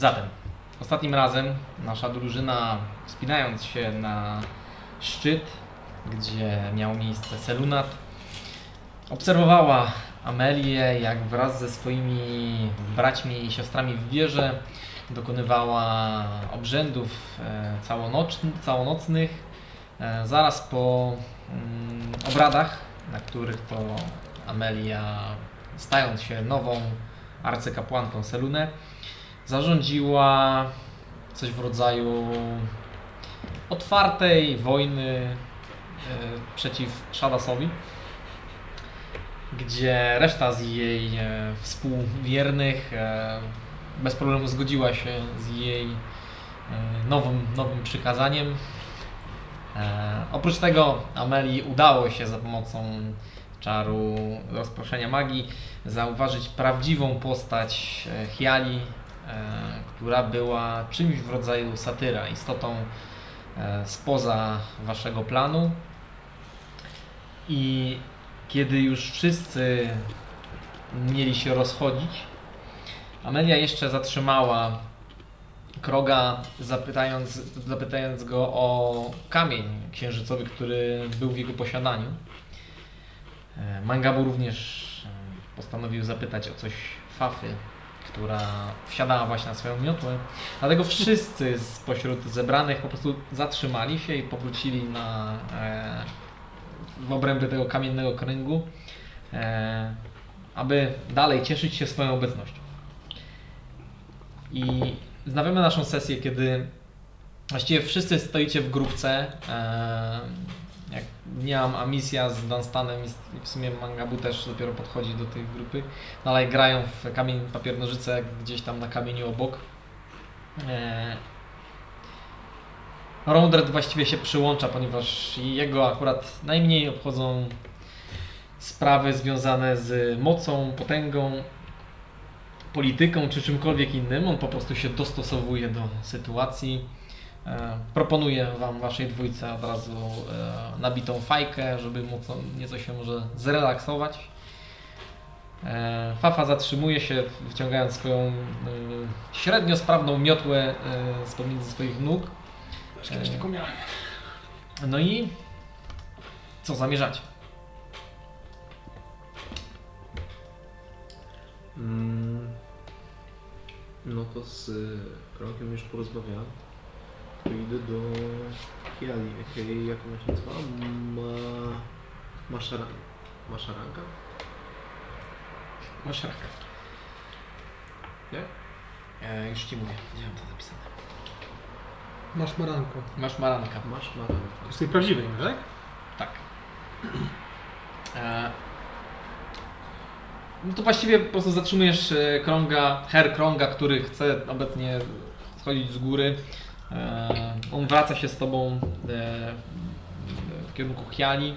Zatem, ostatnim razem nasza drużyna, wspinając się na szczyt, gdzie miał miejsce Selunat, obserwowała Amelię, jak wraz ze swoimi braćmi i siostrami w wieży dokonywała obrzędów e, całonocn- całonocnych. E, Zaraz po mm, obradach, na których to Amelia, stając się nową arcykapłanką Selunę, zarządziła coś w rodzaju otwartej wojny e, przeciw Shadasowi, gdzie reszta z jej e, współwiernych e, bez problemu zgodziła się z jej nowym, nowym przykazaniem. Oprócz tego Amelii udało się za pomocą czaru rozproszenia magii zauważyć prawdziwą postać Hiali, która była czymś w rodzaju satyra, istotą e, spoza waszego planu. I kiedy już wszyscy mieli się rozchodzić, Amelia jeszcze zatrzymała Kroga, zapytając, zapytając go o kamień księżycowy, który był w jego posiadaniu. E, Mangabu również e, postanowił zapytać o coś Fafy, która wsiadała właśnie na swoją miotłę. Dlatego wszyscy spośród zebranych po prostu zatrzymali się i powrócili na, e, w obrębie tego kamiennego kręgu, e, aby dalej cieszyć się swoją obecnością. I znawiamy naszą sesję, kiedy właściwie wszyscy stoicie w grupce. E, jak nie mam Amisja z Dunstanem i w sumie Mangabu też dopiero podchodzi do tej grupy. Dalej grają w kamień, papier, nożyce gdzieś tam na kamieniu obok. E, Roundred właściwie się przyłącza, ponieważ jego akurat najmniej obchodzą sprawy związane z mocą, potęgą, polityką czy czymkolwiek innym. On po prostu się dostosowuje do sytuacji. E, proponuję Wam, Waszej dwójce od razu e, nabitą fajkę, żeby móc nieco się może zrelaksować. E, Fafa zatrzymuje się, wyciągając swoją średnio sprawną miotłę z pomiędzy swoich nóg. Kiedyś tylko miałem. No i co zamierzacie? Mm, No to z Kronkiem już porozmawiałem. To idę do Hiali, a.k.a. jak ona się nazywa? Ma... Maszaran... Maszaranka? Masz rak. Nie? E, już Ci mówię, gdzie mam to zapisane. Masz maranko. Masz maranka. Masz Maranka. To jest tej prawdziwej, tak? Tak. E, no to właściwie po prostu zatrzymujesz e, krąga, her krąga, który chce obecnie schodzić z góry. E, on wraca się z tobą e, w kierunku Chiali.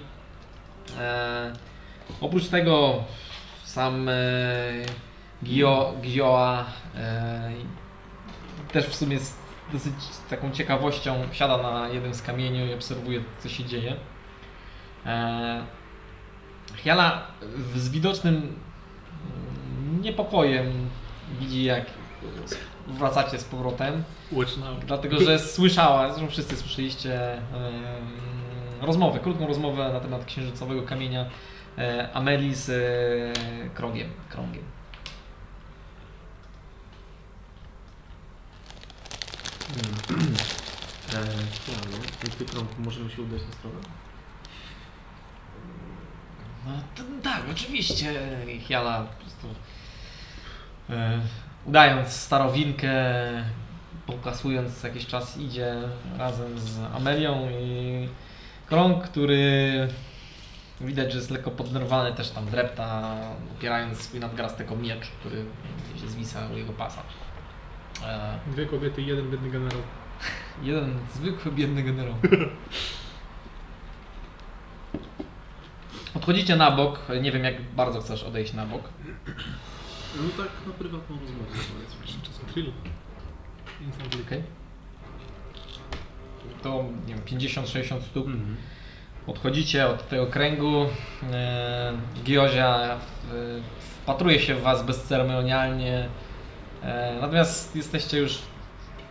E, oprócz tego sam Gio, Gioa też w sumie z dosyć taką ciekawością siada na jednym z kamieni i obserwuje co się dzieje. Hiala w- z widocznym mm, niepokojem widzi jak wracacie z powrotem, dlatego że słyszała, zresztą wszyscy słyszeliście em, rozmowę, krótką rozmowę na temat księżycowego kamienia e, Ameli z e, Krogiem, Krągiem. Mm. E, ja, no. Ty Kronku, możemy się udać na stronę? No to, tak, oczywiście. Hiala po prostu e, udając starowinkę, pokasując jakiś czas idzie razem z Amelią i krąg, który widać, że jest lekko podnerwowany, też tam drepta, opierając swój nadgarstek o miecz, który gdzieś zwisa u jego pasa. E, Dwie kobiety i jeden biedny generał. jeden zwykły, biedny generał. Odchodzicie na bok, nie wiem jak bardzo chcesz odejść na bok. No tak na prywatną rozmowę powiedzmy. Czasem chwilę. Instantly. Okej. To nie wiem, 50-60 stóp. Mhm. Odchodzicie od tego kręgu. E, Giozia e, wpatruje się w Was bezceremonialnie. E, Natomiast jesteście już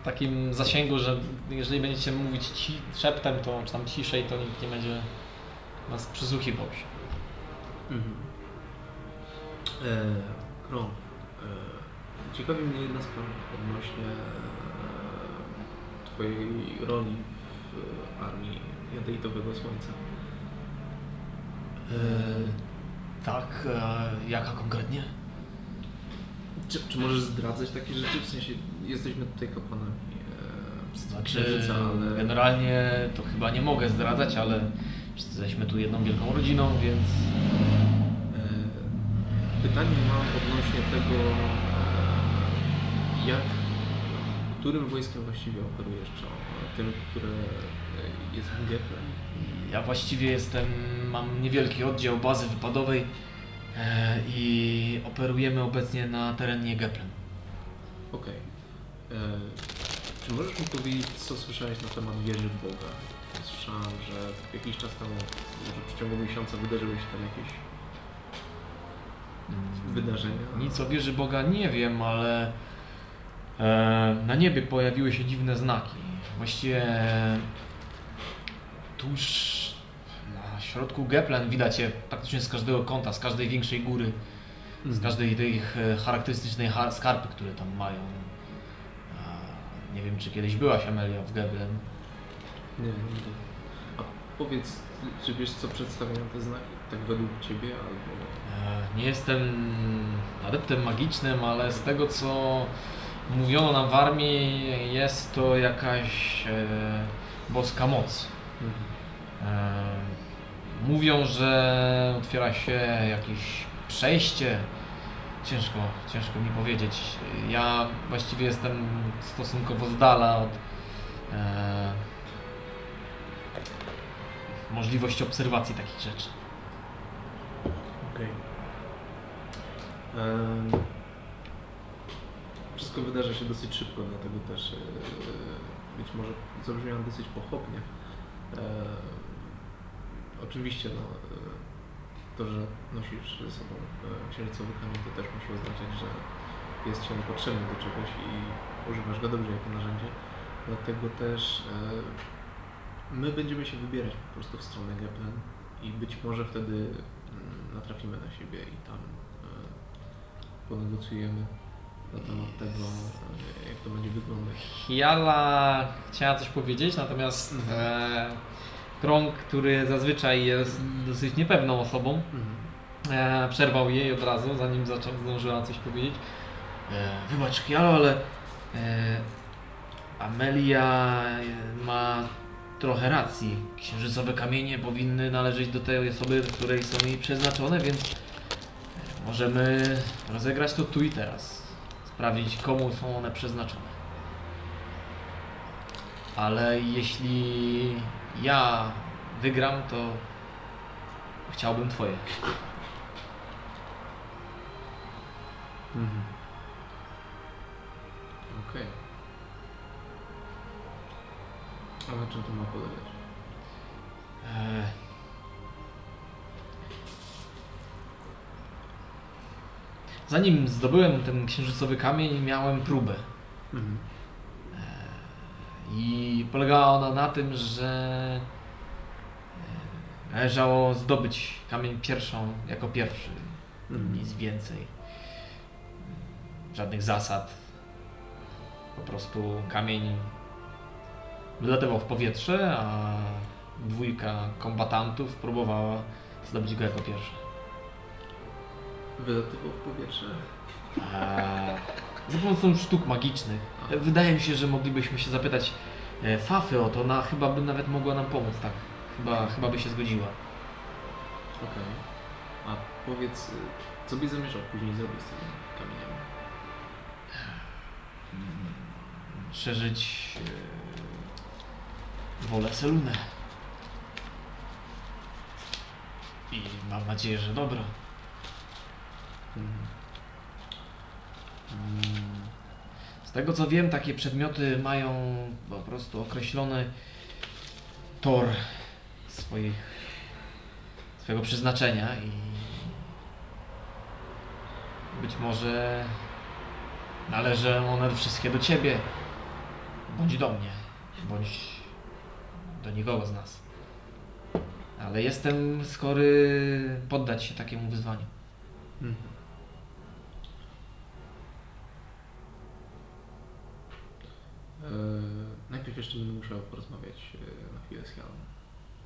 w takim zasięgu, że jeżeli będziecie mówić ci, szeptem, to, czy tam ciszej, to nikt nie będzie was przysłuchiwał się. Mhm. E, Kron, e, ciekawi mnie jedna sprawa odnośnie e, Twojej roli w armii Jadeitowego Słońca. E, Tak, a jaka konkretnie? czy, czy możesz zdradzać takie rzeczy? W sensie, jesteśmy tutaj kapłanami e, Znaczy, Księżyca, ale... generalnie to chyba nie mogę zdradzać, ale jesteśmy tu jedną wielką rodziną, więc E, Pytanie mam odnośnie tego, e, jak, którym wojskiem właściwie operujesz? Czy tym, które e, jest w Geplem? ja właściwie jestem, mam niewielki oddział bazy wypadowej e, i operujemy obecnie na terenie Geplen. Okej. E, Czy możesz mi powiedzieć, co słyszałeś na temat wieży Boga? Słyszałem, że jakiś czas temu, że w przeciągu miesiąca wydarzyły się tam jakieś wydarzenia. Nic o wieży Boga nie wiem, ale e, na niebie pojawiły się dziwne znaki. Właściwie tuż na środku Geplen widać je praktycznie z każdego kąta, z każdej większej góry, z Mhm. każdej tej ich e, charakterystycznej har- skarpy, które tam mają. A, nie wiem, czy kiedyś byłaś Amelia w Geplen. Nie, nigdy. A powiedz, czy wiesz, co przedstawiają te znaki? Tak według Ciebie, albo... E, Nie jestem adeptem magicznym, ale z tego co mówiono nam w armii, jest to jakaś e, boska moc. E, mówią, że otwiera się jakieś przejście. Ciężko, ciężko mi powiedzieć. Ja właściwie jestem stosunkowo z dala od e, możliwości obserwacji takich rzeczy. Okej. Em, Wszystko wydarza się dosyć szybko, dlatego też e, być może zabrzmiałem dosyć pochopnie. E, Oczywiście no, e, to, że nosisz ze sobą e, księżycowy kamień, to też musi oznaczać, że jest Ci on potrzebny do czegoś i używasz go dobrze jako narzędzie. Dlatego też e, my będziemy się wybierać po prostu w stronę Geplen i być może wtedy mm, natrafimy na siebie i tam e, ponegocjujemy na temat tego, jak to będzie wyglądać. Hiala chciała coś powiedzieć, natomiast e, Krąg, który zazwyczaj jest dosyć niepewną osobą, e, przerwał jej od razu, zanim zaczą, zdążyła coś powiedzieć. E, wybacz Hialo, ale e, Amelia e, ma trochę racji. Księżycowe kamienie powinny należeć do tej osoby, której są jej przeznaczone, więc możemy rozegrać to tu i teraz. Sprawdzić, komu są one przeznaczone. Ale jeśli ja wygram, to chciałbym twoje. Mhm. Okej. A na czym to ma polegać? Eee. Zanim zdobyłem ten księżycowy kamień, miałem próbę. Mhm. I polegała ona na tym, że e, należało zdobyć kamień pierwszą jako pierwszy. Mhm. Nic więcej. Żadnych zasad. Po prostu kamień wylatywał w powietrze, a dwójka kombatantów próbowała zdobyć go jako pierwsza. Wylatywał w powietrze? Eee, za pomocą sztuk magicznych. Wydaje mi się, że moglibyśmy się zapytać e, Fafy o to, ona chyba by nawet mogła nam pomóc, tak? Chyba, chyba by się zgodziła. Okej. A powiedz, y, co byś zamierzał później zrobić z tym kamieniem? Szerzyć e, wolę Selunę. I mam nadzieję, że dobro. Z tego co wiem, takie przedmioty mają po prostu określony tor swoich, swojego przeznaczenia i być może Należą one wszystkie do ciebie. Bądź do mnie. Bądź do nikogo z nas. Ale jestem skory poddać się takiemu wyzwaniu. Mhm. Eee, najpierw jeszcze będę musiał porozmawiać e, na chwilę z Hialem.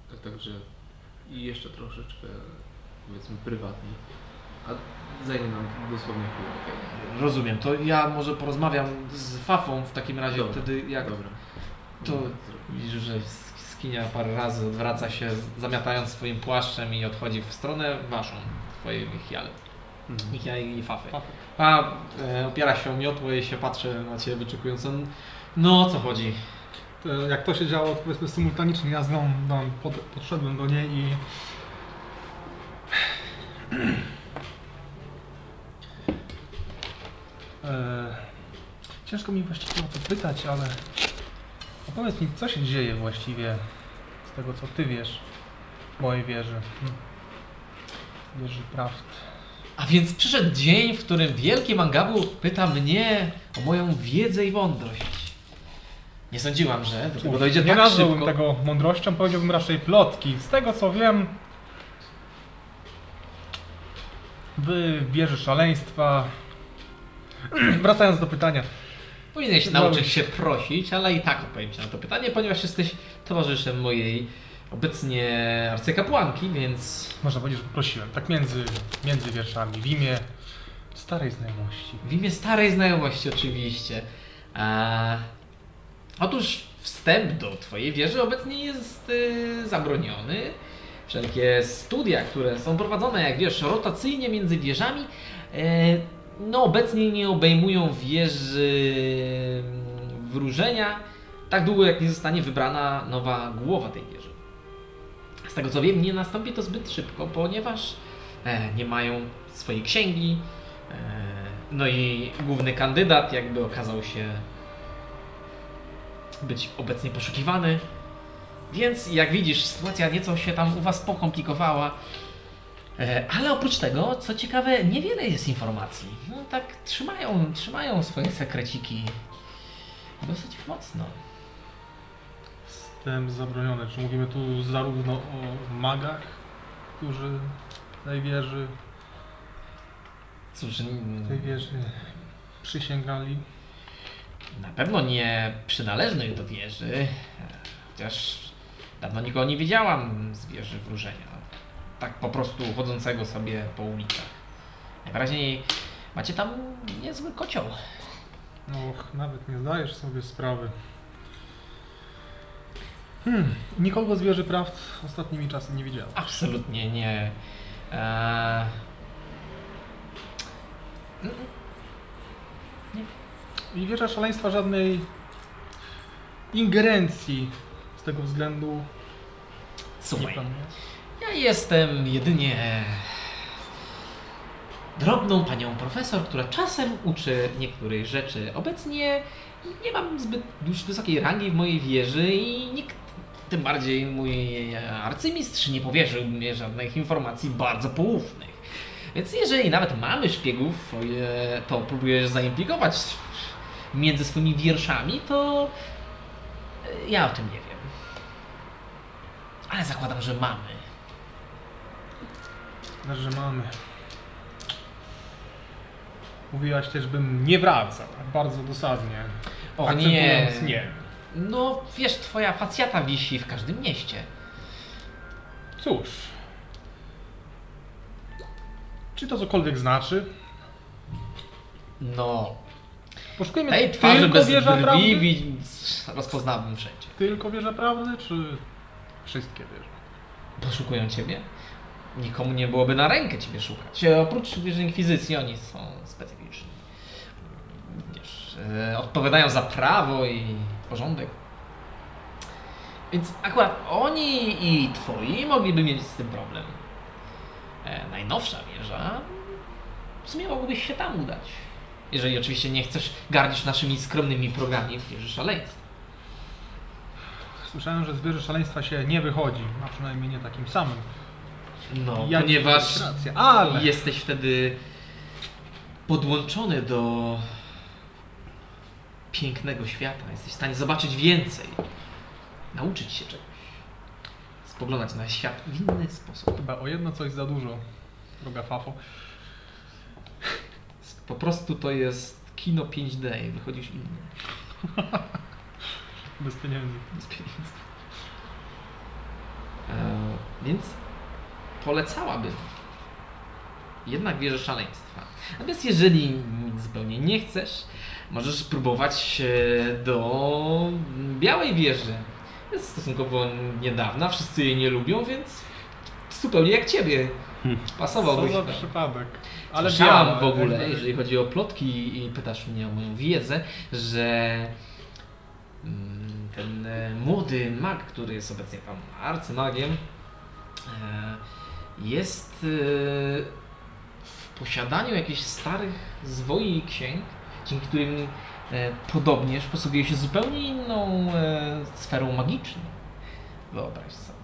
Tak, także i jeszcze troszeczkę powiedzmy prywatnie. A zajmie nam dosłownie chwilę, okej? Rozumiem. To ja może porozmawiam z Fafą w takim razie Dobra, wtedy jak Dobra. to widzisz, że skinia parę razy odwraca się, zamiatając swoim płaszczem i odchodzi w stronę waszą, twojej Michiale. Mhm. Michiale i Fafy. Fafy. A e, opiera się o miotło i się patrzy na ciebie wyczekując. On, No o co chodzi? Jak to się działo, to powiedzmy symultanicznie, ja z nią pod, podszedłem do niej i... E, ciężko mi właściwie o to pytać, ale opowiedz mi, co się dzieje właściwie z tego, co ty wiesz w mojej wieży. Hm. Wieży prawd. A więc przyszedł dzień, w którym wielki Mangabu pyta mnie o moją wiedzę i mądrość. Nie sądziłam, że do tego dojdzie nie tak szybko. tego mądrością, powiedziałbym raczej plotki. Z tego co wiem, wy wierzy szaleństwa. Wracając do pytania. Powinieneś nauczyć się prosić, ale i tak odpowiem Ci na to pytanie, ponieważ jesteś towarzyszem mojej obecnie arcykapłanki, więc Można powiedzieć, że prosiłem. Tak między, między wierszami. W imię starej znajomości. w imię starej znajomości oczywiście. A... Otóż wstęp do Twojej wieży obecnie jest y, zabroniony. Wszelkie studia, które są prowadzone, jak wiesz, rotacyjnie między wieżami, e, no obecnie nie obejmują wieży mm, wróżenia, tak długo jak nie zostanie wybrana nowa głowa tej wieży. Z tego co wiem, nie nastąpi to zbyt szybko, ponieważ e, nie mają swojej księgi. E, no i główny kandydat jakby okazał się być obecnie poszukiwany. Więc jak widzisz, sytuacja nieco się tam u Was pokomplikowała. E, Ale oprócz tego, co ciekawe, niewiele jest informacji. No tak trzymają, trzymają swoje sekreciki dosyć mocno. Wstęp zabroniony. Czy mówimy tu zarówno o magach, którzy tej wieży, Cóż, tej wieży przysięgali? Na pewno nie przynależnych do wieży, chociaż dawno nikogo nie widziałam z wieży wróżenia. Tak po prostu chodzącego sobie po ulicach. Najwyraźniej macie tam niezły kocioł. Och, nawet nie zdajesz sobie sprawy. Hmm, nikogo z wieży prawd ostatnimi czasy nie widziałem. Absolutnie nie. Eee... I wieża szaleństwa żadnej ingerencji z tego względu nie Słuchaj, planuje. ja jestem jedynie drobną panią profesor, która czasem uczy niektórych rzeczy. Obecnie nie mam zbyt już wysokiej rangi w mojej wieży i nikt, tym bardziej mój arcymistrz, nie powierzył mnie żadnych informacji bardzo poufnych. Więc jeżeli nawet mamy szpiegów, to próbujesz zaimplikować między swoimi wierszami, to e, ja o tym nie wiem. Ale zakładam, że mamy. Znaczy, że mamy. Mówiłaś też, bym nie wracał. Bardzo dosadnie. O nie. Nie. No wiesz, twoja facjata wisi w każdym mieście. Cóż. Czy to cokolwiek znaczy? No, Poszukujmy tej twarzy tylko bez wieża brwi prawdy? wi- rozpoznałbym wszędzie. Tylko wieża prawdy, czy wszystkie wieże? Poszukują ciebie? Nikomu nie byłoby na rękę ciebie szukać. E, Oprócz wieży Inkwizycji, oni są specyficzni. Wiesz, e, odpowiadają za prawo i porządek. Więc akurat oni i twoi mogliby mieć z tym problem. E, najnowsza wieża, w sumie mógłbyś się tam udać. Jeżeli oczywiście nie chcesz gardzić naszymi skromnymi programami w wieży szaleństwa. Słyszałem, że z wieży szaleństwa się nie wychodzi, a przynajmniej nie takim samym. No, Ja ponieważ ale jesteś wtedy podłączony do pięknego świata. Jesteś w stanie zobaczyć więcej. Nauczyć się czegoś. Spoglądać na świat w inny sposób. Chyba o jedno coś za dużo, droga Fafo. Po prostu to jest kino 5D i wychodzisz inny. Bez pieniędzy. Bez pieniędzy. E, więc polecałabym jednak wieżę szaleństwa. Natomiast jeżeli zupełnie nie chcesz, możesz spróbować do Białej Wieży. Jest stosunkowo niedawna, wszyscy jej nie lubią, więc zupełnie jak ciebie. Pasowałbyś. Co za tam. przypadek. Ale Słyszałam białe, w ogóle, jeżeli chodzi o plotki i pytasz mnie o moją wiedzę, że mm, ten e, młody mag, który jest obecnie tam arcymagiem, e, jest e, w posiadaniu jakichś starych zwoi i księg, dzięki którym podobnież posługuje się zupełnie inną sferą magiczną. Wyobraź sobie.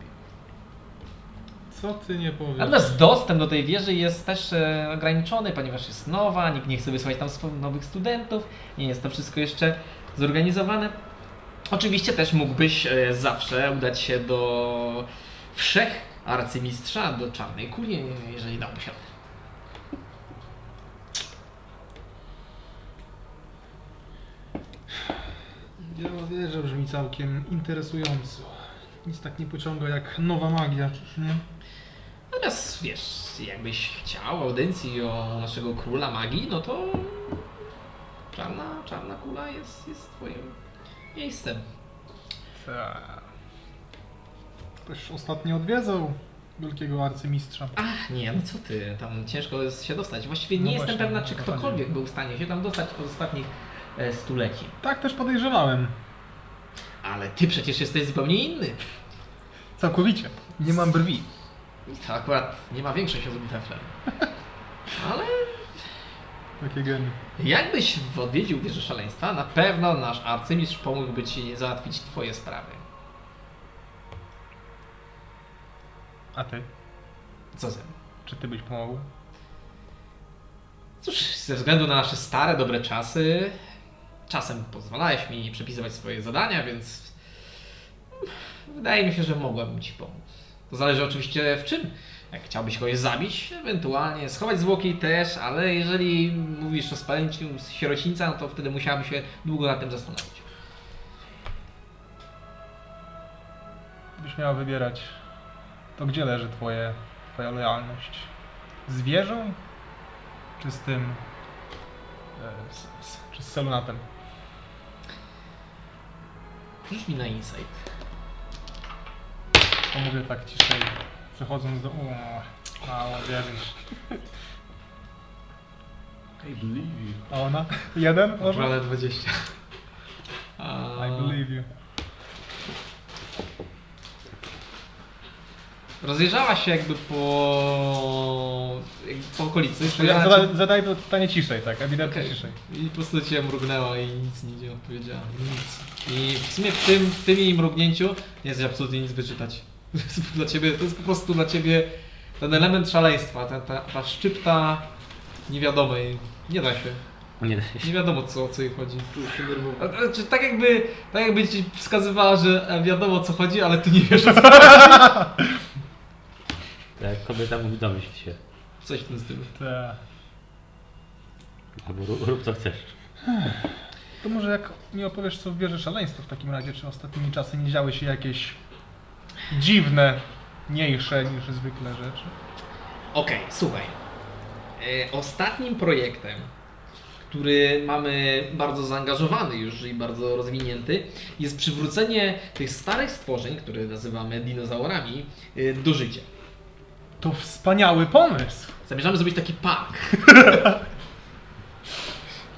Co ty nie powiesz? Natomiast dostęp do tej wieży jest też e, ograniczony, ponieważ jest nowa, nikt nie chce wysłać tam swoich nowych studentów, nie jest to wszystko jeszcze zorganizowane. Oczywiście też mógłbyś e, zawsze udać się do wszech arcymistrza, do Czarnej Kuli, jeżeli dałoby się. Biała wieża brzmi całkiem interesująco. Nic tak nie pociąga jak nowa magia, czyż nie? Natomiast wiesz, jakbyś chciał audencji o naszego króla magii, no to czarna, czarna kula jest, jest twoim miejscem. Ta. Ktoś ostatnio odwiedzał wielkiego arcymistrza. Ach, nie, no co ty, tam ciężko jest się dostać. Właściwie nie No jestem właśnie, pewna, czy to ktokolwiek był w stanie się tam dostać od ostatnich e, stuleci. Tak też podejrzewałem. Ale ty przecież jesteś zupełnie inny. Całkowicie. Nie mam brwi. I to akurat nie ma większej siostry Fefler. Ale Takie geny. jakbyś odwiedził wieżę szaleństwa, na pewno nasz arcymistrz pomógłby ci załatwić twoje sprawy. A ty? Co ze mną? Czy ty byś pomógł? Cóż, ze względu na nasze stare, dobre czasy, czasem pozwalałeś mi przepisywać swoje zadania, więc wydaje mi się, że mogłabym Ci pomóc. To zależy oczywiście w czym. Jak chciałbyś kogoś zabić, ewentualnie schować zwłoki też, ale jeżeli mówisz o spaleniu sierocińca, no to wtedy musiałabym się długo nad tym zastanowić. Gdybyś miała wybierać, to gdzie leży twoje, twoja lojalność? Z wieżą? Czy z tym... E, z, z, czy z Selunatem? Rzuć mi na insight. To mówię tak ciszej, przechodząc do... O, mało wierzysz. I believe you. A ona? Jeden? Może? Naprawdę 20. A... I believe you. Rozejrzała się jakby po, jakby po okolicy. Ja zada, zadaj to pytanie ciszej, tak, ewidentnie Okej. ciszej. I po prostu cię mrugnęła i nic nie odpowiedziała. Nic. I w sumie w tym, w tym jej mrugnięciu nie jest absolutnie nic wyczytać. To jest dla ciebie, to jest po prostu dla ciebie ten element szaleństwa, ta, ta, ta szczypta niewiadomej. Nie da się. Nie da się. Nie wiadomo co, o co jej chodzi. A, a, czy tak jakby, tak jakby ci wskazywała, że e, wiadomo o co chodzi, ale ty nie wiesz o co Tak, kobieta mówi domyśl się. Coś w tym stylu. Te. Albo rób, rób co chcesz. To może jak mi opowiesz co w wieży szaleństwa w takim razie, czy ostatnimi czasy nie działy się jakieś dziwne, mniejsze niż zwykle rzeczy? Okej, słuchaj. E, ostatnim projektem, który mamy bardzo zaangażowany już i bardzo rozwinięty, jest przywrócenie tych starych stworzeń, które nazywamy dinozaurami, e, do życia. To wspaniały pomysł! Zamierzamy zrobić taki park.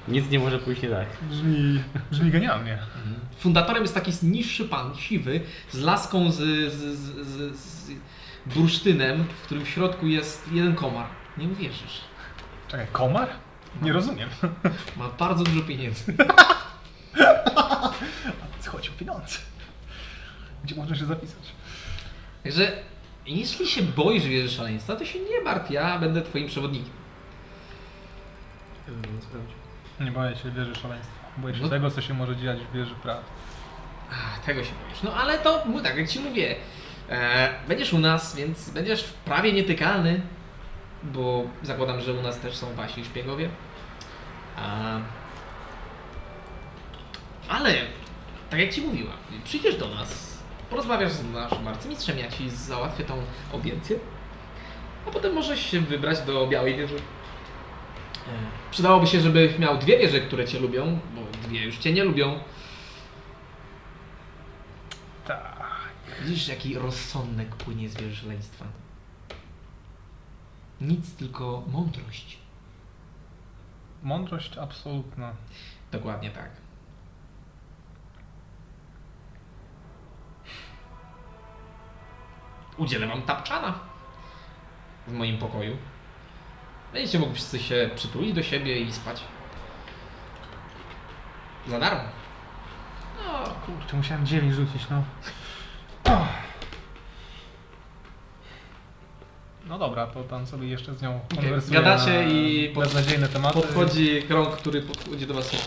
Nic nie może pójść nie tak. Brzmi, brzmi genialnie. Fundatorem jest taki niższy pan, siwy, z laską z, z, z, z, z bursztynem, w którym w środku jest jeden komar. Nie uwierzysz. Czekaj, komar? Nie rozumiem. Ma bardzo dużo pieniędzy. Chodzi o pieniądze. Gdzie można się zapisać? Także jeśli się boisz wieży szaleństwa, to się nie martw, ja będę twoim przewodnikiem. Eee, Sprawdź. Nie boję się wieży szaleństwa. Boję się No. tego, co się może dziać w wieży praw. Ach, tego się boisz. No ale to, mu- tak jak ci mówię, e, będziesz u nas, więc będziesz prawie nietykalny, bo zakładam, że u nas też są wasi szpiegowie. A, ale, tak jak ci mówiłam, przyjdziesz do nas, porozmawiasz z naszym arcymistrzem, ja ci załatwię tą audiencję, a potem możesz się wybrać do Białej Wieży. Przydałoby się, żebyś miał dwie wieże, które cię lubią, bo dwie już cię nie lubią. Tak. Widzisz, jaki rozsądek płynie z wierzchleństwa. Nic, tylko mądrość. Mądrość absolutna. Dokładnie tak. Udzielę wam tapczana w moim pokoju. Będziecie mogli wszyscy się przytulić do siebie i spać. Za darmo. No, Kurczę, musiałem 9 rzucić, no. No dobra, to tam sobie jeszcze z nią Okej, gadacie na i pod- beznadziejne tematy. Podchodzi krąg, który podchodzi do was. Eee,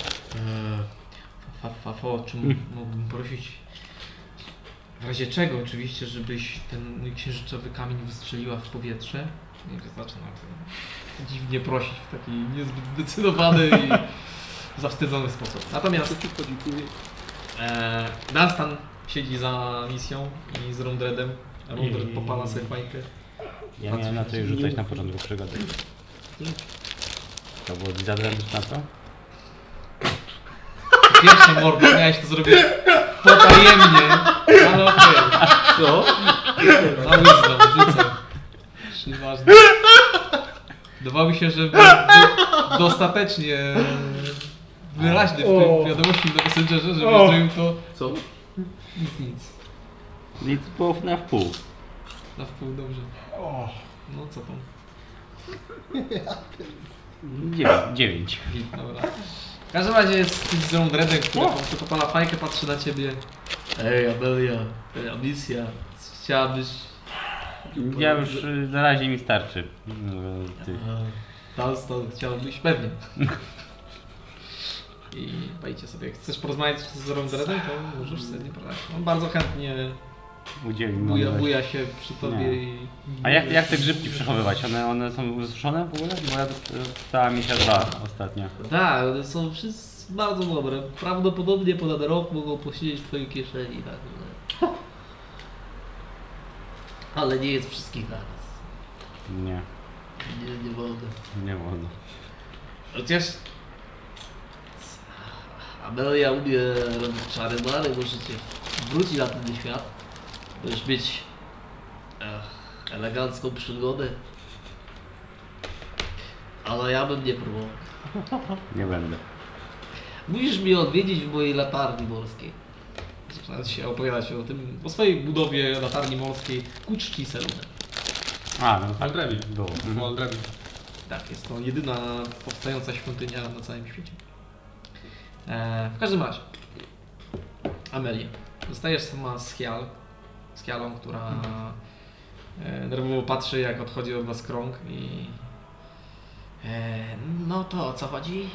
fa, fa, fa, o czym mógłbym prosić? W razie czego oczywiście, żebyś ten mój księżycowy kamień wystrzeliła w powietrze. I zaczyna tak dziwnie prosić w taki niezbyt zdecydowany i zawstydzony sposób. Natomiast Podziękuję. e, Dunstan siedzi za misją i z Rundredem. Rundred I- popala sobie fajkę. Ja miałem na to już rzucać na początku przygody. To było zadręcz na to? Pierwsze mordo, miałeś to zrobić potajemnie, ale okej. Co? Na wisdom, rzucę. Czy ważne. Wydawało mi się, że był do, dostatecznie wyraźny w tej wiadomości do Messengerze, żeby O. zrobił to Co? nic, nic. Nic było na wpół. Na wpół dobrze. O, No co tam? Dziewięć. dziewięć. Git, dobra. W każdym razie jest z Rundredem, który O. po prostu popala fajkę, patrzy na ciebie. Ej, Amelia, ej, Amicia, chciałabyś... Ja już y, na razie mi starczy. Y, Ty. Dunstan, chciałbyś? Pewnie. I pojdźcie sobie. Jak chcesz porozmawiać z Rondredem, to możesz sobie nie porozmawiać. On bardzo chętnie Udzieli buja, buja się przy tobie Nie. i... A jak, jak te grzybki przechowywać? One, one są ususzone w ogóle? Bo ja dostała mi się dwa ostatnio. Tak, one są wszystkie bardzo dobre. Prawdopodobnie ponad rok mogą posiedzieć w twojej kieszeni. Tak. Ale nie jest wszystkich naraz. Nie, Nie, nie wolno. nie wolno. Chociaż Amelia umie robić czary mary, możecie wrócić na ten świat. Będziesz mieć ech, elegancką przygodę. Ale ja bym nie próbował. Nie będę. Musisz mnie odwiedzić w mojej latarni morskiej. Zaczyna się opowiadać o tym, o swojej budowie latarni morskiej ku czci Seluna. A, no tak Aldrevi. było. Mhm. Mhm. Tak, jest to jedyna powstająca świątynia na całym świecie. E, w każdym razie, Amelia, zostajesz sama z Chial, z Chialą, która e, nerwowo patrzy, jak odchodzi od was krąg i... E, no to o co chodzi?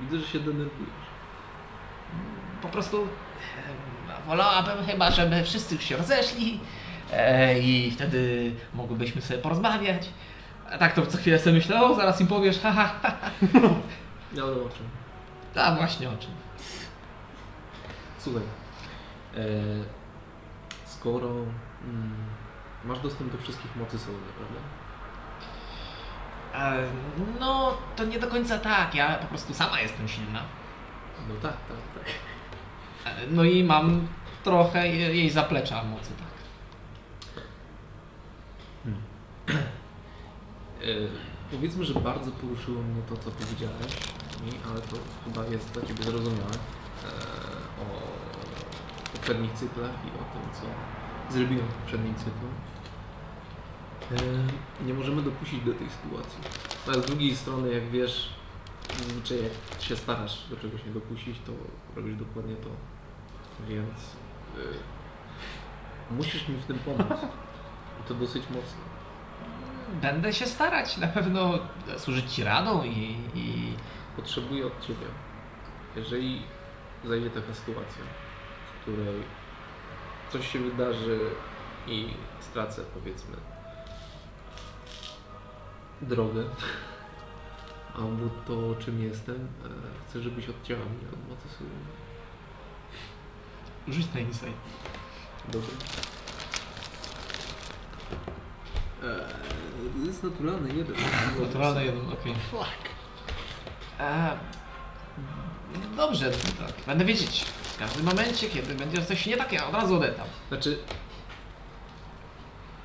Widzę, że się denerwujesz. Po prostu wolałabym chyba, żeby wszyscy już się rozeszli e, i wtedy mogłybyśmy sobie porozmawiać. A tak to co chwilę sobie myślę, o zaraz im powiesz, haha, ha, ha. Ja ale o czym? A właśnie o czym. Słuchaj. E, skoro mm, masz dostęp do wszystkich mocy Soluna, prawda? E, no, to nie do końca tak. Ja po prostu sama jestem silna. No tak, tak, tak. No i mam trochę je- jej zaplecza mocy, tak. E, powiedzmy, że bardzo poruszyło mnie to, co powiedziałeś mi, ale to chyba jest dla Ciebie zrozumiałe. E, o poprzednich cyklach i o tym, co zrobiłem w poprzednim cyklu. E, nie możemy dopuścić do tej sytuacji. Ale z drugiej strony, jak wiesz, zazwyczaj jak się starasz do czegoś nie dopuścić, to robisz dokładnie to. Więc e, musisz mi w tym pomóc. I to dosyć mocno. Będę się starać, na pewno służyć Ci radą i, i potrzebuję od Ciebie, jeżeli zajdzie taka sytuacja, w której coś się wydarzy i stracę, powiedzmy, drogę, albo to, czym jestem, e, chcę, żebyś odcięła mnie od mocy. Rzuć na insight. Dobry. Eee, to jest naturalny jeden. Naturalny jeden, okej. Fuck. A, Dobrze, tak. Będę wiedzieć w każdym momencie, kiedy będzie coś nie tak, ja od razu odetam. Znaczy,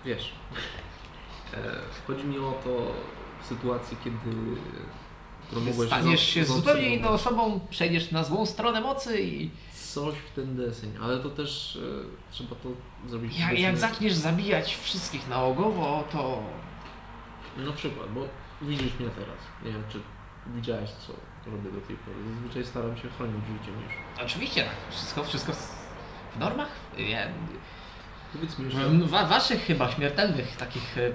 wiesz, e, chodzi mi o to w sytuacji, kiedy Staniesz się zupełnie inną osobą, przejdziesz na złą stronę mocy i Coś w ten deseń, ale to też e, trzeba to zrobić. obecnie. jak zaczniesz zabijać wszystkich nałogowo, to Na przykład, bo widzisz mnie teraz. Nie wiem, czy widziałeś, co robię do tej pory. Zazwyczaj staram się chronić życie niż. oczywiście tak, wszystko, wszystko w normach. Ja, Powiedz mi w wa, waszych chyba śmiertelnych, takich e,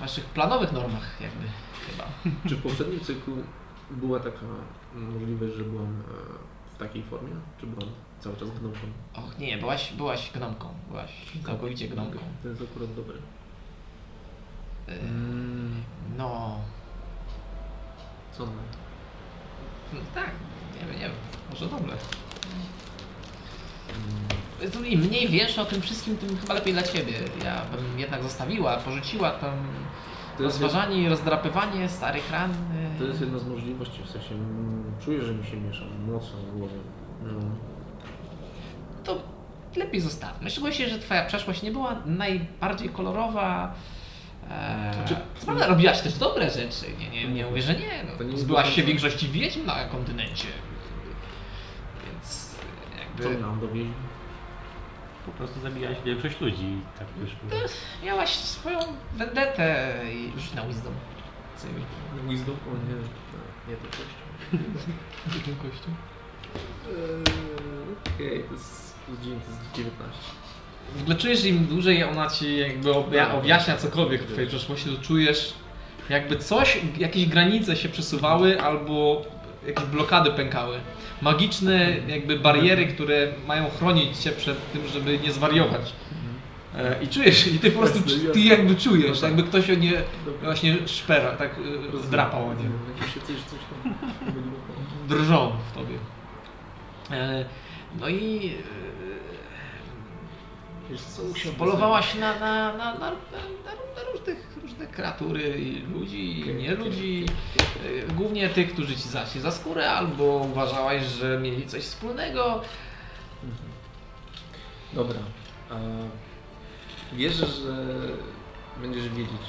waszych planowych normach jakby chyba. czy w poprzednim cyklu była taka możliwość, że byłam e, w takiej formie? Czy byłam cały czas gnomką? Och nie, byłaś, byłaś gnomką, byłaś całkowicie gnomką. To jest akurat dobre. Mm, No, co no? no tak, nie wiem, nie wiem, może dobre. Mm, Im mniej wiesz o tym wszystkim, tym chyba lepiej dla ciebie. Ja bym jednak zostawiła, porzuciła tam rozważanie i rozdrapywanie starych ran. To jest jedna z możliwości, w sensie mm, czuję, że mi się miesza mocno w głowie. No. To lepiej zostawmy. Szczególnie, że twoja przeszłość nie była najbardziej kolorowa. Eee, Znaczy- co prawda robiłaś też dobre rzeczy, nie, nie, nie mówię, że nie. To No, nie Zbyłaś się do większości wiedźm na kontynencie. Więc Co jakby miałam dowieść? Po prostu zabijałeś większość ludzi i tak wyszło. miałaś swoją vendetę i rzuć na wisdom. Mi- Wisdom? O nie, nie, nie to. Rzuć na kością. Eee, Okej, to jest plus 9, to jest 19. W ogóle czujesz, że im dłużej ona ci jakby obja- objaśnia cokolwiek w twojej przeszłości, to czujesz jakby coś, jakieś granice się przesuwały albo jakieś blokady pękały. Magiczne jakby bariery, które mają chronić cię przed tym, żeby nie zwariować. E, I czujesz, i ty po prostu, ty jasne. jakby czujesz, No tak. jakby ktoś o nie Dobra. właśnie szpera, tak e, Rozumiem. drapał o nie. Jak się coś, coś tam pomyliło. Drżą w tobie. E, No i Wiesz co, usiądę polowałaś na, na, na, na, na, na różnych, różne kreatury, i ludzi, i nie ludzi. Głównie tych, którzy ci zaszli za skórę, albo uważałaś, że mieli coś wspólnego. Mhm. Dobra. Wierzę, że będziesz wiedzieć,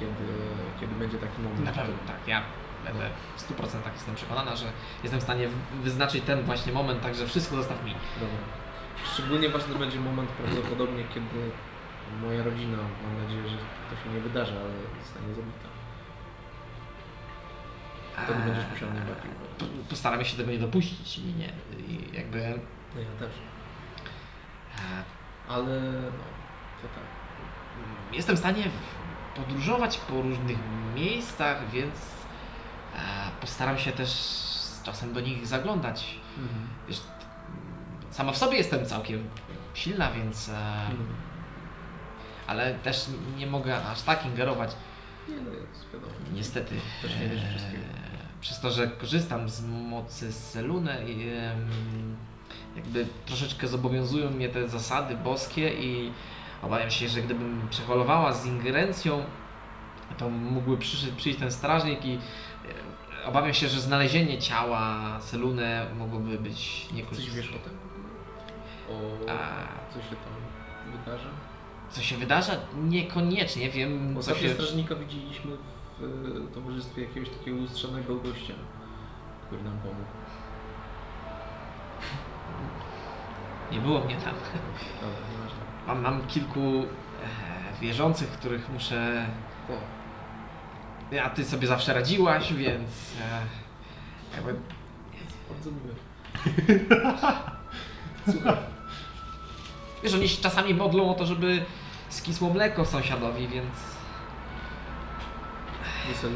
kiedy, kiedy będzie taki moment. Na pewno tak, ja będę w 100% jestem przekonana, że jestem w stanie wyznaczyć ten właśnie moment, także wszystko zostaw mi. Dobra. Szczególnie ważny będzie moment prawdopodobnie, kiedy moja rodzina, mam nadzieję, że to się nie wydarzy, ale zostanie zabita. Wtedy będziesz musiał najbardziej uważać. Postaramy się tego nie dopuścić i nie. I jakby. No ja też. Ale no, to tak. Jestem w stanie podróżować po różnych miejscach, więc e, postaram się też z czasem do nich zaglądać. Wiesz, sama w sobie jestem całkiem silna, więc. E, Mhm. ale też nie mogę aż tak ingerować. Nie no, jest wiadomo. Niestety. Też nie wiesz wszystkiego. Przez to, że korzystam z mocy Selune jakby troszeczkę zobowiązują mnie te zasady boskie i obawiam się, że gdybym przeholowała z ingerencją, to mógłby przyjść, przyjść ten strażnik i e, obawiam się, że znalezienie ciała Selune mogłoby być Coś niekorzystne. wiesz o tym? O A co się tam wydarza? co się wydarza? Niekoniecznie wiem, co Ostatnio się... strażnika widzieliśmy w e, towarzystwie jakiegoś takiego lustrzanego gościa, który nam pomógł. Nie było mnie tam. Mam, mam kilku e, wierzących, których muszę A ty sobie zawsze radziłaś, więc e, jakby bardzo miłe. Słuchaj, wiesz, oni się czasami modlą o to, żeby skisło mleko sąsiadowi, więc to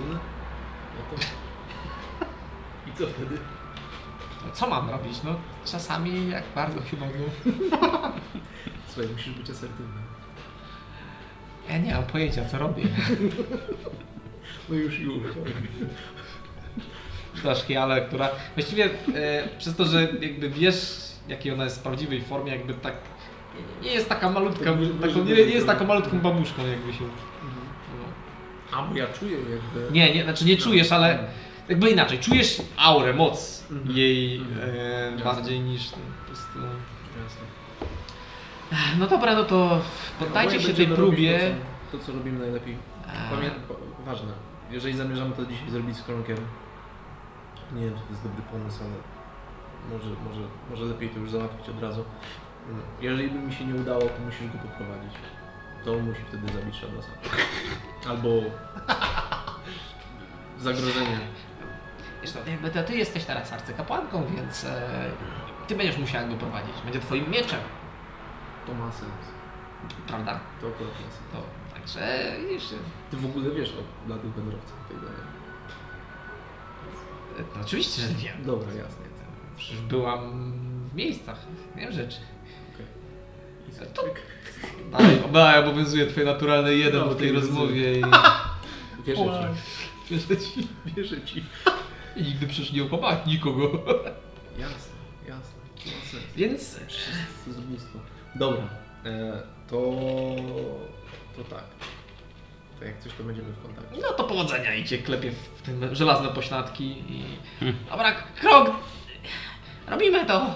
I co wtedy? No, Co mam robić? No czasami jak bardzo się mogą. Słuchaj, musisz być asertywny. Ja nie mam pojęcia co robię. No już, już. Flaszki, ale która właściwie e, przez to, że jakby wiesz jakiej ona jest w prawdziwej formie, jakby tak nie jest taka malutka, taką, nie, nie jest taką malutką babuszką jakby się. No. A, bo ja czuję jakby... Nie, nie, znaczy nie czujesz, ale jakby inaczej, czujesz aurę, moc Mhm. jej Mhm. e, bardziej niż ten, po prostu. Jasne. No dobra, no to poddajcie się tej próbie. To, co, robimy najlepiej. A, Pamię... Ważne. Jeżeli zamierzamy to dzisiaj zrobić z Kronkiem, nie wiem, czy to jest dobry pomysł, ale może, może, może lepiej to już załatwić od razu. Jeżeli by mi się nie udało, to musisz go poprowadzić. To on musi wtedy zabić Shadosa. Albo zagrożenie. Wiesz, no, jakby to ty jesteś teraz arcykapłanką, więc e, ty będziesz musiał go prowadzić. Będzie twoim mieczem, To ma sens. prawda? To akurat ma sens. To, także widzisz, Ty w ogóle wiesz o dla tych wędrowcach i tak dalej. e, no, oczywiście, że wiem. Dobra, jasne. Przecież byłam w miejscach, wiem rzeczy. Okej. To dalej, dalej obowiązuje twoje naturalne jeden No, w tej rozmowie i Wierzę ci. wierzę ci. I nigdy przecież nie okłamać nikogo. Jasne, jasne. Więc To jest. Dobra, e, to, to tak. To jak coś, to będziemy w kontakcie. no to powodzenia i cię klepie w te żelazne pośladki i... Dobra, krok! Robimy to!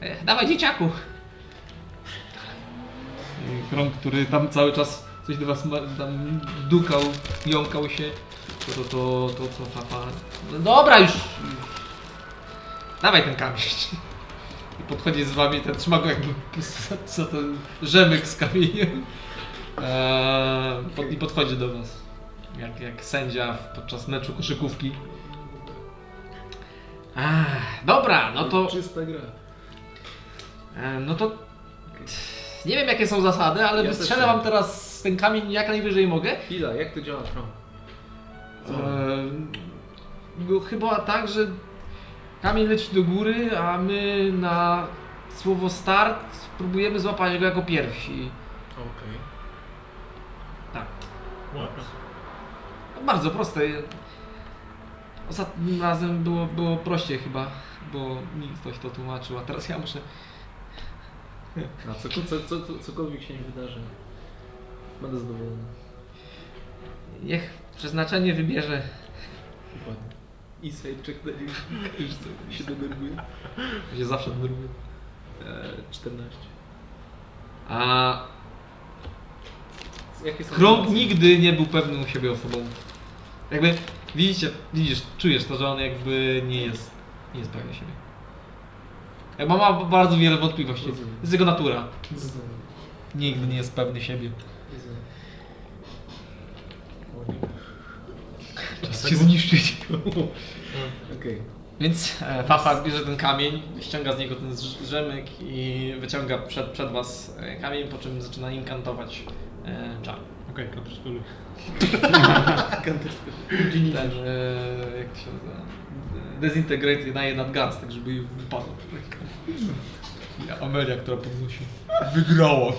E, Dawaj dzieciaku! Krąg, który tam cały czas coś do was ma- tam dukał, jąkał się. To, to, to, to co Fafa... No dobra, już, już. Dawaj ten kamień. I podchodzi z wami, ten trzyma go jakby za, za ten rzemyk z kamieniem. Eee, pod, I podchodzi do was. Jak, jak sędzia podczas meczu koszykówki. Ach, dobra, no to... Czysta gra. E, No to nie wiem jakie są zasady, ale Ja wystrzelę wam teraz ten kamień jak najwyżej mogę. Chwila, jak to działa Trump? Co? E, Było chyba tak, że kamień leci do góry, a my na słowo start próbujemy złapać go jako pierwsi. Okej. Tak. No, bardzo proste. Ostatnim razem było, było prościej chyba, bo mi ktoś to tłumaczył, a teraz ja muszę... A co, co, co, co, cokolwiek się nie wydarzy, będę zadowolony. Niech przeznaczenie wybierze. Inside check na nim. się denerwuje. się zawsze denerwuje. E, 14. A Jakie są Krąg emocje? nigdy nie był pewnym siebie osobą. Jakby widzicie, widzisz, czujesz to, że on jakby nie jest, nie jest pewny siebie. Jakby ma bardzo wiele wątpliwości. To jest jego natura. Nigdy nie jest pewny siebie. Rozumiem. O nie. Czas cię zniszczyć. Okej. Więc e, Fafa bierze ten kamień, ściąga z niego ten rzemyk i wyciąga przed, przed was e, kamień, po czym zaczyna inkantować e, czar. Okej, okay, kontrspelu. Ten, e, jak to się nazywa? Dezintegrate na jeden gaz, tak żeby wypadł. Ja, Amelia, która podnosi. Wygrała.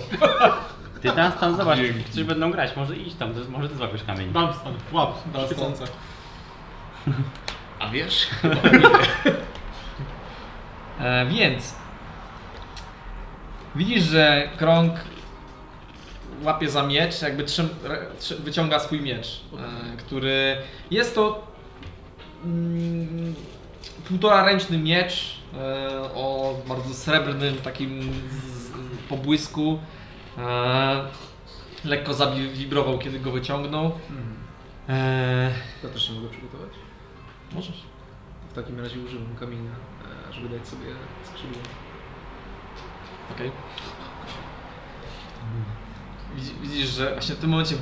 Ty tam zobacz, coś będą grać, może idź tam, może ty złapiesz kamień. Dam stan, łap, Na słońce. A wiesz? E, więc widzisz, że krąg łapie za miecz, jakby trzym, wyciąga swój miecz, e, który jest to mm, półtora ręczny miecz e, o bardzo srebrnym takim z, pobłysku. E, lekko zawibrował, kiedy go wyciągnął. E, To też się mogę przygotować. Możesz. W takim razie używam kamienia, e, żeby dać sobie skrzydło. Okej. Widzi- Widzisz, że właśnie w tym momencie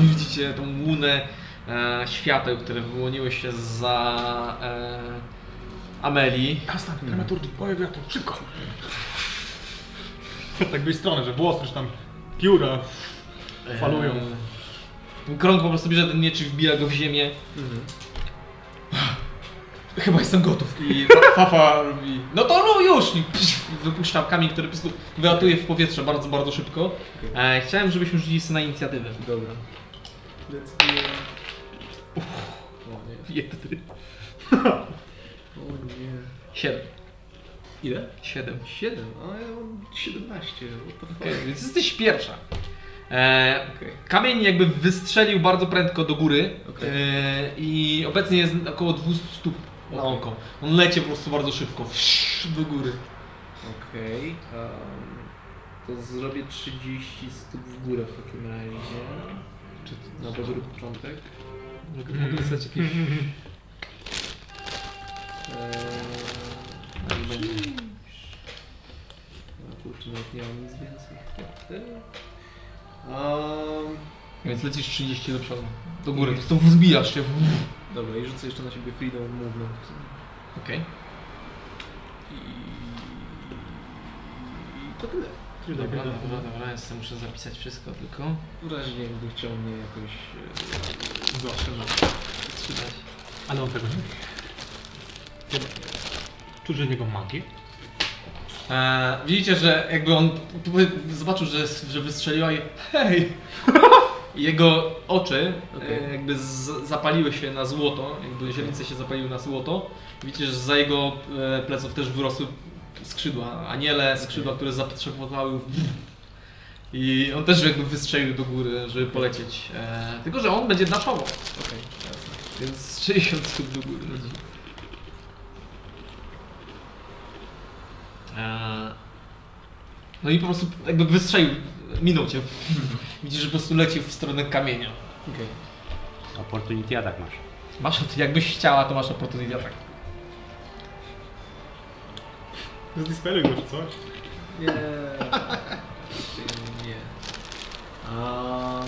widzicie tą łunę e, świateł, które wyłoniły się za e, Amelii. Kastan, dramaturgii, powiedz wiatru, szybko! tak byś stronę, że włosy, że tam pióra falują. E, ten krąg po prostu bierze ten miecz i wbija go w ziemię. Chyba jestem gotów. I fa- Fafa robi, no to no już! I psz, wypuszcza kamień, który po prostu wylatuje w powietrze bardzo, bardzo szybko. E, chciałem, żebyśmy rzucili sobie na inicjatywę. Dobra. Decyduję. O nie. Jedny. O nie. Siedem. Ile? Siedem. 7, a ja mam 17. What the fuck? Okej, więc jesteś pierwsza. E, Okej. Kamień jakby wystrzelił bardzo prędko do góry Okej. e, i obecnie jest około 200 stóp na oko. On leci po prostu bardzo szybko wsz, do góry. Okej. em, to zrobię 30 stóp w górę w takim razie. Czy to na dobry początek? Mogę dostać jakieś... Eee. No kurczę, nawet nie mam nic więcej. Um, Więc lecisz 30 do przodu. Do góry, po prostu wzbijasz się. Dobra, i rzucę jeszcze na siebie Freedom of Movement. Okej. I... I to tyle. Dobra, dobra, dobra, ja sobie muszę zapisać wszystko tylko. W razie jakby chciał mnie jakoś e, zatrzymać. Trzymać. Ale on tego nie wie. Czuć z niego magię? E, widzicie, że jakby on p- p- zobaczył, że, że wystrzeliła i hej! I jego oczy e, jakby z, zapaliły się na złoto, jakby źrenice się zapaliły na złoto. Widzicie, że za jego e, pleców też wyrosły skrzydła, aniele, skrzydła, które zapotrzebowały i on też jakby wystrzelił do góry, żeby polecieć. E, tylko, że on będzie daszował. Okej, Więc 60 stóp do góry leci. Eee, No i po prostu jakby wystrzelił, minął cię. Widzisz, że po prostu leci w stronę kamienia. Okej. Opportunity attack masz. Masz, jakbyś chciała, to masz opportunity attack. Zdispeluj go czy coś. Nie. Nie. Um,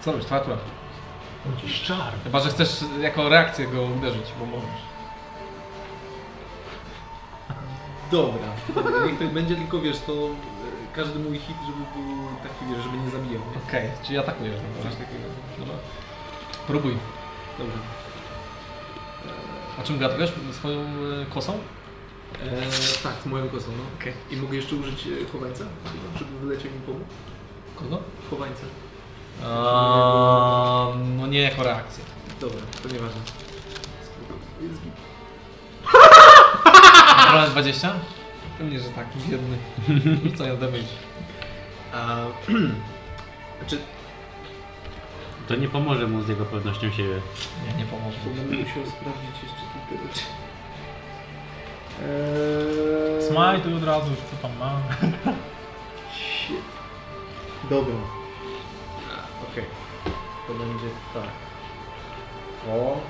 Co robisz, twoja tura. Jakiś czar. Chyba, że chcesz jako reakcję go uderzyć, bo możesz. Dobra. Dobra, Niech to będzie tylko wiesz, to e, każdy mój hit, żeby był taki wiesz, żeby nie zabijał. Okej, czyli atakujesz. Coś takiego. Dobra. Próbuj. Dobra. A czym go atakujesz? Swoją e, kosą? Eee, tak, z moją kosą, no. Okej. I mogę jeszcze użyć e, chowańca, żeby wyleciał mi pomóc? Kogo? Chowańca. Um, no nie jako reakcję. Dobra, to nieważne. Jest git. Problem 20? Pewnie, że tak, biedny. Rzucają damage. A, znaczy, To nie pomoże mu z jego pewnością siebie. Nie, nie pomoże. to będę musiał sprawdzić jeszcze kilka rzeczy. Eee, Smajtuj od razu, co tam ma. Shit. Dobra. Okej. To będzie tak. O.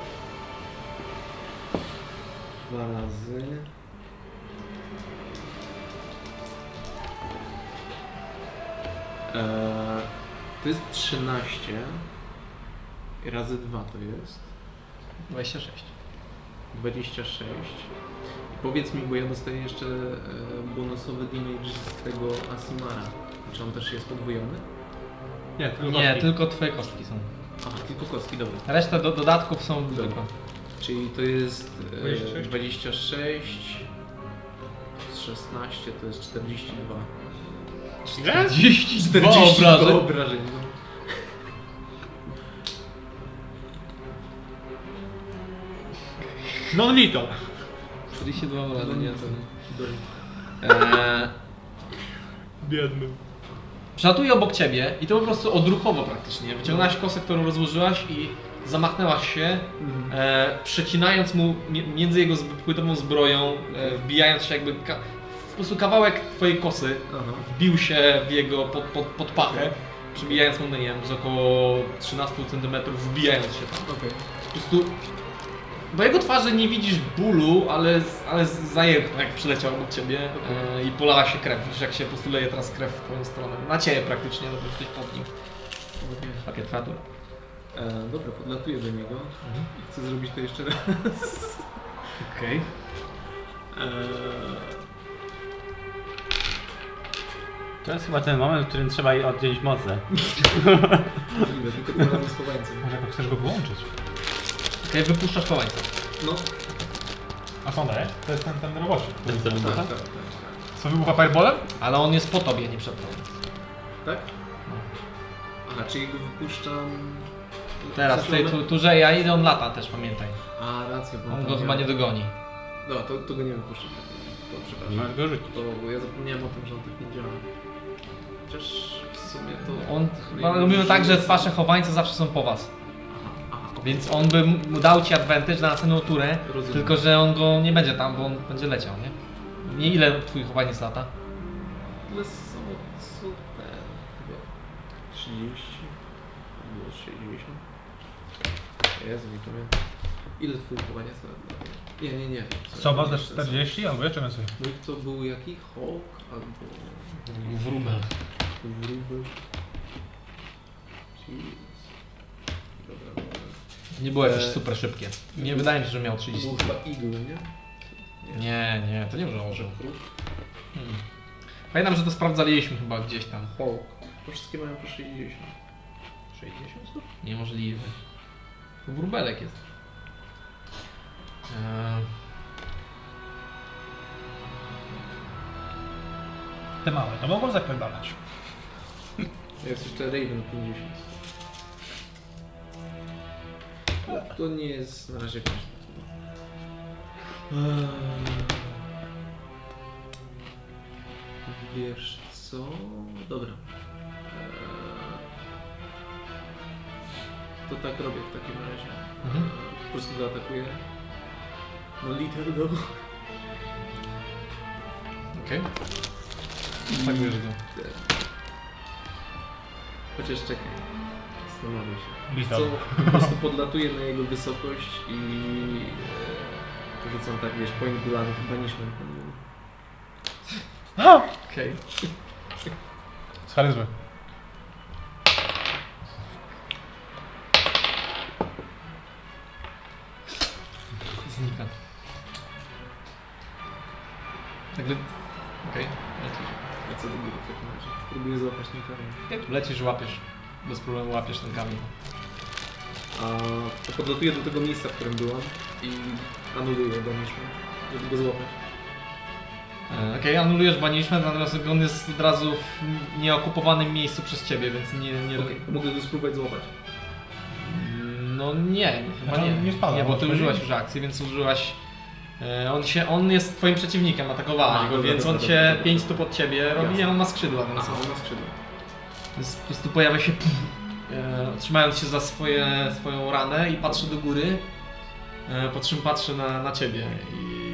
Dwa razy. Eee, to jest 13. Razy 2 to jest. 26. 26. I powiedz mi, bo ja dostaję jeszcze e, bonusowy damage z tego Asimara. Czy on też jest podwojony? Nie, tylko Nie, kostki. tylko twoje kostki są. Aha, tylko kostki, dobra. Reszta do, dodatków są zwykłe. Czyli to jest e, 26. 26 z 16 to jest 42. 42 42 obrażeń. obrażeń. No. Non lethal. 42 obrażeń, No, jasne. Dobra. Eee, Biedny. Przelatuje obok ciebie i to po prostu odruchowo praktycznie. Wyciągnęłaś kosę, którą rozłożyłaś i zamachnęłaś się, Mhm. e, przecinając mu mi- między jego zb- płytową zbroją, e, wbijając się jakby... Ka- po prostu kawałek twojej kosy Aha. wbił się w jego pod, pod, pod pachę, przybijając mu, no nie wiem, z około 13 cm, wbijając się tam. Okej. Po prostu... Bo jego twarzy nie widzisz bólu, ale, ale zajętno jak przyleciał obok ciebie e, i polała się krew. Widzisz jak się po prostu leje teraz krew w twoją stronę. Na ciebie praktycznie, no bo jesteś pod nim. Takie twoja tura. E, dobra, podlatuję do niego i chcę zrobić to jeszcze raz. Okej. Eee, To jest chyba ten moment, w którym trzeba jej oddzielić moce. Możliwe, tylko z chowańcem. Może jakoś chcesz go wyłączyć. Okej, wypuszczasz kołańca. No, A co on daje? To jest ten, ten roboczy. Ten co tak, wybucha? tak, tak, tak. Co wybucha fireballem? Ale on jest po tobie, nie przed tobą. Tak? Aha, czyli go wypuszczam... Teraz, w tej tu- turze ja idę, on lata też, pamiętaj. A, racja, bo On tam go chyba miał- nie dogoni. No, to, to go nie wypuszczam. To przepraszam. Możesz go rzucić. To, bo ja zapomniałem o tym, że on tak nie działa. Chociaż w sumie to... On chyba robimy tak, że wasze chowańce zawsze są po was. Więc on by mu dał ci advantage na następną turę, Rozumiem. tylko że on go nie będzie tam, bo on będzie leciał, nie? Nie ile twój chowaniec lata? Tyle samo co ten... Chyba 30... Było 60... Jezu, nie pamiętam. Ile twój chowanie lat? Nie, nie, nie. Soba ze 40 albo jeszcze więcej. Mój to był jaki? Hawk albo... Wróbel. Wróbel. Jeez. Dobra, dobra. Nie było jakieś Eee, super szybkie. Nie wydaje mi się, że miał To 30. był chyba Eagle, nie? Nie, nie, to nie przełożył. Kruk. Hmm. Pamiętam, że to sprawdzaliśmy chyba gdzieś tam. Hawk. To wszystkie mają po 60. 60 stóp? Niemożliwe. To wróbelek jest. Eee, Te małe, to mogą zapierdalać. Jest jeszcze Raven 50. No, to nie jest na razie ważne. Eee, Wiesz co? Dobra. Eee, To tak robię w takim razie. Mhm. Eee, Po prostu zaatakuję. No liter do... Okej. Tak wiesz go. Chociaż czekaj. Zastanowię się. Co po prostu podlatuję na jego wysokość i e, rzucam tak, wiesz, point blank banishment. A! Okej. Z charyzmy. Znika. Nagle... Okej. lecisz. Próbuję złapać ten kamień. Lecisz, łapiesz. Bez problemu łapiesz ten kamień. A to podlatuję do tego miejsca, w którym byłam i anuluję banishment, żeby go złapać. E, Okej, anulujesz banishment, natomiast on jest od razu w nieokupowanym miejscu przez ciebie, więc nie... nie... Okej, mogę go spróbować złapać. No nie, chyba Znaczy, nie. nie spada, nie, bo ty użyłaś już akcji, więc użyłaś... e, On, się, on jest twoim przeciwnikiem, atakowałaś A, go, więc dobra, on cię dobra. 5 stóp od ciebie robi, a on ma skrzydła, więc, Aha, on ma skrzydła. więc po prostu pojawia się e, trzymając się za swoje, swoją ranę i patrzy do góry, e, po czym patrzy na, na ciebie i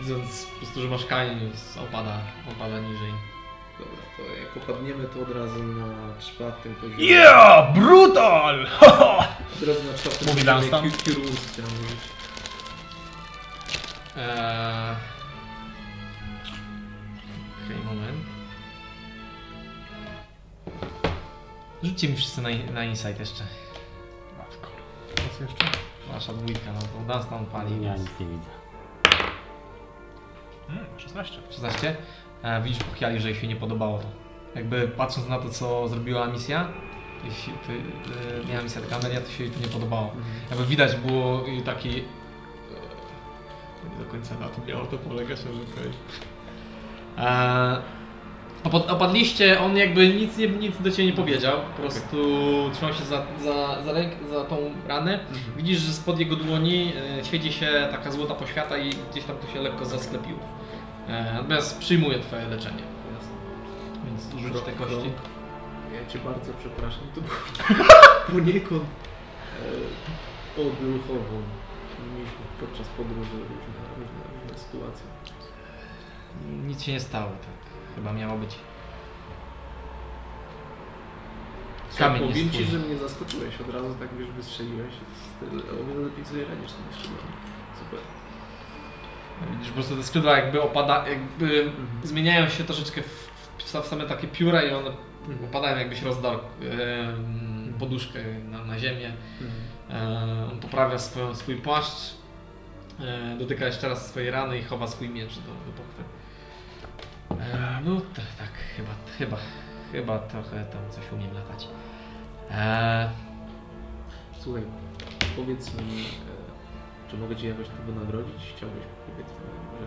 widząc po prostu, że masz kamień, więc opada, opada niżej. Dobra, to jak opadniemy to od razu na czwartym poziomie. Yeah! Brutal! Od razu na czwartym Mówi poziomie Dunstan. Chciałem mówić. Eee... Okej, moment. Rzućcie mi wszyscy na, na insight jeszcze. Matko. Co jeszcze? Wasza dwójka, no to Dunstan pali. Ja więc- nic nie widzę. Mm, 16. 16. E, widzisz po Chiali, że jej się nie podobało to. Jakby patrząc na to, co zrobiła misja, to się, to, e, miała misja taka Amelia, to się jej to nie podobało. Jakby widać było taki... Nie do końca na tym miało to polegać, ale okej. E, opad- Opadliście, on jakby nic, nie, nic do Ciebie nie powiedział, po prostu trzymał się za, za, za, ręk, za tą ranę. Widzisz, że spod jego dłoni e, świeci się taka złota poświata i gdzieś tam to się lekko zasklepiło. E, Natomiast przyjmuje Twoje leczenie, więc rzuć te kości. Ja Cię bardzo przepraszam, to było poniekąd e, odruchowo. Mieliśmy podczas podróży różne, sytuacje. Nic się nie stało, tak chyba miało być. Kamień jest Powiem Ci, twój. że mnie zaskoczyłeś od razu, tak wiesz, wystrzeliłeś. O wiele lepiej sobie radzisz z tymi skrzydłami. Super. Widzisz, po prostu te skrzydła jakby opada, jakby Mhm. zmieniają się troszeczkę w, w, w same takie pióra i one Mhm. opadają jakbyś rozdał em, poduszkę na, na ziemię. Mhm. E, on poprawia swoją, swój płaszcz, e, dotyka jeszcze raz swojej rany i chowa swój miecz do, do pochwy. E, no tak, tak, chyba, chyba, chyba trochę tam coś umiem latać. E, Słuchaj, powiedz mi, e, czy mogę Cię jakoś tu wynagrodzić? Chciałbyś, powiedzmy, że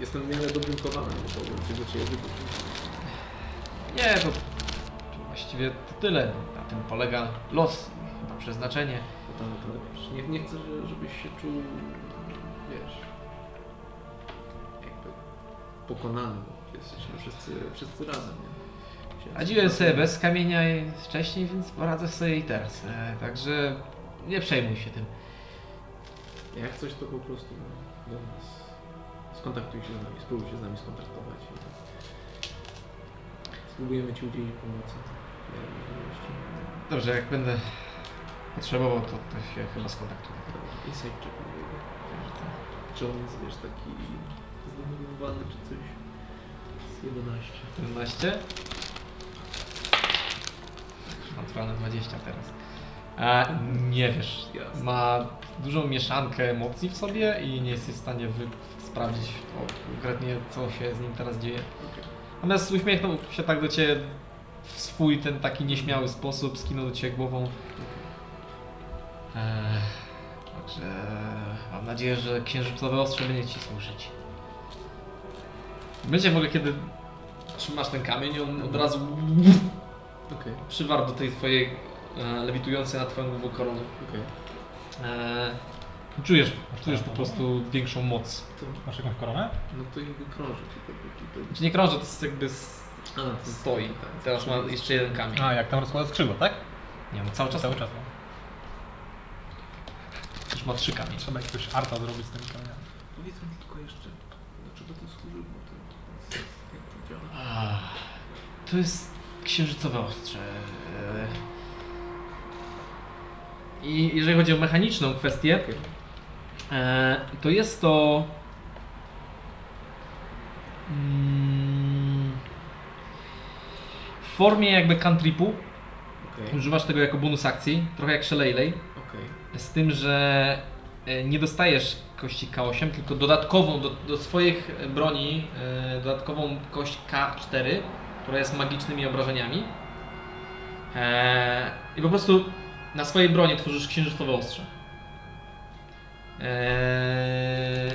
jestem w miarę dobrym kowanem, bo Cię do Ciebie wykupić. nie, to, to właściwie to tyle. Na tym polega los, chyba przeznaczenie. To, to wiesz, nie, nie chcę, że- żebyś się czuł, wiesz, jakby pokonany, bo jesteśmy wszyscy, wszyscy razem, nie? Radziłem sobie bez kamienia wcześniej, więc poradzę sobie i teraz. E, także nie przejmuj się tym. Jak coś, to po prostu do nas skontaktuj się z nami, spróbuj się z nami skontaktować. i Spróbujemy Ci udzielić pomocy. w miarę możliwości. Dobrze, jak będę potrzebował, to, to się chyba skontaktuję. Na niego. Czy on jest, wiesz, taki zdenerwowany, czy coś? Z 11. 11. Naturalne 20 teraz. E, nie wiesz, Jasne. ma dużą mieszankę emocji w sobie i nie jesteś w stanie wy- sprawdzić o, konkretnie co się z nim teraz dzieje. Natomiast uśmiechnął się tak do Ciebie w swój ten taki nieśmiały sposób, skinął do Ciebie głową. Eee, także mam nadzieję, że księżycowe ostrze będzie Ci służyć. Będzie w ogóle kiedy trzymasz ten kamień i on od razu Okej, przywarł do tej Twojej e, lewitującej nad Twoją głową korony. okej. Eee, czujesz, czujesz po prostu większą moc. Masz jakąś koronę? no to jakby krąży. Czy nie krąży, to jest jakby s- A, to stoi. Teraz ma jeszcze jeden kamień. A, jak tam rozkłada skrzydło, tak? Nie, on cały czas Cały czas. no. Już ma trzy kamienie. Trzeba jakiegoś arta zrobić z tymi kamieniami. Powiedz mi tylko jeszcze, do czego to służy, bo to jest, jak to działa. To jest księżycowe ostrze. E, I jeżeli chodzi o mechaniczną kwestię, e, to jest to. mm, W formie jakby cantripu. Okej, Używasz tego jako bonus akcji, trochę jak Shillelagh. Z tym, że e, nie dostajesz kości K8, tylko dodatkową do, do swoich broni, e, dodatkową kość K4, która jest magicznymi obrażeniami. E, I po prostu na swojej broni tworzysz księżycowe ostrze. E,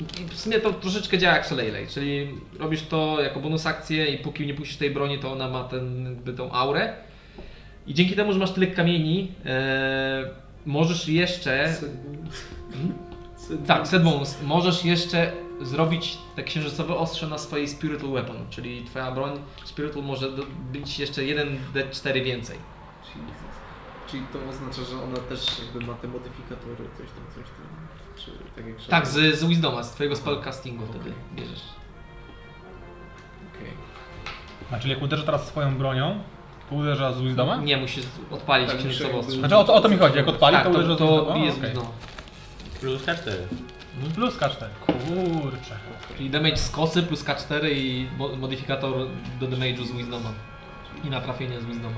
i w sumie to troszeczkę działa jak Shillelagh, czyli robisz to jako bonus akcję i póki nie puścisz tej broni, to ona ma ten, jakby tą aurę. I dzięki temu, że masz tyle kamieni, e, możesz jeszcze. Sedbun. Tak, set bonus. Możesz jeszcze zrobić te księżycowe ostrze na swojej Spiritual Weapon, czyli twoja broń Spiritual może być jeszcze 1d4 więcej. Jesus. Czyli to oznacza, że ona też jakby ma te modyfikatory, coś tam, coś tam. Czy tak jak Tak, z, z Wisdoma, z twojego spellcastingu wtedy bierzesz. Okej. A czyli jak uderzę teraz swoją bronią, uderza z Wisdoma? Nie, musisz odpalić Tak, księżycowe muszę ostrze. Znaczy o to, o to mi chodzi, jak odpali, tak, to uderza to, z to Wisdoma? z okej. Wisdoma. Plus K4. Plus K4. Kurczę. Czyli damage z kosy plus K4 i mo- modyfikator do damage'u z Wisdoma. I na trafienie z Wisdoma.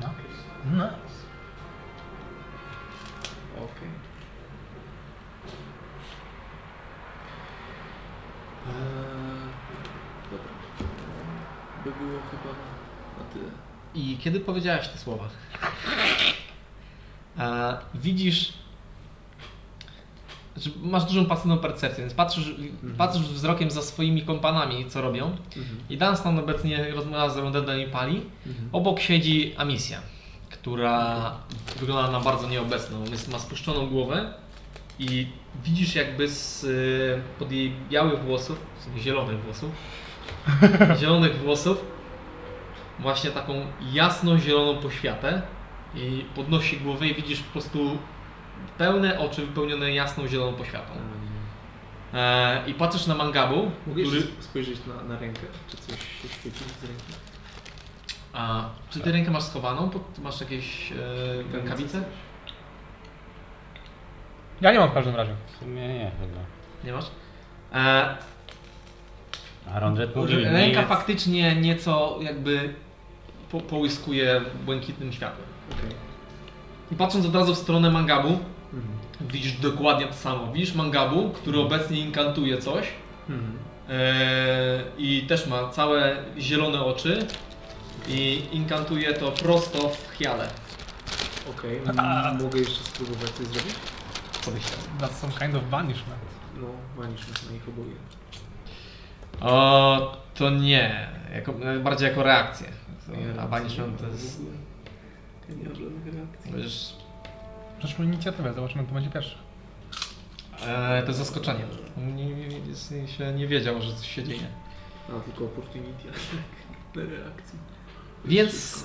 No. No. Okej. Eee, Dobra. By było chyba na tyle. I kiedy powiedziałeś te słowa, e, widzisz, znaczy masz dużą pasywną percepcję, więc patrzysz, patrzysz wzrokiem za swoimi kompanami, co robią. Mhm. I Dunstan obecnie rozmawia z Rondedem i Pali. Obok siedzi Amisja, która wygląda na bardzo nieobecną. Jest, ma spuszczoną głowę i widzisz jakby z, y, pod jej białych włosów, w sumie zielonych włosów, zielonych włosów, właśnie taką jasną zieloną poświatę i podnosi głowę i widzisz po prostu pełne oczy wypełnione jasną zieloną poświatą. E, I patrzysz na Mangabu, Mogę który... spojrzeć na, na rękę, czy coś się świeci z ręki? A, czy ty rękę masz schowaną? Pod, masz jakieś e, rękawice? Ja nie mam w każdym razie. W sumie nie chyba. Nie masz? E, A Rondret mówi, nie ręka faktycznie nieco jakby po, połyskuje błękitnym światłem. Okej. I patrząc od razu w stronę Mangabu, Mhm. Widzisz dokładnie to samo. Widzisz Mangabu, który obecnie inkantuje coś Mhm. e, i też ma całe zielone oczy i inkantuje to prosto w Hiale. Okej, A. m- mogę jeszcze spróbować coś zrobić? Co byś chciał? That's some kind of banishment. No, banishment na ich oboje. O, to nie. Jako, bardziej jako reakcję. A banishment to jest... Ja nie mam żadnych reakcji. Przeszło inicjatywę, zobaczymy kto będzie pierwszy. e, to jest zaskoczenie. Nie, nie, nie, się nie wiedział, że coś się dzieje. A, tylko opportunity na reakcji. Więc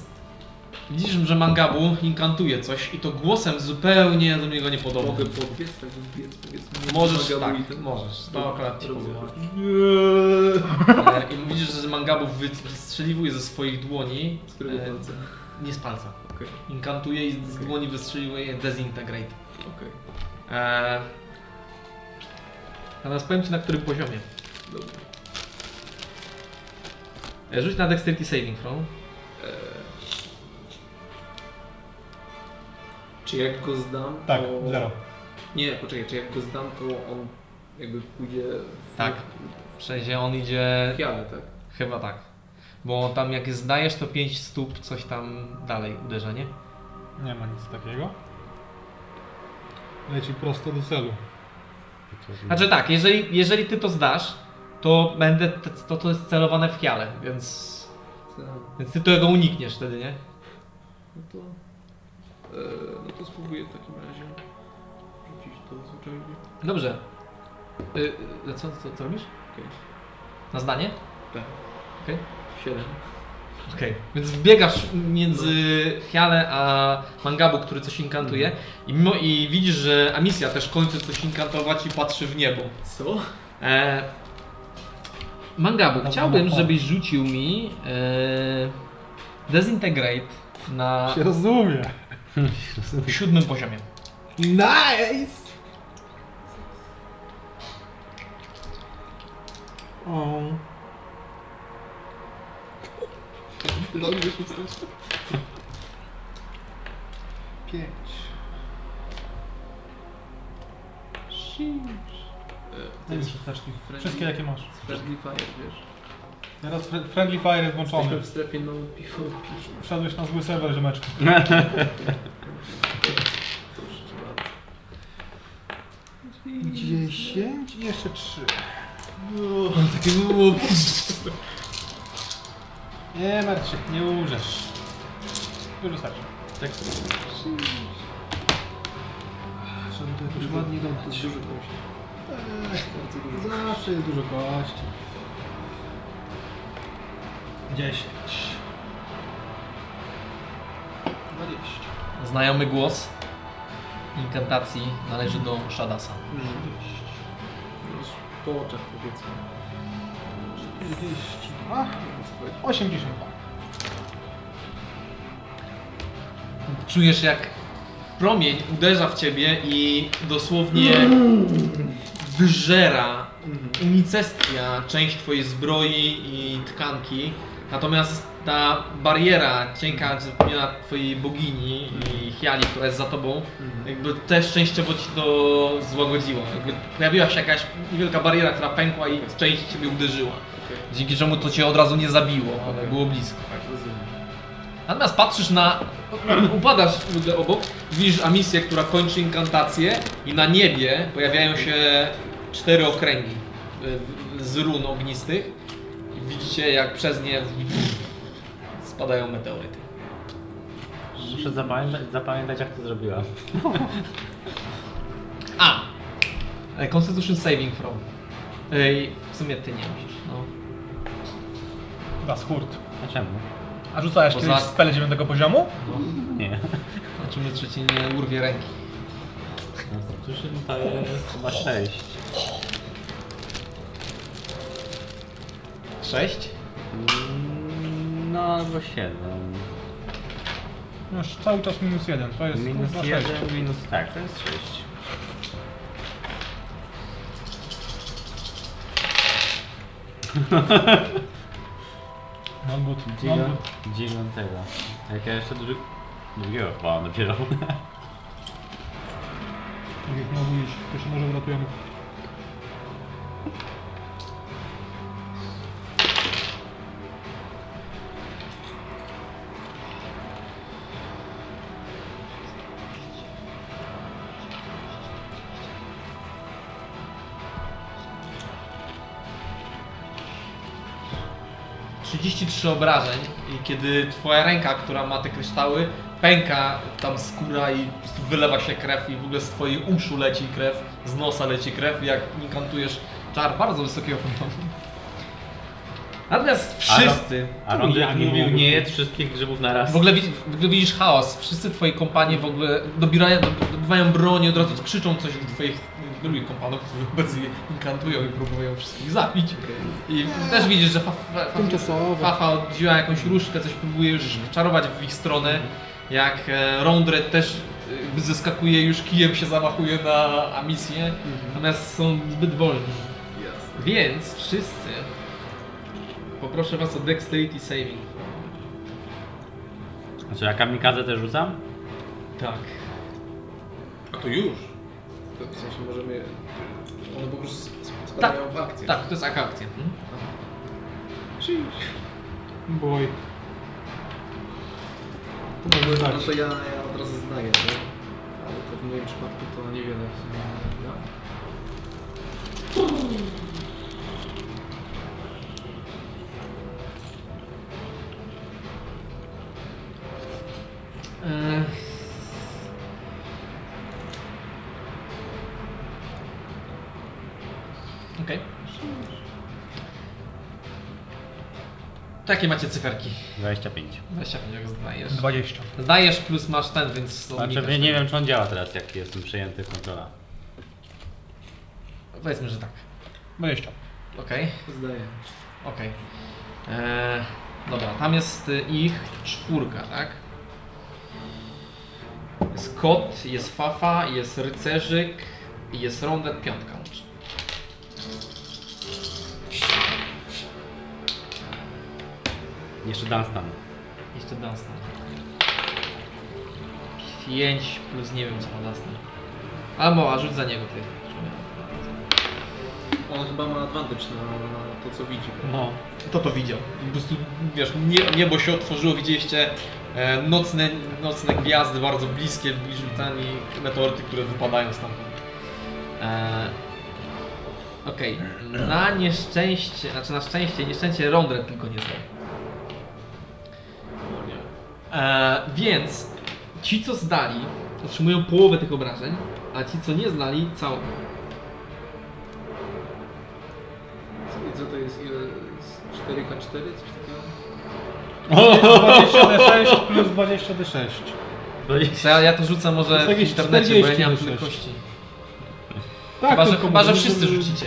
widzisz, że Mangabu inkantuje coś i to głosem zupełnie do niego nie podoba. Mogę podbiec, tak biec, powiedzmy. Możesz, tak, możesz. To akurat ci pozwolę. E, I widzisz, że Mangabu wy- wystrzeliwuje ze swoich dłoni. Z którego e, palca? Nie z palca. Okej, Inkantuje i z dłoni wystrzeliwuje Desintegrate. okej. E, natomiast powiem Ci na którym poziomie. Dobra. E, Rzuć na Dexterity Saving Throw. Czy jak go zdam, Tak, to... zero. Nie, poczekaj, czy jak go zdam, to on jakby pójdzie w... Tak. W sensie on idzie... w Hiale, tak? Chyba tak. Bo tam jak zdajesz to 5 stóp coś tam dalej uderza, nie? Nie ma nic takiego. Leci prosto do celu. Znaczy tak, jeżeli, jeżeli ty to zdasz, to będę, to, to jest celowane w hiale, więc, Tak. więc ty tego unikniesz wtedy, nie? No to... Eee, no to spróbuję w takim razie rzucić to zwyczajnie. Dobrze. Y, y, co, co, co robisz? Okej. Na zdanie? Tak. Okej. Siedem. Okej. Więc wbiegasz między Hiale a Mangabu, który coś inkantuje i, mimo, i widzisz, że Amisja też kończy coś inkantować i patrzy w niebo. Co? E, Mangabu, Dobra, chciałbym, no. żebyś rzucił mi e, Desintegrate na Się rozumie. Siódmym poziomie. Nice! O. Pięć. To jest Wszystkie jakie masz. Friendly Fire, wiesz? Teraz fr- Friendly Fire jest włączony. Jesteśmy w strefie no PvP. Wszedłeś na zły serwer, ziomeczku. 10 i jeszcze 3. Takie Nie martw się, nie umrzesz. Już wystarczy. Tak. Żeby to jakoś Dużo- ładnie dodać. dużo. Zawsze jest dużo kości. 10. 20. Znajomy głos inkantacji należy do Shadasa. Już po oczach powiedzmy. 42. 82. Czujesz jak promień uderza w ciebie i dosłownie wyżera, unicestwia część twojej zbroi i tkanki. Natomiast ta bariera cienka zapewniona twojej bogini i Hiali, która jest za tobą, jakby też częściowo ci to złagodziła. Jakby pojawiła się jakaś niewielka bariera, która pękła i w część ciebie uderzyła. Dzięki czemu to cię od razu nie zabiło, ale było blisko. Tak. Natomiast patrzysz na. Upadasz obok, widzisz Amisję, która kończy inkantację, i na niebie pojawiają się cztery okręgi y, z run ognistych. Widzicie, jak przez nie spadają meteoryty. Muszę zapamiętać, zapamiętać jak to zrobiła. A! e, Constitution Saving Throw. Ej, w sumie ty nie musisz. No. Das Hurt. A czemu? A rzucałeś kiedyś spele 9 poziomu? Nie. Zobaczymy, czy ci nie urwie ręki. Constitution to jest chyba 6. Sześć? No albo 7. Już cały czas minus 1, to jest Minus kurwa 1, sześć. minus tak, to jest 6. No good, no Dziewią- good. Dziewiątego. Jak ja jeszcze dru... drugiego chyba dopiero. Tak jak miał iść, to się może uratujemy. 33 obrażeń i kiedy twoja ręka, która ma te kryształy, pęka tam skóra i po prostu wylewa się krew i w ogóle z twojej uszu leci krew, z nosa leci krew, jak inkantujesz czar bardzo wysokiego poziomu. Natomiast wszyscy, A Rondek mówił nie jedz wszystkich grzybów na raz. w ogóle, widz- w ogóle widzisz chaos, wszyscy twoi kompanie w ogóle dobierają, dobywają broni, od razu krzyczą coś do twoich drugich kompanów, którzy obecnie inkantują i próbują wszystkich zabić. I też widzisz, że Fafa, odwzięła jakąś różdżkę, coś próbuje już czarować w ich stronę, jak e, Rondred też zeskakuje, już kijem się zamachuje na Amisję, natomiast są zbyt wolni. Więc wszyscy poproszę was o Dexterity Saving. Znaczy ja kamikazę też rzucam? Tak. A to już? To w sensie możemy... One po prostu sp- spadają w akcję. Tak, to jest taka akcja. Mhm. Boj. To No, może no dać. to ja, ja od razu zdaję, nie? Ale to w moim przypadku to niewiele w sumie da. Eee. Jakie macie cyferki? 25. 25 jak zdajesz. 20. Zdajesz plus masz ten, więc Znaczy nie, nie wiem czy on działa teraz, jak jestem przejęty kontrola. Powiedzmy, że tak. 20. Okej, Zdaję. okej. Eee, dobra, tam jest y, ich czwórka, tak? Jest kot, jest fafa, jest rycerzyk i jest rondet piątka. Jeszcze Dunstan. Jeszcze Dunstan. 5 plus nie wiem co ma Dunstan. Albo, a rzuć za niego ty. On chyba ma advantage na to, co widzi. No. Kto to widział? Po prostu, wiesz, nie, niebo się otworzyło, widzieliście e, nocne, nocne gwiazdy bardzo bliskie, bliżej ten i meteoryty, które wypadają stamtąd. E, Okej, na nieszczęście, znaczy na szczęście, nieszczęście Rondred tylko nie zdał. No. E, więc ci, co zdali, otrzymują połowę tych obrażeń, a ci, co nie znali, całą. I co to jest? Ile? Z 4K4? Coś takiego? 20d6 plus 20d6. To ja, ja to rzucę To może jest w jakieś internecie, bo ja nie mam 40 tyle kości. Tak, Chyba, że, tylko chyba, że może- wszyscy rzucicie.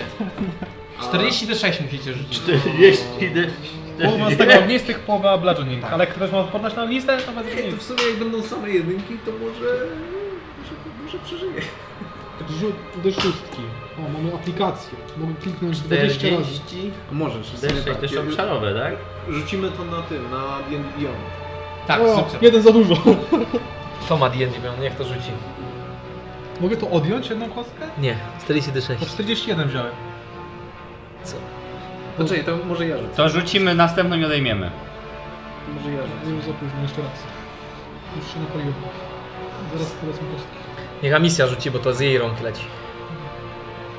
40 do 6 musicie rzucić. 40 Połowa z tego ognistych, połowa bludgeoning. Tak. Ale ktoś ma podać na listę, to bez Ej, to w sumie jak będą same jedynki, to może... Może, może przeżyje. Rzut do szóstki. O, mamy aplikację. Mogę kliknąć 20 razy. 40? Możesz. w sumie Też, tak. też są szarowe, tak? Rzucimy to na tym, na D&D Beyond. Tak, o, zróbcie. jeden za dużo. To ma D&D, niech to rzuci. Mogę to odjąć jedną kostkę? Nie, 40 do 6. Po 41 wziąłem. Poczekaj, to może ja rzucę. To rzucimy następną i odejmiemy. Może ja rzucę. Już za późno, jeszcze raz. Już się napaliłem. Zaraz polecam kostki. Niech Amisja rzuci, bo to z jej rąk leci.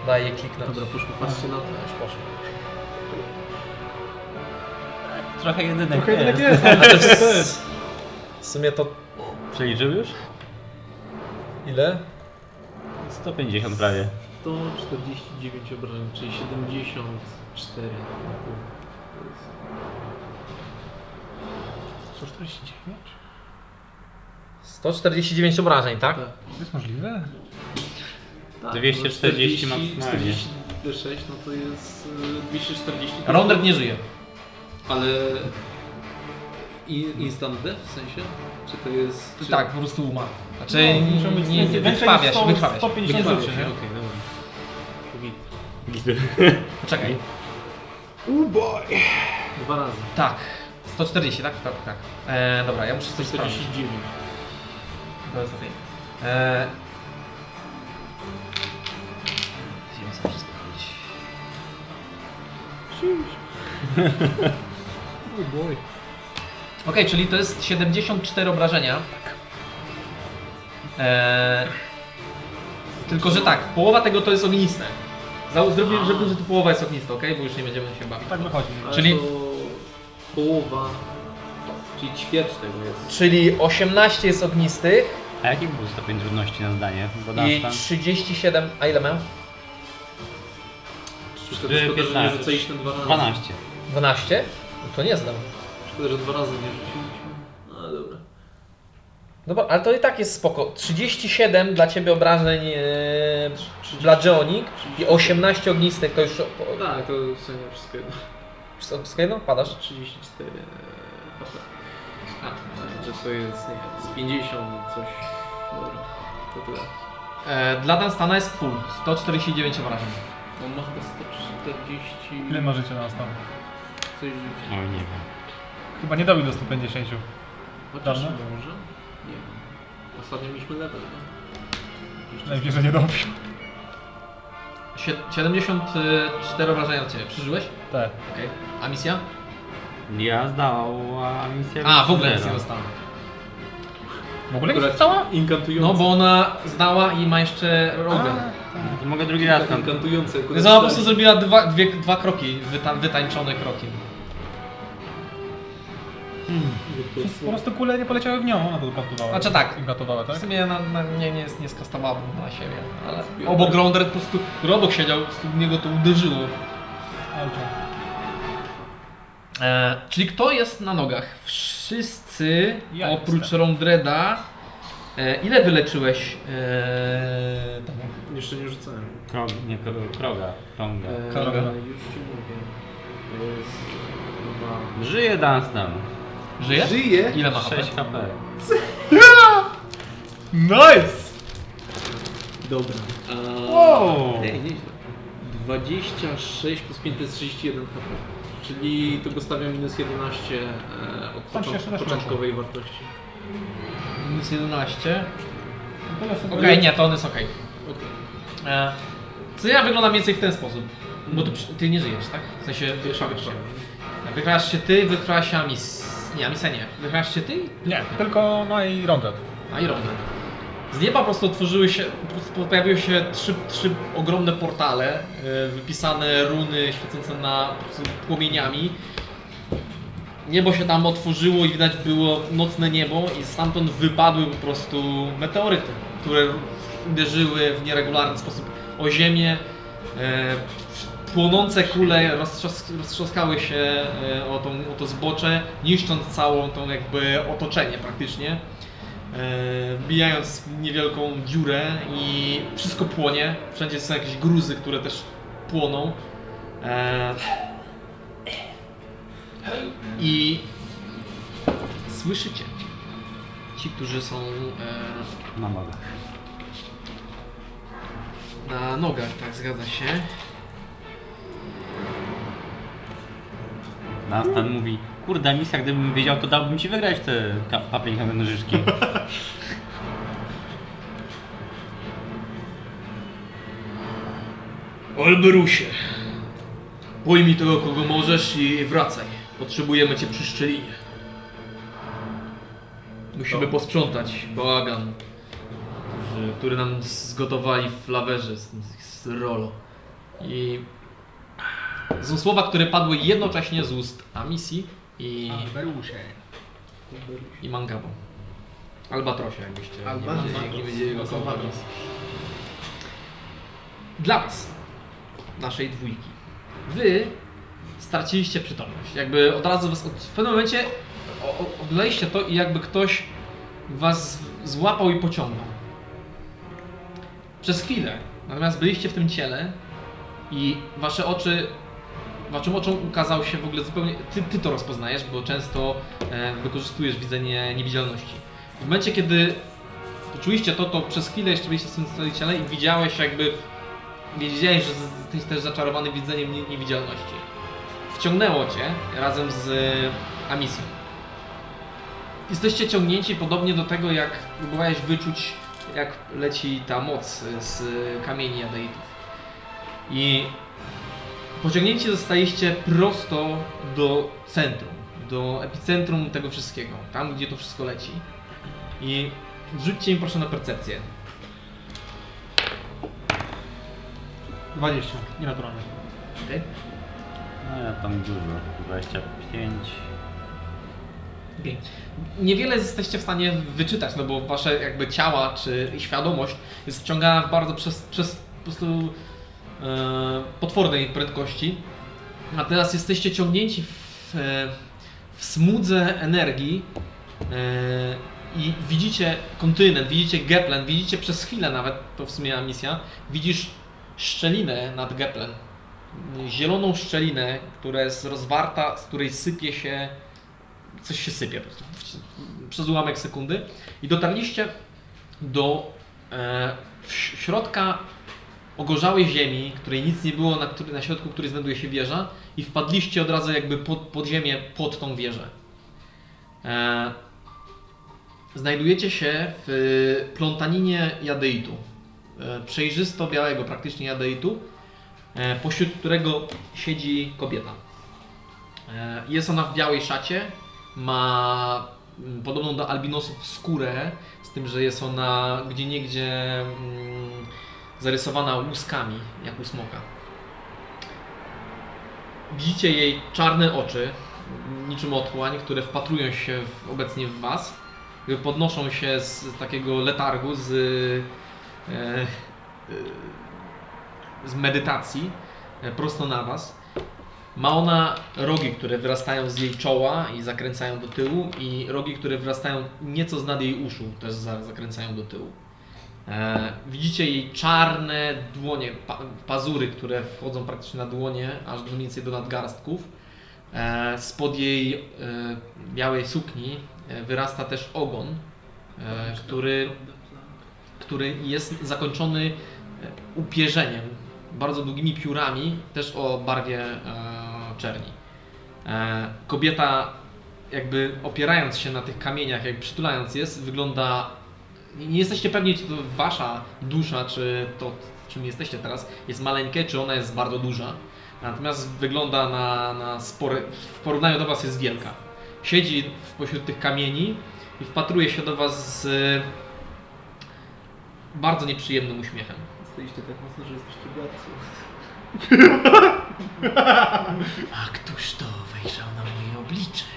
Daj jej kliknąć. Dobra, poszło, patrzcie na to. Już poszło. Trochę jedynek Trochę jednak jest. jest, ale jest. w sumie to Przeliczył już? ile? 150 prawie. 149 obrażeń, czyli 74 na pół. To jest- 149? 149 obrażeń, tak? Tak. To jest możliwe? Tak, 240 no 40, maksymalnie. 46, no to jest y, 240. Rondred nie żyje. Ale... I, instant death w sensie? Czy to jest... Czy... Tak, po prostu umarł. Znaczy, No, nie, nie, więcej wykrwawia niż się, 100, wykrwawia się. 150 Wykrwawia się, nie? Okej, dobra. Git. Poczekaj. Dwa razy. Tak. 140, tak? Tak, tak. E, dobra, ja muszę coś sprawdzić. 149. To jest okej. E, muszę zawsze sprawdzić. Oh boy. Okej, czyli to jest 74 obrażenia. Eee, tylko, że tak, połowa tego to jest ogniste. Za- Zrobiłem, żeby, że to połowa jest ognista, ok? Bo już nie będziemy się bawić. Tak wychodzi. Czyli- to połowa, czyli ćwierć tego jest. Czyli 18 jest ognistych A jaki był stopień trudności na zdanie? Bo i Dunstan? 37, a ile miał? Szkoda, szkoda, że nie 15. rzucaliśmy dwa razy. 12. 12? No to nie znam. Szkoda, że dwa razy nie rzuciliśmy. No ale dobra. Dobra, ale to i tak jest spoko. 37 dla ciebie obrażeń e, dla Geonik i 18 ognistych to już... Tak, to w sumie wszystko jedno. Wszystko jedno? Padasz? 34 HP. A, że to jest, nie wiem, z 50 coś. Dobra, to tyle. E, dla Dunstana jest full, 149 obrażeń. On ma chyba 140... Ile ma życia na następnym? Coś życia. Oj, nie wiem. Chyba nie dobił do 150. Chociaż Dawno? może? Ostatnio mieliśmy level, nie? Najpierw, że nie dobił. Sie- 74 obrażenia dla ciebie. Przeżyłeś? Tak. Okej. A misja? Ja zdał, a misja... A, w ogóle nic nie dostała. W ogóle nie Akurat została? Inkantujące. No bo ona zdała i ma jeszcze rogę. To mogę drugi raz Tak, tam. inkantujące. ona po prostu zrobiła dwa, dwie, dwa kroki, wyta, wytańczone kroki. Po prostu kule nie poleciały w nią, ona to plantowała. Znaczy tak. I plantowała, W tak? sumie na, na, nie, nie, nie skastowałbym na siebie, ale obok Grounder po prostu, który obok siedział, w niego to uderzyło. Aucie. E, czyli kto jest na nogach? Wszyscy, Ja oprócz. Rondreda. E, ile wyleczyłeś? E? Jeszcze nie rzucałem. Krog, nie, kro- kroga. Krąga. Eee, Kroga. już ci mówię. To jest... Żyje Dunstan. Żyje? Żyje? Ile ma HP? 6 HP. Nice! Dobra. Eee, Wow! Nie, nieźle. 26 plus 5 to jest 31 HP. Czyli to go stawia minus 11 e, od Tam się jeszcze początkowej wartości. Minus 11. No ja Okej, nie, to on jest okej. Okej. E, Scena wygląda mniej więcej w ten sposób. Bo ty, przy- ty nie żyjesz, tak? W sensie wykrwawiasz się. Wykrasz się ty, wykrasz się Amis. Nie, Amisa nie. Wykrasz się ty Nie, tylko no i Rondet. a i Ronda. Z nieba po prostu otworzyły się, po pojawiły się trzy, trzy ogromne portale, e, wypisane runy świecące na płomieniami. Niebo się tam otworzyło i widać było nocne niebo i stamtąd wypadły po prostu meteoryty, które uderzyły w nieregularny sposób o ziemię. E, Płonące kule roztrzas- roztrzaskały się e, o, tą, o to zbocze, niszcząc całą tą jakby otoczenie praktycznie. E, wbijając w niewielką dziurę i wszystko płonie. Wszędzie są jakieś gruzy, które też płoną. E, I słyszycie ci, którzy są e, Na nogach. na nogach, tak zgadza się. Dunstan mówi, kurde misja, gdybym wiedział, to dałbym ci wygrać te papieńkowe nożyczki. Olbrusie, pojmij tego, kogo możesz i wracaj. Potrzebujemy cię przy szczelinie. Musimy posprzątać bałagan, który- nam zgotowali w lawerze z, z Rolo. I są słowa, które padły jednocześnie z ust Amisi i, Berusie. i Mangabo. Albatrosie, jakbyście Albatros. nie wiedzieli go są Dla was, naszej dwójki, wy straciliście przytomność. Jakby od razu was, od, w pewnym momencie o- o- oglądaliście to i jakby ktoś was złapał i pociągnął. Przez chwilę. Natomiast byliście w tym ciele i wasze oczy, waszym oczom ukazał się w ogóle zupełnie, ty, ty to rozpoznajesz, bo często e, wykorzystujesz widzenie niewidzialności. W momencie, kiedy poczuliście to, to przez chwilę jeszcze byliście w tym i widziałeś jakby, wiedziałeś, że jesteś też zaczarowany widzeniem nie, niewidzialności. Wciągnęło cię razem z e, Amisją. Jesteście ciągnięci podobnie do tego, jak próbowałeś wyczuć, jak leci ta moc z kamieni jadeitów. I pociągnięci zostaliście prosto do centrum, do epicentrum tego wszystkiego, tam gdzie to wszystko leci. I rzućcie mi proszę na percepcję. 20, nienaturalnie. Ty? No ja tam dużo. 25. Okej. Niewiele jesteście w stanie wyczytać, no bo wasze jakby ciała czy świadomość jest wciągana w bardzo przez, przez po prostu potwornej prędkości. A teraz jesteście ciągnięci w, e, w smudze energii e, i widzicie kontynent, widzicie Geplen, widzicie przez chwilę nawet, to w sumie misja, widzisz szczelinę nad Geplen. Zieloną szczelinę, która jest rozwarta, z której sypie się coś się sypie po prostu przez ułamek sekundy i dotarliście do e, środka ogorzałej ziemi, której nic nie było, na, na środku której znajduje się wieża i wpadliście od razu jakby pod, pod ziemię, pod tą wieżę. E, znajdujecie się w plątaninie jadeitu. E, przejrzysto-białego praktycznie jadeitu, e, pośród którego siedzi kobieta. E, Jest ona w białej szacie, ma mm, podobną do albinosów skórę, z tym, że jest ona gdzie niegdzie mm, zarysowana łuskami, jak u smoka. Widzicie jej czarne oczy, niczym otchłań, które wpatrują się w, obecnie w Was. Podnoszą się z, takiego letargu, z, e, e, z medytacji e, prosto na Was. Ma ona rogi, które wyrastają z jej czoła i zakręcają do tyłu i rogi, które wyrastają nieco z nad jej uszu, też za- zakręcają do tyłu. E, widzicie jej czarne dłonie, pa, pazury, które wchodzą praktycznie na dłonie, aż do mniej więcej do nadgarstków. E, spod jej e, białej sukni wyrasta też ogon, który, który jest zakończony upierzeniem, bardzo długimi piórami, też o barwie czerni. Kobieta, jakby opierając się na tych kamieniach, jakby przytulając jest, wygląda. Nie nie jesteście pewni, czy to wasza dusza, czy to, czym jesteście teraz, jest maleńkie, czy ona jest bardzo duża. Natomiast wygląda na, na spory. W porównaniu do was jest wielka. Siedzi w pośród tych kamieni i wpatruje się do was z bardzo nieprzyjemnym uśmiechem. Jesteście tak mocno, że jesteście bratcy. A któż to wejrzał na moje oblicze?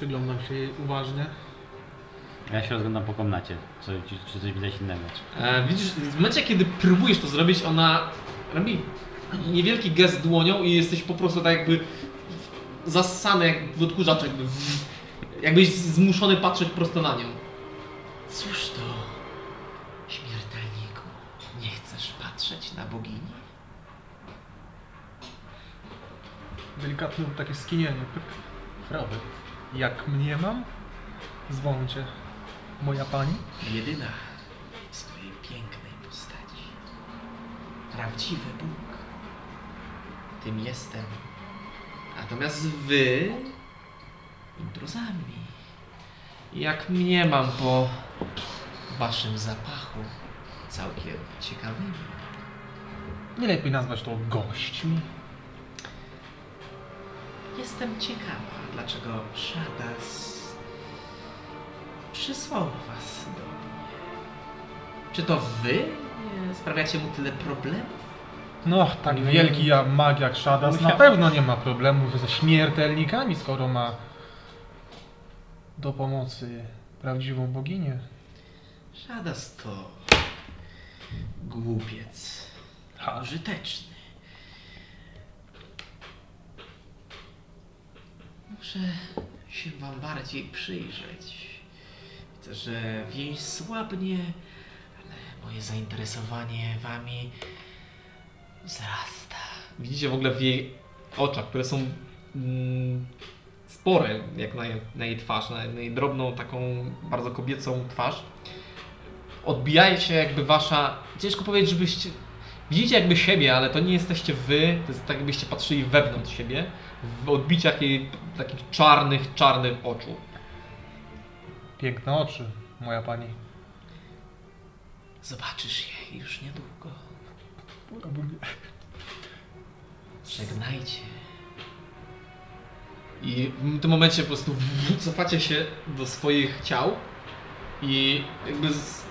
Przyglądam się jej uważnie. Ja się rozglądam po komnacie. Co, czy, czy coś widać innego? E, widzisz, w momencie, kiedy próbujesz to zrobić, ona robi niewielki gest dłonią i jesteś po prostu tak jakby zassany jak w odkurzacz, jakby w, jakbyś zmuszony patrzeć prosto na nią. Cóż to, śmiertelniku, nie chcesz patrzeć na bogini? Delikatne takie skinienie. Pyk. Robert, jak mnie mam? Zwą cię. Moja pani? Jedyna w swojej pięknej postaci. Prawdziwy Bóg. Tym jestem. Natomiast wy intruzami. Jak mnie mam po waszym zapachu całkiem ciekawymi. Nie lepiej nazwać to gośćmi. Jestem ciekawa, dlaczego Shadas przysłał was do mnie. Czy to wy e, sprawiacie mu tyle problemów? No, tak wielki ja mag jak Shadas na pewno nie ma problemów ze śmiertelnikami, skoro ma do pomocy prawdziwą boginię. Shadas to głupiec, Ha. użyteczny. Muszę się wam bardziej przyjrzeć. Widzę, że więź słabnie, ale moje zainteresowanie wami wzrasta. Widzicie w ogóle w jej oczach, które są mm, spore, jak na jej, na jej twarz, na, jej drobną, taką bardzo kobiecą twarz odbija się jakby wasza. Ciężko powiedzieć, żebyście. Widzicie jakby siebie, ale to nie jesteście wy, to jest tak jakbyście patrzyli wewnątrz siebie, w odbiciach jej takich czarnych, czarnych oczu. Piękne oczy, moja pani. Zobaczysz je już niedługo. Żegnajcie. I w tym momencie po prostu cofacie się do swoich ciał i jakby z,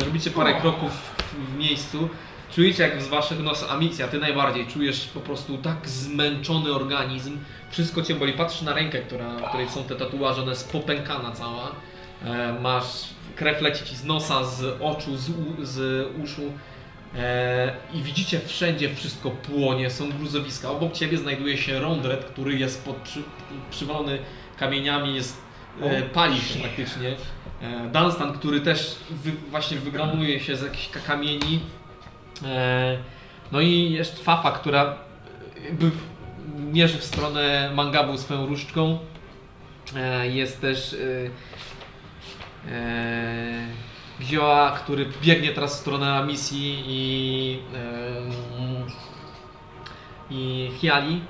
e, robicie parę kroków w, w miejscu. Czujecie jak z waszych nos, Amicja, ty najbardziej czujesz po prostu tak zmęczony organizm. Wszystko cię boli. Patrzysz na rękę, która, w której są te tatuaże, ona jest popękana cała. E, masz, krew leci ci z nosa, z oczu, z, u, z uszu. E, I widzicie wszędzie wszystko płonie, są gruzowiska. Obok ciebie znajduje się Rondret, który jest pod, przy, przywalony kamieniami, jest e, pali się praktycznie. E, Dunstan, który też wy, właśnie wygramuje się z jakichś ka- kamieni. E, no i jest Fafa, która mierzy w stronę Mangabu swoją różdżką. E, jest też e, Gzioa, który biegnie teraz w stronę misji i, i Hiali,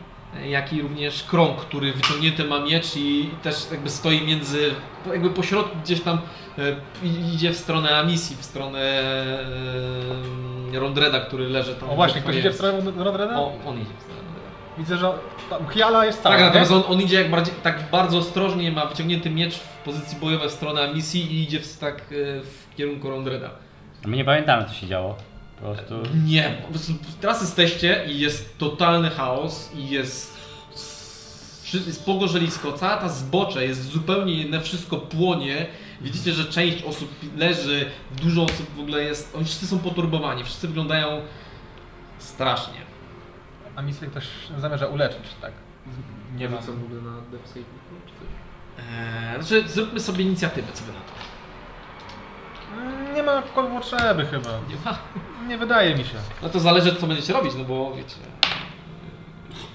jak i również Krąg, który wyciągnięty ma miecz i też jakby stoi między, jakby po środku gdzieś tam e, idzie w stronę Amisji, w stronę e, Rondreda, który leży tam. O właśnie, ktoś idzie w stronę Rodreda? O, on idzie w stronę Rondreda. Widzę, że tam Hiala jest cała, Tak, natomiast on, on idzie jak bardziej, tak bardzo ostrożnie, ma wyciągnięty miecz w pozycji bojowej w stronę Amisji i idzie w, tak e, w kierunku Rondreda. My nie pamiętamy co się działo. Prostu... Nie, po prostu teraz jesteście i jest totalny chaos i jest, jest pogorzelisko, cała ta zbocze jest zupełnie inne, wszystko płonie. Widzicie, że część osób leży, dużo osób w ogóle jest, oni wszyscy są poturbowani, wszyscy wyglądają strasznie. A misję ktoś zamierza uleczyć, tak? Nie wiem co w ogóle na Death Save czy coś. Eee, znaczy, zróbmy sobie inicjatywę, co wy na to. Nie ma potrzeby chyba. Nie ma. Nie wydaje mi się. No to zależy, co będziecie robić, no bo wiecie,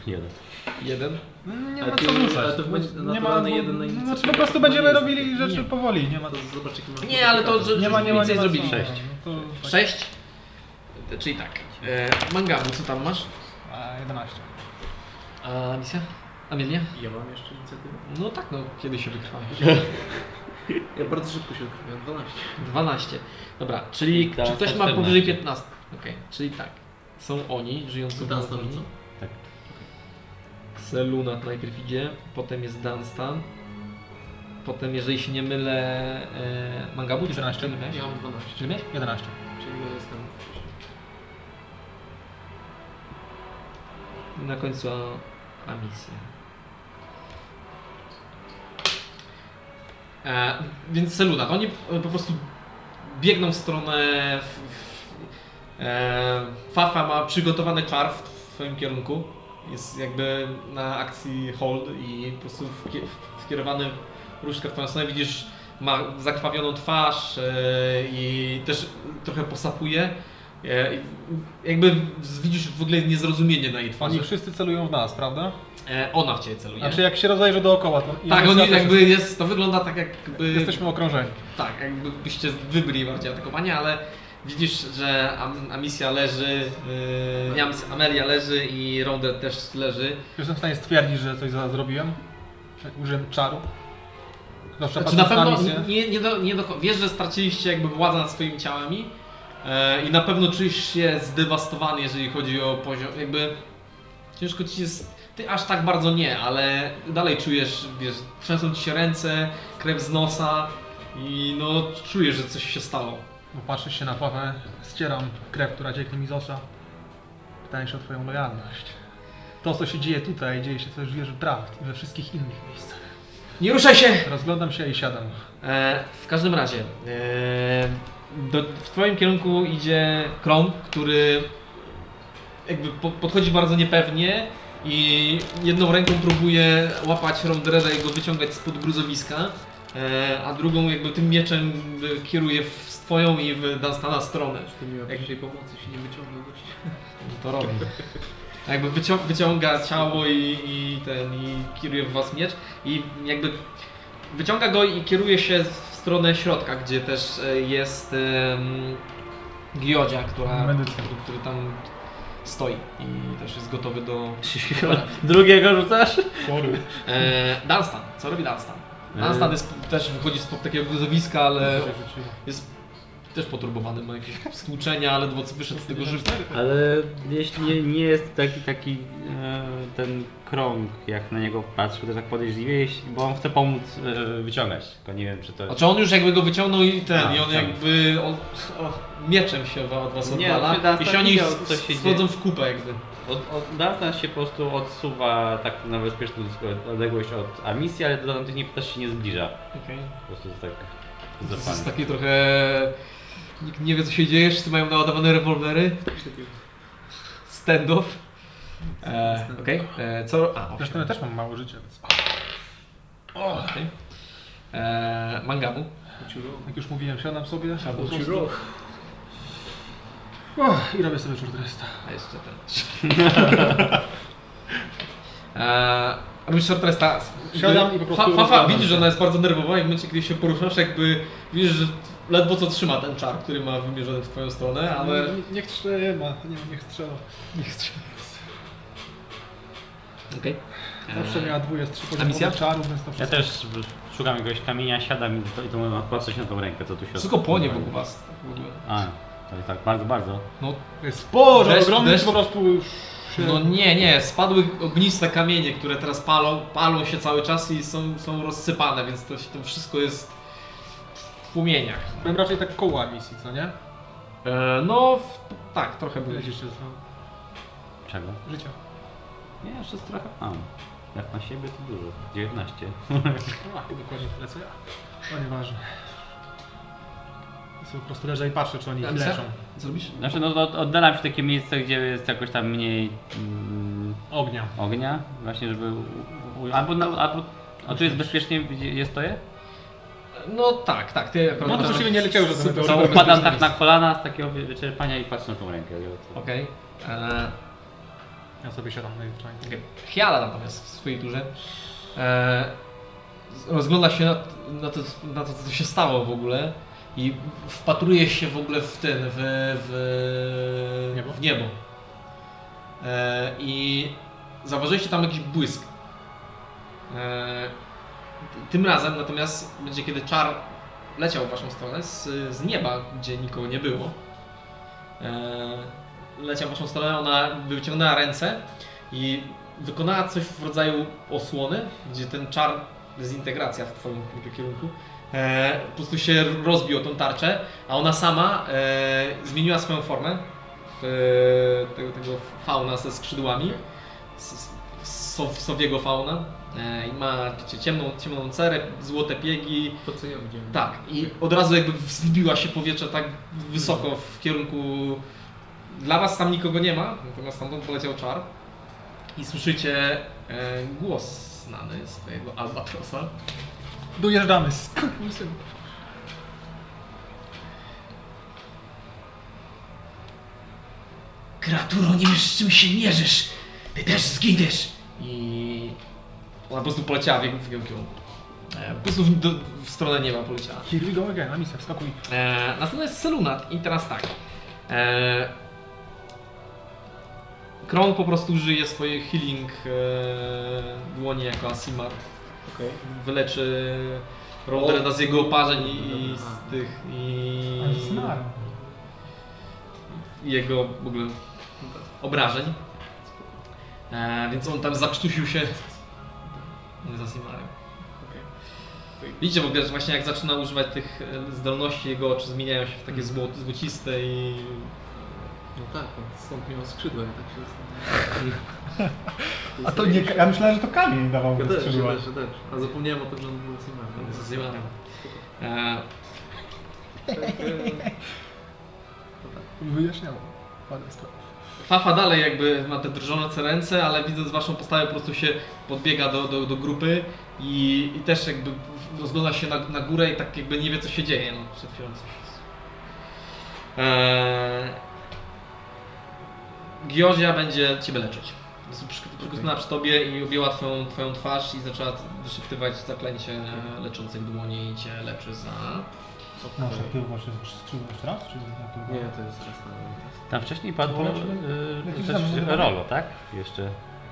Jeden. jeden. Nie ma co rzucać. to będzie nie bo- jeden na inicjatywę. Znaczy po prostu będziemy nie jest- robili rzeczy nie. powoli. Nie ma, To zobacz jaki ma Nie, ale to, że, nie ma, nie ma, nie ma zrobili. Sześć. No to tak. 6. Czyli tak. E, mangabu, co tam masz? A, 11. A misja? Amelia? Ja mam jeszcze inicjatywę? No tak, no kiedy się wykrwałeś? Ja bardzo szybko się odkryłem, 12. 12. Dobra, czyli czy ktoś ma 14. powyżej 15? Okej, czyli tak. Są oni, żyjący w Dunstan rzuca? Tak. Selunat najpierw idzie, potem jest Dunstan. Potem, jeżeli się nie mylę, e, Mangabu? 11. Czy miałeś? Ja mam 12. Czy miałeś? 11. Czyli ja jestem na końcu Amisja. E, więc Selunat, oni po prostu biegną w stronę. W, w, e, Fafa ma przygotowany czar w swoim kierunku. Jest jakby na akcji hold i po prostu skierowany różdżkę w twoją stronę. Widzisz, ma zakrwawioną twarz e, i też trochę posapuje. E, jakby widzisz w ogóle niezrozumienie na jej twarzy. Oni wszyscy celują w nas, prawda? E, ona w ciebie celuje. Znaczy jak się rozejrzy dookoła, to... tak, oni jakby jest, to wygląda tak jakby... Jesteśmy okrążeni. Tak, jakby byście wy byli bardziej atakowani, ale widzisz, że Am Amisja leży, yy, nie, Amelia leży i Ronder też leży. Jestem w stanie stwierdzić, że coś za- zrobiłem? Użyłem czaru? Zwłaszcza Znaczy na pewno misję. nie, nie, do, nie do, wiesz, że straciliście jakby władzę nad swoimi ciałami i na pewno czujesz się zdewastowany, jeżeli chodzi o poziom, jakby ciężko ci jest, ty aż tak bardzo nie, ale dalej czujesz, wiesz, trzęsą ci się ręce, krew z nosa i no czujesz, że coś się stało. Patrzysz się na Fawę, ścieram krew, która cieknie mi z osa. Pytanie się o twoją lojalność. To, co się dzieje tutaj, dzieje się też w wieży prawd i we wszystkich innych miejscach. Nie ruszaj się! Rozglądam się i siadam. E, w każdym razie, e, do, w twoim kierunku idzie krąg, który jakby po, podchodzi bardzo niepewnie i jedną ręką próbuje łapać Rondreda i go wyciągać spod gruzowiska, e, a drugą jakby tym mieczem kieruje w twoją i w Dunstana stronę. Ty mi jakiejś tej pomocy się nie wyciągnął. No to robi. Jakby wycią wyciąga ciało i, i ten i kieruje w was miecz i jakby wyciąga go i kieruje się stronę środka, gdzie też e, jest um, Giodzia, która, który, tam stoi i też jest gotowy do... Drugiego rzucasz? Chory. E, Dunstan, co robi Dunstan? Dunstan jest, też wychodzi spod takiego gruzowiska, ale jest też poturbowany, ma jakieś stłuczenia, ledwo co wyszedł z tego życia. Ale jeśli nie, nie jest taki, taki e, ten krąg, jak na niego patrzę, to tak podejrzliwie, jeśli, bo on chce pomóc e, wyciągać, tylko nie wiem czy to... Znaczy on już jakby go wyciągnął i ten, A, i on tak. jakby on, o, mieczem się od was Nie, odwala i się oni widział, s- co się schodzą w kupę jakby. Od, od się po prostu odsuwa tak na bezpieczną odległość od Amisji, ale do tamtych też się nie zbliża. Po prostu jest tak To jest takie trochę... Nikt nie wie co się dzieje, wszyscy mają naładowane rewolwery. Standoff. E, Okej, e, co... A, Zresztą ja też mam mało życia, więc... Okej. E, Mangamu. Jak już mówiłem, siadam sobie Siadam po prostu. Och, i robię sobie short resta. A jeszcze ten. eee, robisz short resta. Siadam i po prostu Fa, fa, widzisz, że ona jest bardzo nerwowa i w momencie, kiedy się poruszasz, jakby widzisz, że ledwo co trzyma ten czar, który ma wymierzony w twoją stronę, ale... Nie, niech trzyma, nie, niech strzela. Nie chcę. Okej. Zawsze Eee, miała dwóje z trzy a misja? czarów, więc to Ja wszystko. też szukam jakiegoś kamienia, siadam i to, i to mam patrzeć na tą rękę, co tu się Wszystko płonie wokół was. tak w ogóle. A, tak, tak, bardzo, bardzo. No, jest sporo, Deszcz- ogromny, deszcz- po prostu już się... no nie, nie, spadły ogniste kamienie, które teraz palą, palą się cały czas i są, są rozsypane, więc to, się- to wszystko jest płomieniach. Byłem raczej tak koło misji, co nie? E, no, w, tak, trochę jeszcze zostało? Czego? Życia. Nie, jeszcze jest trochę mam. Jak na siebie to dużo. 19. Ach, dokładnie tyle co ja. No nieważne. Ja sobie po prostu leżę i patrzę, czy oni A leczą. Co zrobisz? Znaczy, no od- oddalam się w takie miejsce, gdzie jest jakoś tam mniej mm, Ognia. ognia, właśnie żeby... u- u- Albo, no, albo a tu jest bezpiecznie, gdzie jest to je? No tak, tak. Ty akurat No to właściwie nie leciały żadne super- meteoryty. To upadam tak na kolana z takiego wy- wyczerpania i patrzę na tą rękę. Okej. E, Ja sobie siadam najzwyczajniej. okej. Hiala natomiast w swojej turze e, rozgląda się na, na, to, na to, co się stało w ogóle i wpatruje się w ogóle w ten, w, w Niebo? W niebo. E, I zauważyliście tam jakiś błysk. E, tym razem natomiast będzie kiedy czar leciał w waszą stronę z, z nieba, gdzie nikogo nie było. E, leciał w waszą stronę, ona wyciągnęła ręce i wykonała coś w rodzaju osłony, gdzie ten czar, dezintegracja w twoim kierunku, e, po prostu się rozbił o tą tarczę, a ona sama e, zmieniła swoją formę w e, tego, tego fauna ze skrzydłami, s- s- sow, sowiego fauna i ma wiecie, ciemną, ciemną cerę, złote piegi, To co ja widziałem. tak, i od razu jakby wzbiła się powietrze tak wysoko w kierunku. Dla was tam nikogo nie ma, natomiast stamtąd poleciał czar. I słyszycie e, głos znany swojego albatrosa. Dojeżdżamy, skurwysyn. Kreaturo, nie wiesz z czym się mierzysz! Ty też zginiesz! I ona po prostu poleciała w jego, w jego kierunku. E, po prostu w, do, w stronę nieba poleciała. Here we go again, a misja, wskakuj. E, następna jest Selunat i teraz tak. E, Kron po prostu żyje swoje healing e, dłonie jako Asimat. Okej. Wyleczy Rondereda z jego oparzeń i, i z tych i, i jego w ogóle obrażeń. E, więc on tam zakrztusił się z Asimarem. Widzicie w ogóle, że właśnie jak zaczyna używać tych e, zdolności, jego oczy zmieniają się w takie zło, złociste i... No tak, on stąd miał skrzydła, ja tak się zastanawiam. A to nie, ja myślałem, że to kamień dawał Ja mu też, ja skrzydła. też, ja też. A zapomniałem o tym, że on był Simarem. z Asimarem. E, Wyjaśniało. Parę spraw. Fafa dalej jakby ma te drżące ręce, ale widząc waszą postawę po prostu się podbiega do, do, do grupy i, i też jakby rozgląda się na, na górę i tak jakby nie wie co się dzieje. No, przed chwilą coś. Eee... Giozia będzie ciebie leczyć. Przykucnęła przy tobie i objęła twoją, twoją twarz i zaczęła wyszeptywać zaklęcie leczące w dłoni i cię leczy za... Może tył właśnie skrzydło jeszcze raz? Czy na? Nie, to jest raz na Tam wcześniej padło Polecimy? yy, tam- Rolo, tak? Jeszcze.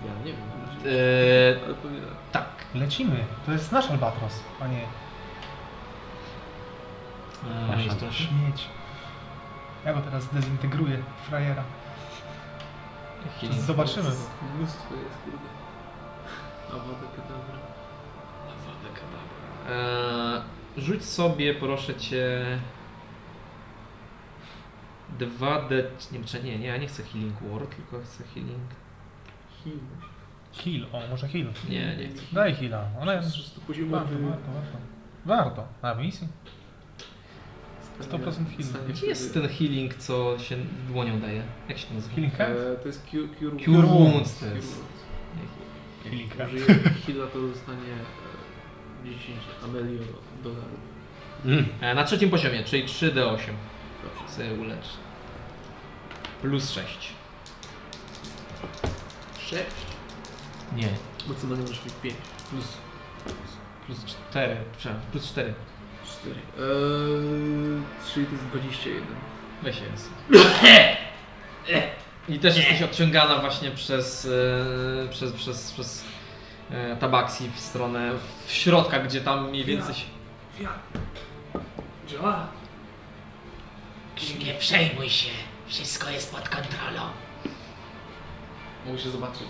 Ja nie wiem. Eee, tak. Lecimy. To jest nasz Albatros, a nie Eee, jest to- śmieć. Ja go teraz dezintegruję, frajera. Healing. Zobaczymy. Mnóstwo jest, kurde. Awada kadabra. Awada Kedavra. Eee, rzuć sobie, proszę cię. 2D. Nie, czy nie, nie, ja nie chcę Healing Word, tylko chcę Healing. Heal. Heal, o może heal. Nie, nie chcę. Daj heala. Ona jest... 300 Warto, warto, warto. Warto. Na misji? 100% heal. Gdzie jest ten healing, co się dłonią daje? Jak się to nazywa? Healing hand? E, to jest Cure, cure, Cure Wounds to Cure jest. Wounds. Healing hand. użyje heala, to dostanie e, 10 amelio dolarów. Mm. E, Na trzecim poziomie, czyli 3D8. Dobrze. Sobie ulecz. Plus 6. 6. Nie. Maksymalnie możesz mieć 5. Plus, plus 4. Przepraszam, plus 4. 4. Eee, czyli to jest 21. Weź się jest. I też jesteś odciągana właśnie przez, e, przez, przez, przez e, tabaksi w stronę w środka, gdzie tam mniej więcej się... Ja. Działa. Nie przejmuj się, wszystko jest pod kontrolą. Mogę się zobaczyć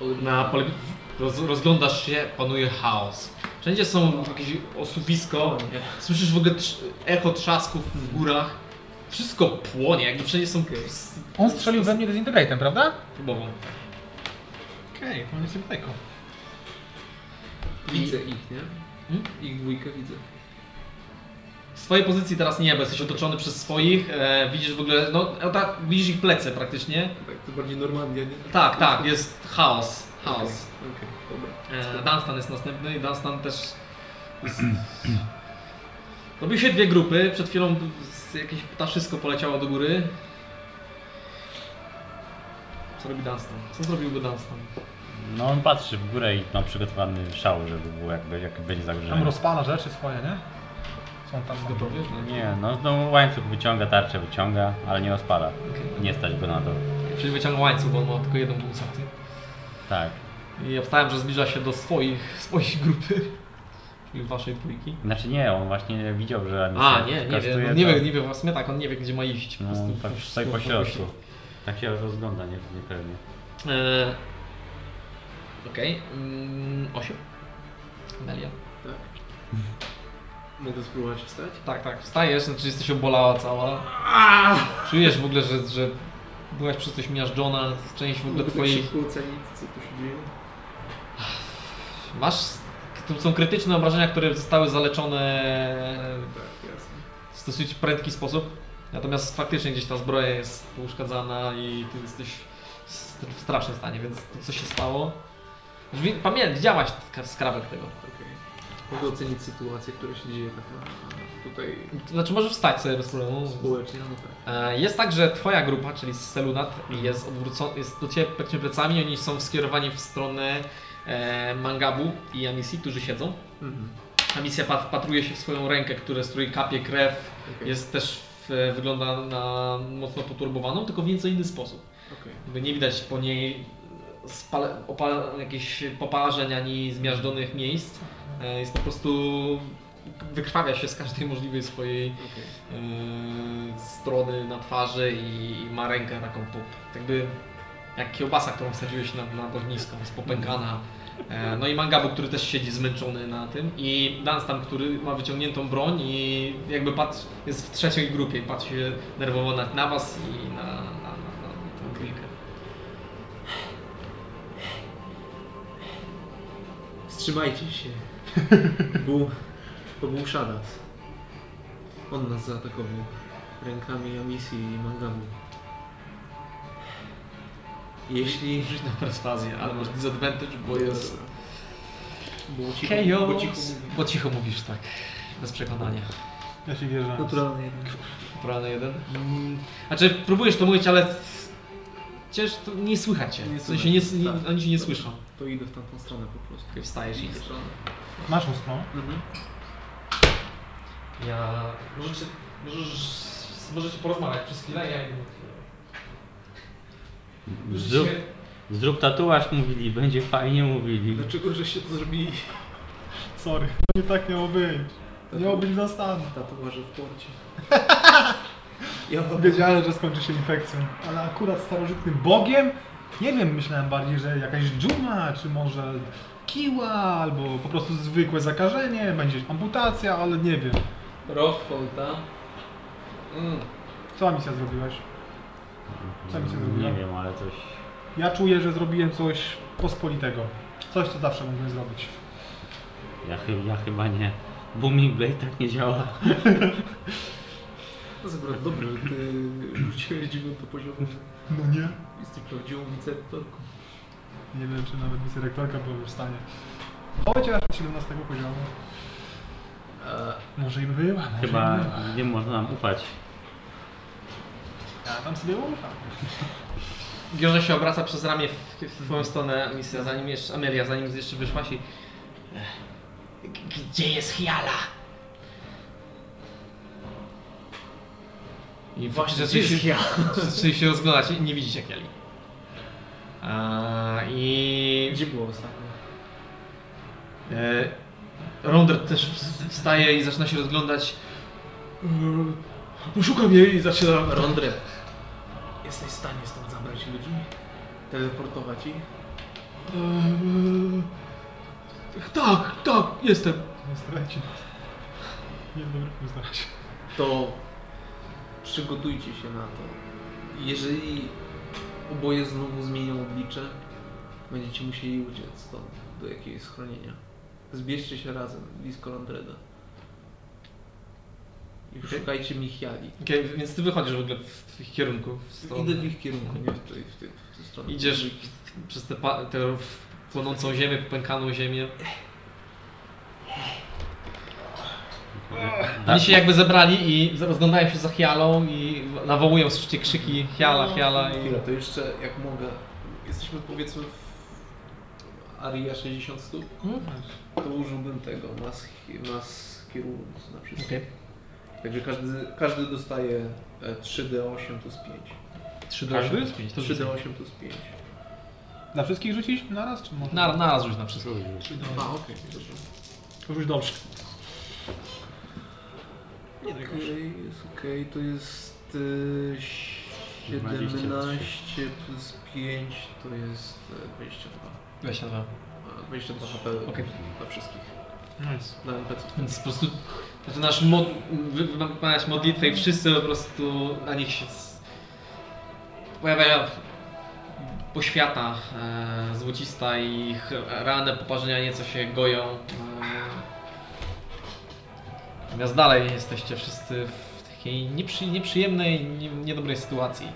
na, na, Na pole... Roz, rozglądasz się, panuje chaos. Wszędzie są jakieś osuwisko, słyszysz w ogóle trz echo trzasków w górach. Wszystko płonie, jakby wszędzie są... On strzelił we mnie dezintegratem, prawda? Próbował. Okej, to nie jest tego. Widzę ich, nie? Hmm? Ich dwójkę widzę. Z twojej pozycji teraz nie, bo jesteś otoczony przez swoich, e, widzisz w ogóle, no tak, widzisz ich plecy praktycznie. Tak, to bardziej Normandia, nie? Tak, tak, jest chaos, chaos. Okej, okej, dobra. E, Dunstan jest następny i Dunstan też jest... Się dwie grupy, przed chwilą jakieś ptaszysko poleciało do góry. Co robi Dunstan? Co zrobiłby Dunstan? No on patrzy w górę i ma przygotowany szał, żeby było jakby, jak będzie Tam zagrożenie. rozpala rzeczy swoje, nie? Są tam Gotowy? Nie, no, no łańcuch wyciąga, tarczę wyciąga, ale nie rozpala. Nie stać go na to. Czyli wyciąga łańcuch, bo on ma tylko jedną pulsację. Tak. I obstałem, że zbliża się do swoich, swojej grupy. Czyli waszej dwójki. Znaczy nie, on właśnie widział, że A, misja nie, nie kosztuje, wie, no, nie to- wie, nie wie, w sumie tak, on nie wie gdzie ma iść. Po No, prostu tak stoi po środku. Tak się rozgląda, nie, niepewnie. Eee, Okej, mm, 8. Melia. Tak. Mogę spróbować wstać? Tak, tak, wstajesz, znaczy jesteś obolała cała. Czujesz w ogóle, że, że byłaś przez coś miażdżona, część w ogóle tak twojej... szybko ocenić, co tu się dzieje? Masz... To są krytyczne obrażenia, które zostały zaleczone Tak, jasne. w dosyć prędki sposób. Natomiast faktycznie gdzieś ta zbroja jest uszkadzana i ty jesteś w strasznym stanie, więc to co się stało... Pamiętaj, widziałaś sk- skrawek tego. Okej. Mogę ocenić sytuację, która się dzieje tak na, tutaj Znaczy możesz wstać sobie bez problemu. społecznie, no tak. E, Jest tak, że twoja grupa, czyli Selunat, jest odwrócona, jest do ciebie praktycznie plecami, oni są skierowani w stronę e, Mangabu i Amisji, którzy siedzą. Mhm. Amisja pat, patruje się w swoją rękę, które, z której kapie krew, Okej. jest też w, wygląda na mocno poturbowaną, tylko w nieco inny sposób. Jakby nie widać po niej spale, opal, jakichś poparzeń ani zmiażdżonych miejsc. E, Jest po prostu wykrwawia się z każdej możliwej swojej Okej. yy, strony na twarzy i, i ma rękę taką po, jakby jak kiełbasa, którą wsadziłeś na, na ognisko, jest popękana. E, No i Mangabu, który też siedzi zmęczony na tym i Dunstan, który ma wyciągniętą broń i jakby patrzy, jest w trzeciej grupie i patrzy nerwowo na, na was i na Wstrzymajcie się. Był, to był Shadas. On nas zaatakował rękami Amisji i Mangamu. Jeśli... Rzuć na perswazję, ale masz disadvantage, bo jest... Było cicho, Chaos. bo cicho. Bo cicho mówisz tak, bez przekonania. Ja się wierzę. Naturalny jeden. Naturalny jeden. Mm, Znaczy, próbujesz to mówić, ale ciężko, to nie słychać cię. Nie w sensie nie, nie, tak. oni cię nie słyszą. To idę w tamtą stronę po prostu. Ty wstajesz i W stronę. Masz ustną. Mhm. Ja... Możecie, możesz, możecie porozmawiać przez chwilę, ja idę. Zrób, Zrób tatuaż mówili, będzie fajnie mówili. Dlaczego żeście to zrobili? Sorry, to nie tak miało być. Miało być na stan. Tatuaże w porcie. Ja Wiedziałem, że skończy się infekcją. Ale akurat starożytnym bogiem? Nie wiem, myślałem bardziej, że jakaś dżuma, czy może kiła, albo po prostu zwykłe zakażenie, będzie amputacja, ale nie wiem. Rockfolta. Mm. Co misja zrobiłaś? Co mi się zrobiło? Nie wiem, ale coś... Ja czuję, że zrobiłem coś pospolitego. Coś, co zawsze mógłbym zrobić. Ja, chy- ja chyba nie. Booming Blade tak nie działa. To jest akurat dobre, ty rzuciłeś dziewiąty poziom. No nie? Jesteś prawdziwą wicerektorką. Nie wiem, czy nawet wicerektorka byłaby w stanie. Chociaż od 17 poziomu. A Może i była, może Chyba i była. nie można nam ufać. Ja tam sobie ufam. Giorze się obraca przez ramię w, w twoją stronę, misja, zanim jeszcze, Amelia, zanim jeszcze wyszłaś i... Gdzie jest Hiala? I Właśnie, zaczęli się, zaczęli się rozglądać i nie widzicie Kieli. A, I... Gdzie było ostatnio? E, Rondert też w- wstaje i zaczyna się rozglądać. E, Poszukam jej i zaczyna... Rondre, jesteś w stanie stąd zabrać ludzi? Teleportować ich? Eee, tak, tak, jestem. Nie zdrajcie. Nie dobry pomysł na razie. To przygotujcie się na to. Jeżeli oboje znowu zmienią oblicze, będziecie musieli uciec stąd do jakiegoś schronienia. Zbierzcie się razem blisko Rondreda. I szukajcie Michiali. Okej, więc ty wychodzisz w ogóle w, ich kierunku. W stronę. Idę w ich kierunku, nie w tej, w tej, w tej stronę. Idziesz przez tę płonącą ziemię, pękaną ziemię. Da, Oni się jakby zebrali i rozglądają się za Hialą i nawołują słyszycie krzyki Hiala, Hiala i... Chwila, to jeszcze jak mogę. Jesteśmy powiedzmy w Aria 60 stóp. To użyłbym tego, mas, mas kierunku na wszystko. Okej. Także każdy, każdy dostaje e, 3D8 plus 5. 3 do 8 Każdy? plus 5. To rzucę. 3D8 plus 5. Dla wszystkich rzucić naraz, czy może? Na, na raz rzuć na wszystko. A, okej, dobrze. To rzuć dobrze. Okej, jest okej, to jest y, 17 plus 5 to jest e, 22. 22. A, 22 HP Okej. dla wszystkich. Nice. Dla NPC. Więc po prostu zaczynasz mod, wy- wymawiać modlitwę i wszyscy po prostu na nich się s- pojawiają poświata e, złocista i ich rane poparzenia nieco się goją. E, natomiast dalej jesteście wszyscy w takiej nieprzy, nieprzyjemnej, nie, niedobrej sytuacji.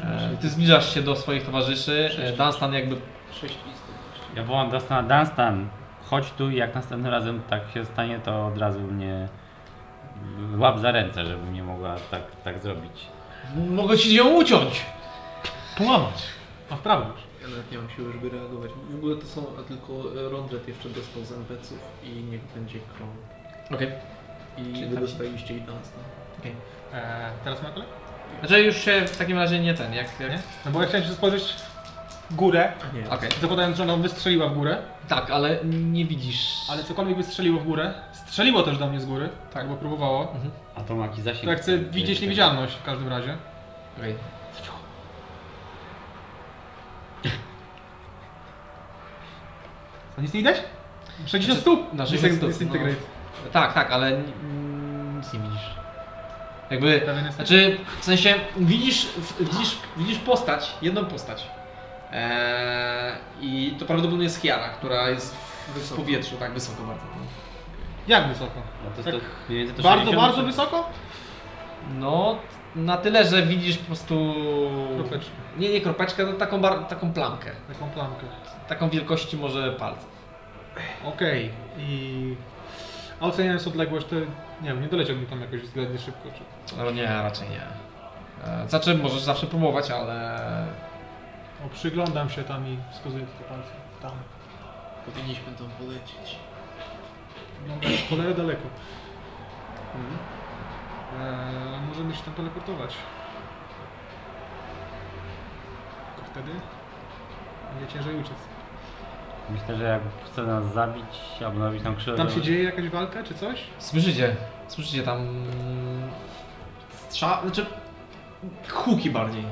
E, ty zbliżasz się do swoich towarzyszy. E, Dunstan jakby 6 istot właściwie. Ja wołam Dunstana, Dunstan, chodź tu i jak następnym razem tak się stanie, to od razu mnie łap za ręce, żebym nie mogła tak, tak zrobić. mogę ci ją uciąć. Połamać. A w prawo już. Ja nawet nie mam siły, żeby reagować. W ogóle to są a tylko e, Rondret jeszcze dostał z NPC-ów i niech będzie Kron. Okej. I Czyli wy tam- dostaliście i Dunstan. okej. Eee, teraz ma kolej? Znaczy już się w takim razie nie ten, jak... jak... Nie? No bo ja chciałem się spojrzeć w górę, A nie, Okej. zakładając, że ona wystrzeliła w górę, Tak, ale nie widzisz... ale cokolwiek wystrzeliło w górę, strzeliło też do mnie z góry, tak, bo próbowało. Mhm. A to ma jakiś zasięg. To ja chcę widzieć niewidzialność w każdym razie. Okej. To nic nie widać? 60 Znaczy, stóp! na Disint- 60 stóp, Disintegrate. Tak, tak, ale ni- mm, nic nie widzisz. Jakby... Znaczy, w sensie widzisz, widzisz, widzisz postać, jedną postać. Eee, I to prawdopodobnie jest Chiara, która jest w Wysoko. powietrzu, tak wysoko bardzo. Jak wysoko? No to jest Tak to mniej więcej to Bardzo, 60 bardzo wysoko? No, na tyle, że widzisz po prostu... Kropeczkę. Nie, nie kropeczkę, to taką, bar- taką plamkę. Taką plamkę. Taką wielkości może palca. Okej. I... A oceniając odległość, to nie wiem, nie doleciałbym tam jakoś względnie szybko. Czy... No nie, raczej nie. E, Znaczy, możesz zawsze próbować, ale... O, przyglądam się tam i wskazuję tylko palcem. Tam. Powinniśmy tam polecieć. Wygląda w cholerę daleko. Eee, możemy się tam teleportować. Tylko wtedy? Będzie ciężej uciec. Myślę, że jak chce nas zabić albo nabić nam krzywdę... Tam się dzieje jakaś walka czy coś? Słyszycie, słyszycie tam strzał, znaczy huki bardziej.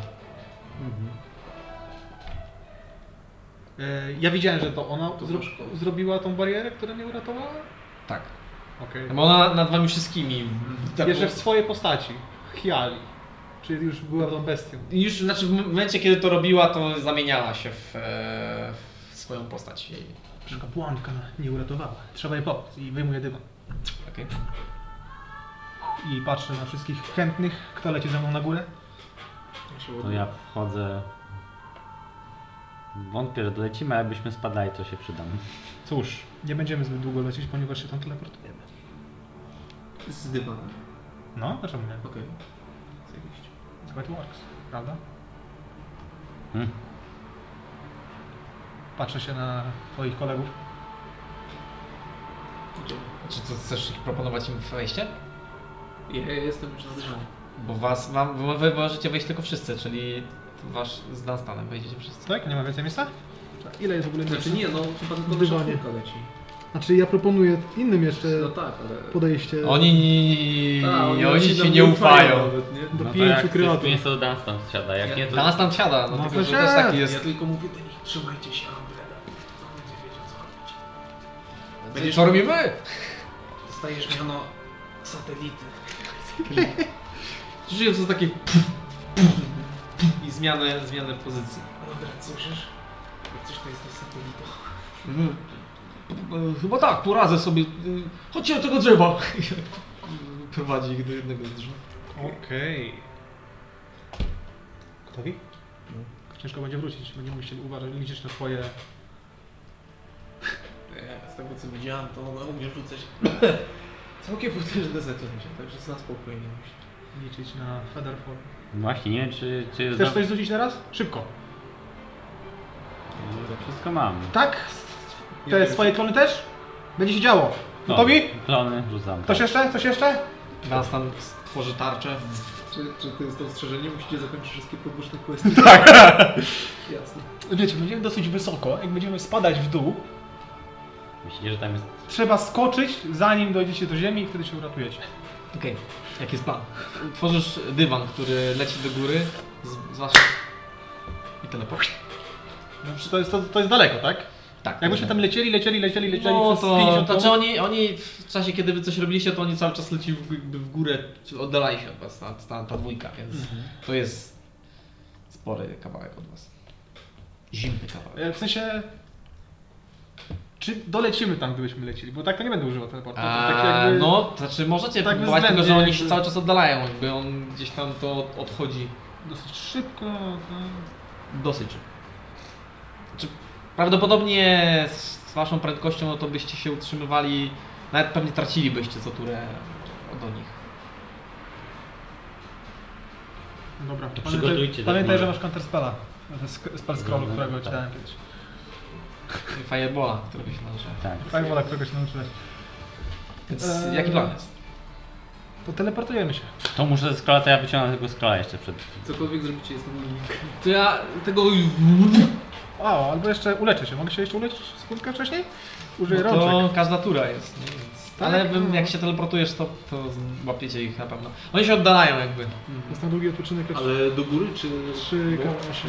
E, ja widziałem, że to ona To zro zrobiła tą barierę, która mnie uratowała? Tak. Okej. Bo ona nad wami wszystkimi. Jeszcze w swojej postaci. Hiali. Czyli już była tą bestią. Już, znaczy w momencie kiedy to robiła, to zamieniała się w, e, w swoją postać jej. Kapłanka nie uratowała. Trzeba jej pomóc. I wyjmuję dywan. Okej. I patrzę na wszystkich chętnych. Kto leci ze mną na górę? To ładuję. ja wchodzę... Wątpię, że dolecimy, a jakbyśmy spadali, to się przydam. Cóż, nie będziemy zbyt długo lecieć, ponieważ się tam teleportujemy. Z dywanem. No, dlaczego nie? Okej. Zajebiście. That's how it works, prawda? Hmm? Patrzę się na twoich kolegów. Czy co, chcesz ich proponować im wejście? Ja jestem już na dywanie. Bo was, wam, wy możecie wejść tylko wszyscy, czyli wasz z Dunstanem wejdziecie wszyscy. Tak? Nie ma więcej miejsca? Ile jest w ogóle Znaczy miejsca? nie, no chyba tylko nasza dywanie. czwórka leci. Znaczy ja proponuję innym jeszcze No tak, ale... podejście Oni, A, oni, ci nam nie ufają. nawet, nie? do No to pięciu jak chcesz kreatów. pieniądze, to Dunstan wsiada, jak Ja- nie to... Dunstan siada, no, No tylko to że też taki Ja jest. tylko mówię do nich, trzymajcie się. Będziesz Co robimy? Dostajesz miano satelity. Żyją to takie i zmianę, zmianę pozycji. Dobra, słyszysz? Jak coś to jest na satelitach. Mhm. Chyba tak, poradzę sobie. Y, Chodźcie do tego drzewa. Prowadzi ich do jednego z drzew. Okej. Gotowi? Ciężko będzie wrócić. Będziemy musieli uważać, liczyć na twoje... Ja, z tego co widziałem, to ona umie rzucać całkiem potężne zaklęcia, także na spokojnie myślę. Liczyć na Featherfall. Właśnie, nie wiem czy... czy Chcesz coś rzucić teraz? Szybko. To wszystko mam. Tak? Te wiem. swoje klony też? Będzie się działo. No, Gotowi? Klony rzucam. Ktoś jeszcze? Coś jeszcze? Dunstan tworzy tarczę. Czy, czy to jest to ostrzeżenie? Musicie zakończyć wszystkie podróżne questy? Tak. Jasne. Wiecie, będziemy dosyć wysoko. Jak będziemy spadać w dół, Myślicie, że tam jest... trzeba skoczyć, zanim dojdziecie do ziemi i wtedy się uratujecie. Okej, jaki jest plan? Tworzysz dywan, który leci do góry z, z. I teleport. No, czy to, jest, to, to jest daleko, tak? Tak. Jakbyśmy tam lecieli, lecieli, lecieli, lecieli No przez to, 50 to czy oni, oni w czasie, kiedy wy coś robiliście, to oni cały czas lecili w, jakby w górę, czy oddalali się od was, ta, ta, ta dwójka, więc to jest spory kawałek od was. Zimny kawałek. E, W sensie... Czy dolecimy tam, gdybyśmy lecieli? Bo tak to nie będę używał teleportu. Tak A, jakby... no, to znaczy możecie tak próbować, tylko że oni się cały czas oddalają, jakby on gdzieś tam to odchodzi Dosyć szybko. no. dosyć. Znaczy, prawdopodobnie z, waszą prędkością, no to byście się utrzymywali, nawet pewnie tracilibyście co turę do nich. Dobra, To pamiętaj, przygotujcie tak pamiętaj może. że masz counter spella. To jest spell scrollu, którego tak. czytałem kiedyś. Firebola, którego się nauczyłem. Tak. Firewalla, którego się nauczyłeś. Więc Eee, jaki plan jest? To teleportujemy się. To muszę ze scrolla, to ja wyciągnę tego scrolla jeszcze przed... Cokolwiek zrobicie, jest na. To ja tego... O, albo jeszcze uleczę się. Mogę się jeszcze uleczyć sekundkę wcześniej? Użyję No rączek. to każda tura jest, nie? Tak, Ale wy, no. jak się teleportujesz, to, to łapiecie ich na pewno. Oni się oddalają jakby. Jest na długi odpoczynek Ale do góry czy... trzy kawałki.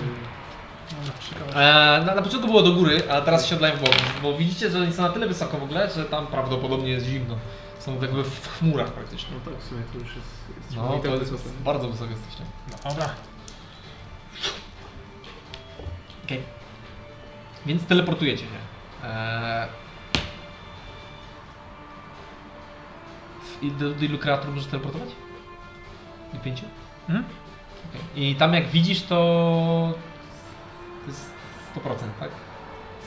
E, na, na początku było do góry, a teraz się w bok, bo widzicie, że oni są na tyle wysoko w ogóle, że tam prawdopodobnie jest zimno. Są jakby w chmurach praktycznie. No tak, w sumie to już jest... jest No, to jest wysoko. bardzo wysoko jesteście. No, dobra. Okej. Więc teleportujecie się. Eee... w- I do, do ilu kreatur możesz teleportować? Do pięciu? Mhm. Okej. I tam jak widzisz, to... to jest 100%, tak?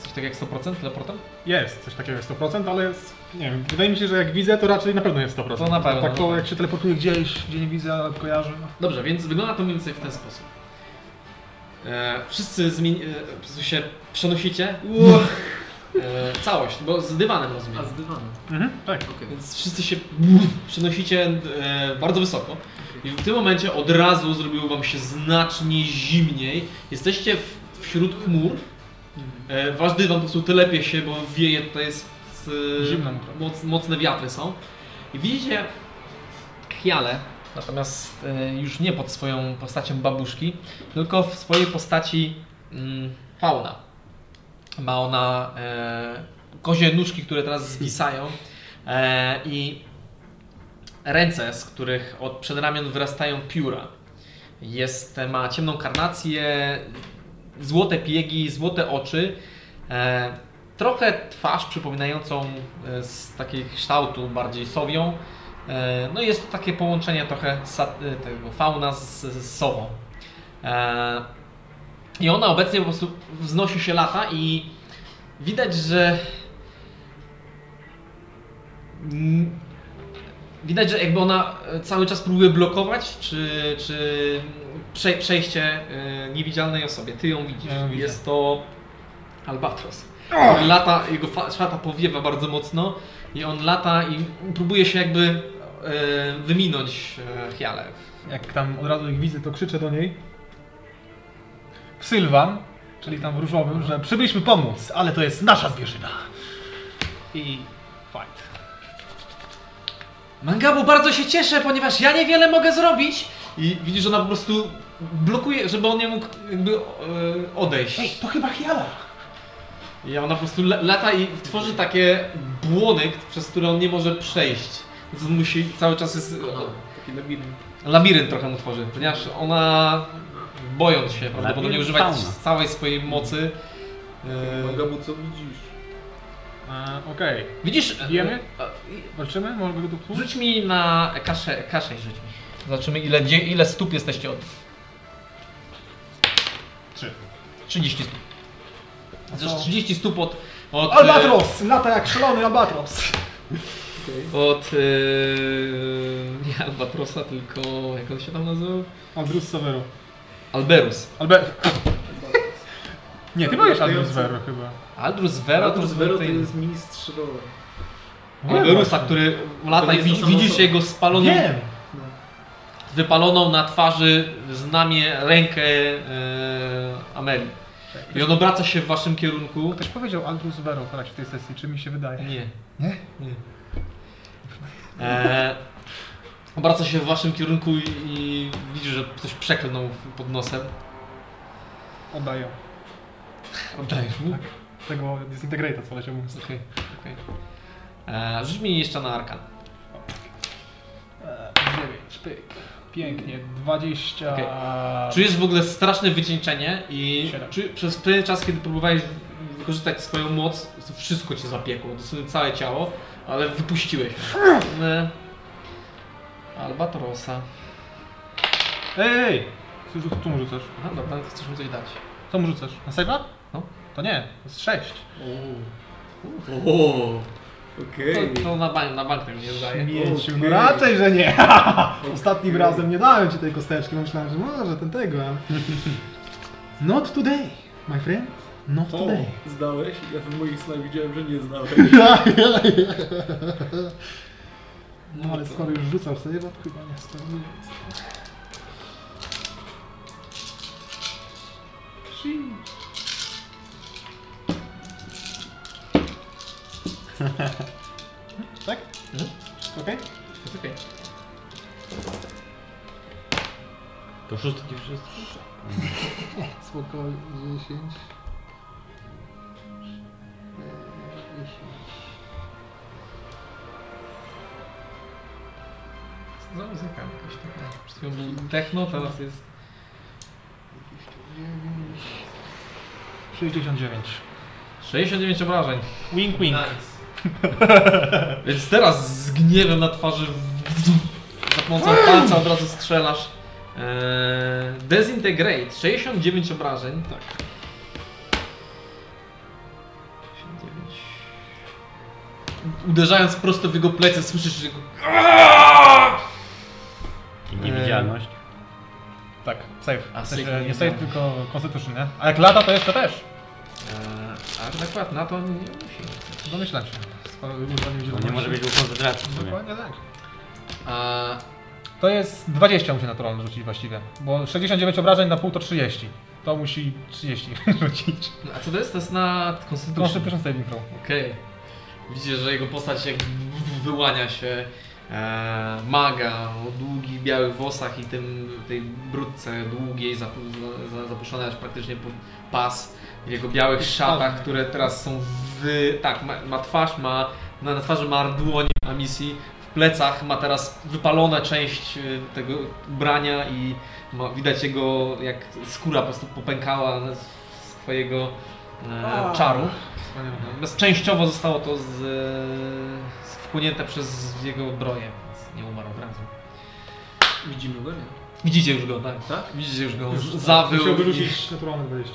Coś tak jak 100% teleportem? Jest coś takiego jak 100%, ale jest, nie wiem, wydaje mi się, że jak widzę, to raczej na pewno jest 100%. To na pewno, Tak to jak się teleportuje gdzieś, gdzie nie widzę, ale kojarzę. No. Dobrze, więc wygląda to mniej więcej w ten sposób. E, wszyscy zmieni- e, po prostu się przenosicie. E, całość, bo z dywanem rozumiem. A z dywanem. Mhm, tak. Okej. Więc wszyscy się przenosicie e, bardzo wysoko. I w tym momencie od razu zrobiło wam się znacznie zimniej. Jesteście w, wśród chmur E, wasz dywan po prostu telepie się, bo wieje, tutaj jest e, Zimno. moc, mocne wiatry są. I widzicie Chiale, natomiast e, już nie pod swoją postacią babuszki, tylko w swojej postaci mm, fauna. Ma ona e, kozie nóżki, które teraz zwisają e, i ręce, z których od przedramion wyrastają pióra. Jest, ma ciemną karnację, złote piegi, złote oczy, e, trochę twarz przypominającą e, z takiego kształtu bardziej sowią. E, no jest to takie połączenie trochę e, tego fauna z, z sową. E, I ona obecnie po prostu wznosi się lata i widać, że widać, że jakby ona e, cały czas próbuje blokować, czy, czy prze, przejście e, niewidzialnej osobie. Ty ją widzisz. Ja. Jest to Albatros. On lata, jego szata powiewa bardzo mocno i on lata i próbuje się jakby e, wyminąć e, Hiale. Jak tam od razu ich widzę, to krzyczę do niej. W Sylwan, czyli tam w różowym, że przybyliśmy pomóc, ale to jest nasza zwierzyna. I fight. Mangabu, bardzo się cieszę, ponieważ ja niewiele mogę zrobić. I widzisz, że ona po prostu blokuje, żeby on nie mógł jakby e, odejść. Ej, to chyba Hiala. I ona po prostu lata i tworzy takie błony, przez które on nie może przejść. Więc on musi cały czas jest. Taki labirynt. Labirynt trochę mu tworzy, ponieważ ona bojąc się prawdopodobnie używać fauna. całej swojej mocy. e, Magabu, co widzisz? E, Okej. Widzisz? Bijemy? e, e, Walczymy? Mogę go tu psuć? Rzuć mi na kaszę, kaszę rzuć mi. Zobaczymy ile, gdzie, ile stóp jesteście od. Trzy. 30 stóp. Zresztą co? 30 stóp od. od Albatros! Lata jak szalony albatros. Od. Yy, nie Albatrosa, tylko. Jak on się tam nazywał? Saveru. Alberus. Albe... Nie, ty byłeś Aldrus Saveru chyba. Aldrus Vera to, Albatros to, Vero to to jest mistrz rola. Alberusa, który lata i widzisz jego spaloną, Wiem! wypaloną na twarzy znamię rękę e, Amelii. I on obraca się w waszym kierunku. Ktoś powiedział Aldrus Vero w trakcie tej sesji, czy mi się wydaje? Nie. Nie? Nie. E, obraca się w waszym kierunku i, i widzisz, że coś przeklnął pod nosem. Oddaję. Oddajesz mu? Tak. Tego Disintegrate'a, co leciał mu. Okej, okej. E, Rzuć mi jeszcze na arkan. 9, pyk. Pięknie, 20. Okej. Czujesz w ogóle straszne wycieńczenie i Siedem. czu, przez pewien czas, kiedy próbowałeś wykorzystać swoją moc, to wszystko cię zapiekło, dosłownie całe ciało, ale wypuściłeś. E, Albatrosa. Ej, ej! Co, co, co mu rzucasz? Aha, dobra, to chcesz mu coś dać. Co mu rzucasz? Na save'a? No. To nie, to jest 6. O, okej. To, to na, bank, na bank tego nie daje. Mieciu, no Okej. raczej, że nie. Ostatnim razem nie dałem ci tej kosteczki, bo myślałem, że może ten tego. Not today, my friend. Not O, today. zdałeś? Ja w moich snach widziałem, że nie zdałeś. No ale skoro już rzucał save'a, to chyba nie spełnił. Tak? Mhm. Okej? Jest okej. To szóstki wszystko. Spokojnie, 10. Za muzyka jakaś taka. Przed chwilą był techno, teraz jest... 69. 69 obrażeń. Wink wink. Więc teraz z gniewem na twarzy za pomocą palca od razu strzelasz. Eee, Desintegrate, 69 obrażeń. Tak. 69. Uderzając prosto w jego plecy, słyszysz jego... I niewidzialność. Tak, save. A, W sensie save nie nie save, tylko constitution, nie? A jak lata, to jeszcze też. Eee, ale akurat na to nie musi. Domyślam się. Skoro używanie Bo nie może być był koncentracji w sumie. Dokładnie tak. A, To jest 20 musi naturalnie rzucić właściwie, bo 69 obrażeń na pół to 30. To musi 30 rzucić. A co to jest? To jest na Constitution. Constitution saving throw. Okej. Widzicie, że jego postać jak wyłania się e, maga o długich białych włosach i tym, tej brudce długiej, zapu- za- za- zapuszczonej aż praktycznie po pas. W jego białych szatach, które teraz są w... Tak, ma, ma twarz, ma... Na, na twarzy ma dłoń Amisji. W plecach ma teraz wypalona część e, tego ubrania i ma, widać jego, jak skóra po prostu popękała z swojego e, czaru. Natomiast częściowo zostało to z, z wchłonięte przez jego broję, więc nie umarł od razu. Widzimy go, nie? Widzicie już go, tak? Tak? Widzicie już go, zawył. Musiałby i- rzucić naturalne 20.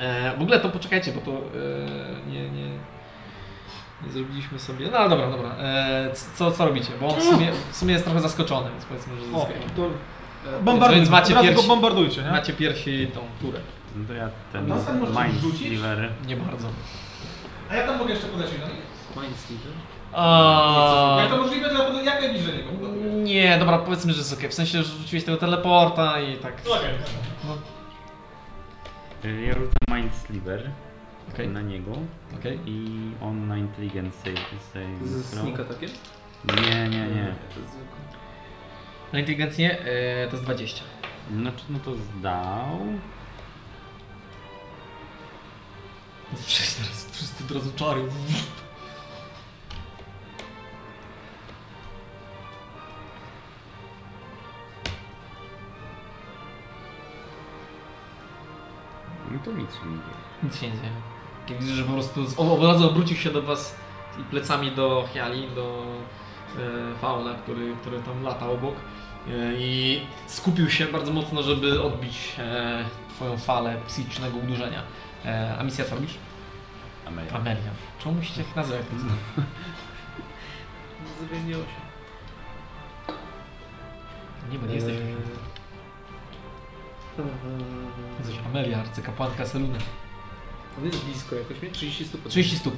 E, w ogóle to poczekajcie, bo to e, nie, nie, nie zrobiliśmy sobie. No ale dobra, dobra. E, co, co robicie? Bo on w sumie, w sumie jest trochę zaskoczony, więc powiedzmy, że O, zyskuje. to Bombardujcie, Więc macie od razu piersi- go bombardujcie, nie? Macie piersi tą turę. No to ja ten Na sam możesz Mind rzucić? Sliver. Nie bardzo. A ja tam mogę jeszcze podejść do nich? Mindsleeper. A... Jak to możliwe, to ja jak najbliżej niego. Nie, dobra, powiedzmy, że jest okej. W sensie, że rzuciłeś tego teleporta i tak. Okej. No, Ja rzucę Mind Sliver okej, na niego okej. i on na Intelligence save. save takie? Nie, nie, nie. To jest zwykłe. Na inteligencję e, to jest 20. Znaczy, no to zdał. Wszyscy teraz, wszyscy od razu czary. No to nic się nie dzieje. Nic się nie dzieje. Jak widzisz, że po prostu z- od razu obrócił się do was i plecami do Hiali, do e, fauna, który, który tam lata obok. E, I skupił się bardzo mocno, żeby odbić e, twoją falę psychicznego uderzenia. E, a misja co robisz? Amelia. Amelia. Czemu musicie ich nazywać? Zmieniło się. Nie, bo nie jesteś. Eee, Jesteś Amelia, arcykapłanka Seluna. On jest blisko jakoś mnie? 30 stóp. 30 stóp.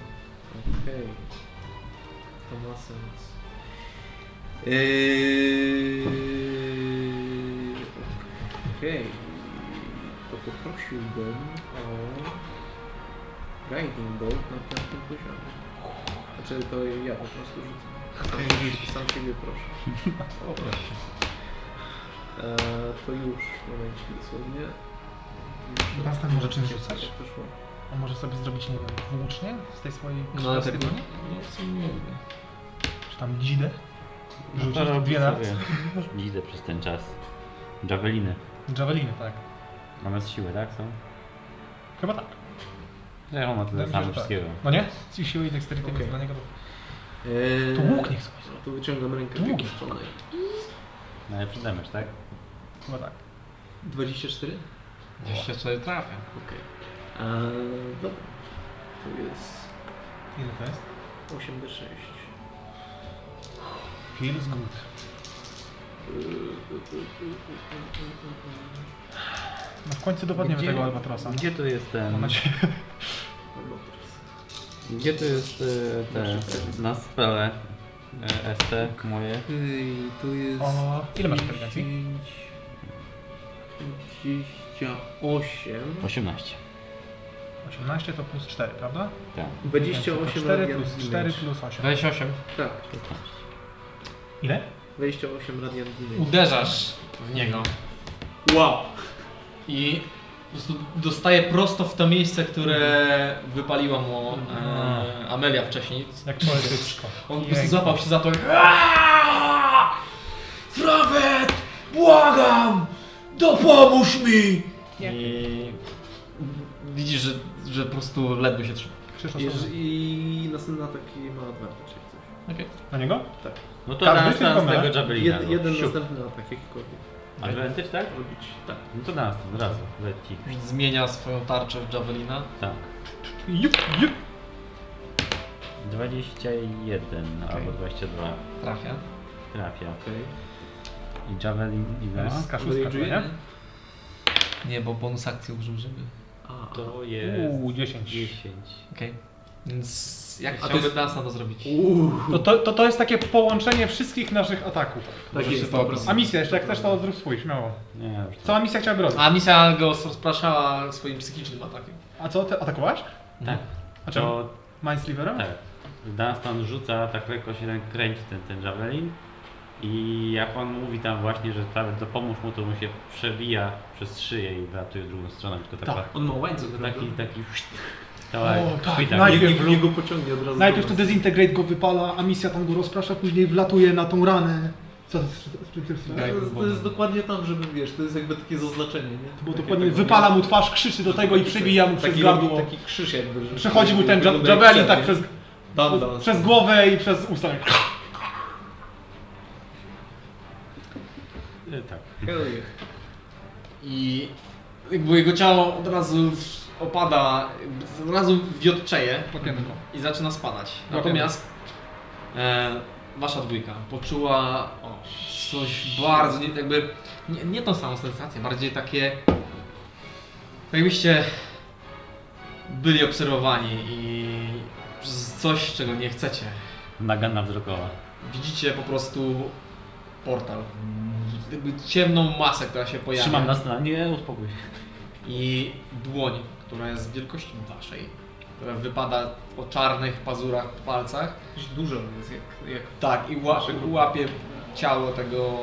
Okej. To ma sens. Eee, Okej. To poprosiłbym o Guiding Bolt na piątym poziomie. Znaczy to ja po prostu rzucę. Sam, sam siebie proszę. O, proszę. Eee, to już, moment, dosłownie. Dunstan może czymś rzucać? Poszło. On może sobie zrobić, nie wiem, włócznie z tej swojej No ale tak, no, w sumie nie lubię. Czy tam dzidę? No Rzucić robi dwie na. Idę przez ten czas. Javeliny. Javeliny, tak. Zamiast siły, tak? Są? Chyba tak. Ja on ma tyle się, samo że tak. wszystkiego. No nie? Z siły i dexterity, Okej. więc dla niego to... Eee, To łuk niech sobie no To wyciągam rękę Długi. wypuszczonej. Najlepszy damage, tak? Chyba tak. 24? Jeszcze sobie trafia. Okej. Eee, dobra. To jest Ile to jest? 8d6. Feels good. No w końcu dopadniemy Gdzie- tego Albatrosa. Gdzie to jest ten... Nadzieję. Gdzie to jest e, te... na spele e, ST moje? Okej, to jest... O, ile masz inteligencji? 28. 18. 18 to plus 4, prawda? Tak. 28 4 radiant plus damage. 4 plus 8. 28. Tak, 16. Ile? 28 radiant damage. Uderzasz w niego Wow! i po prostu dostaje prosto w to miejsce, które wypaliła mu e, Amelia wcześniej. Jak poetycko. On po prostu Jej. złapał się za to. Frawet! Błagam! Dopomóż mi! I widzisz, że, że po prostu ledwo się trzyma. I następny atak ma advantage. Okej. Na niego? No to Każdy na tylko następnego my? Javelina. Jed, no. jeden Siup. następny atak, jakikolwiek. Advantage, tak? Robić. Tak. No to na następny, od razu. Leci. Zmienia swoją tarczę w Javelina. Tak. Jup, jup. 21 albo 22 Trafia. trafia. Okej. I Javelin ile ma? Z kaszustka, to nie? Nie, bo bonus akcji użył, żeby... A, To jest Uuu, 10. 10. Okej. Więc jak A to chciałby jest- nas na to zrobić? To, to, to, to jest takie połączenie wszystkich naszych ataków. Tak Możesz jest, po prostu. A misja, jeszcze jak chcesz, to zrób swój, śmiało. Nie, już to. Cała misja chciałaby robić. A misja go rozpraszała swoim psychicznym atakiem. A co, ty atakowałaś? Tak. A czemu? To Mindsliverem? tak. Dunstan rzuca, tak lekko się ten kręci ten, ten javelin. I jak on mówi tam właśnie, że prawie to pomóż mu, to mu się przebija przez szyję i wlatuje w drugą stronę, tylko taka, On ma łańcuch, taki, prawda? taki kawałek O, tak, chwyta. najpierw- Niech, niech go pociągnie od razu. Najpierw to. Dezintegrate go wypala, a misja tam go rozprasza, później wlatuje na tą ranę. Co to jest? To jest, to jest dokładnie tam, żeby wiesz, to jest jakby takie zaznaczenie, nie? Bo dokładnie wypala mu twarz, krzyczy do tego i przebija mu przez gardło. Taki krzyż jakby. że- Przechodzi mu ten javelin tak nie? przez, Dan, dan. przez głowę i przez usta. Y, Tak. I jakby jego ciało od razu opada, od razu wiotczeje Łapiemy go. i zaczyna spadać. Natomiast e, wasza dwójka poczuła coś bardzo, nie, jakby nie, nie tą samą sensację, bardziej takie jakbyście byli obserwowani i przez coś, czego nie chcecie. Nagana wzrokowa. Widzicie po prostu portal. Jakby ciemną masę, która się pojawia. Trzymam nas na... Nie, uspokój się. I dłoń, która jest wielkości waszej, która wypada o czarnych pazurach, palcach. Jakiś duży on jest, jak... jak... Tak, i ła, łapie ciało tego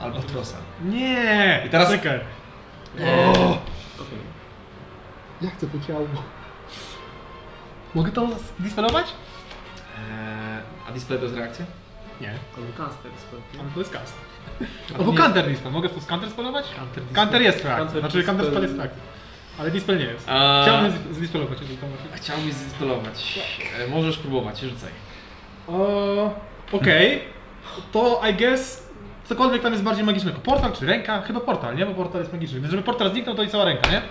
e, albatrosa. Nie! I teraz- Czekaj. Okej. Ja chcę to ciało. Mogę to dispelować? E, a display to jest reakcja? Nie. Albo caster nie? Ale to jest cast. Albo counter dispel. Mogę to z counter spellować? Counter dispel. Counter jest reakcja. Znaczy counter spell dispel- jest reakcja. Ale dispel nie jest. A- Chciałbym z- zdispelować, jeżeli to możesz. Chciałbym zdispelować. E, możesz próbować, rzucaj. O, Okej. To I guess cokolwiek tam jest bardziej magicznego. Portal czy ręka? Chyba portal, nie? Bo portal jest magiczny. Więc żeby portal zniknął, to i cała ręka, nie?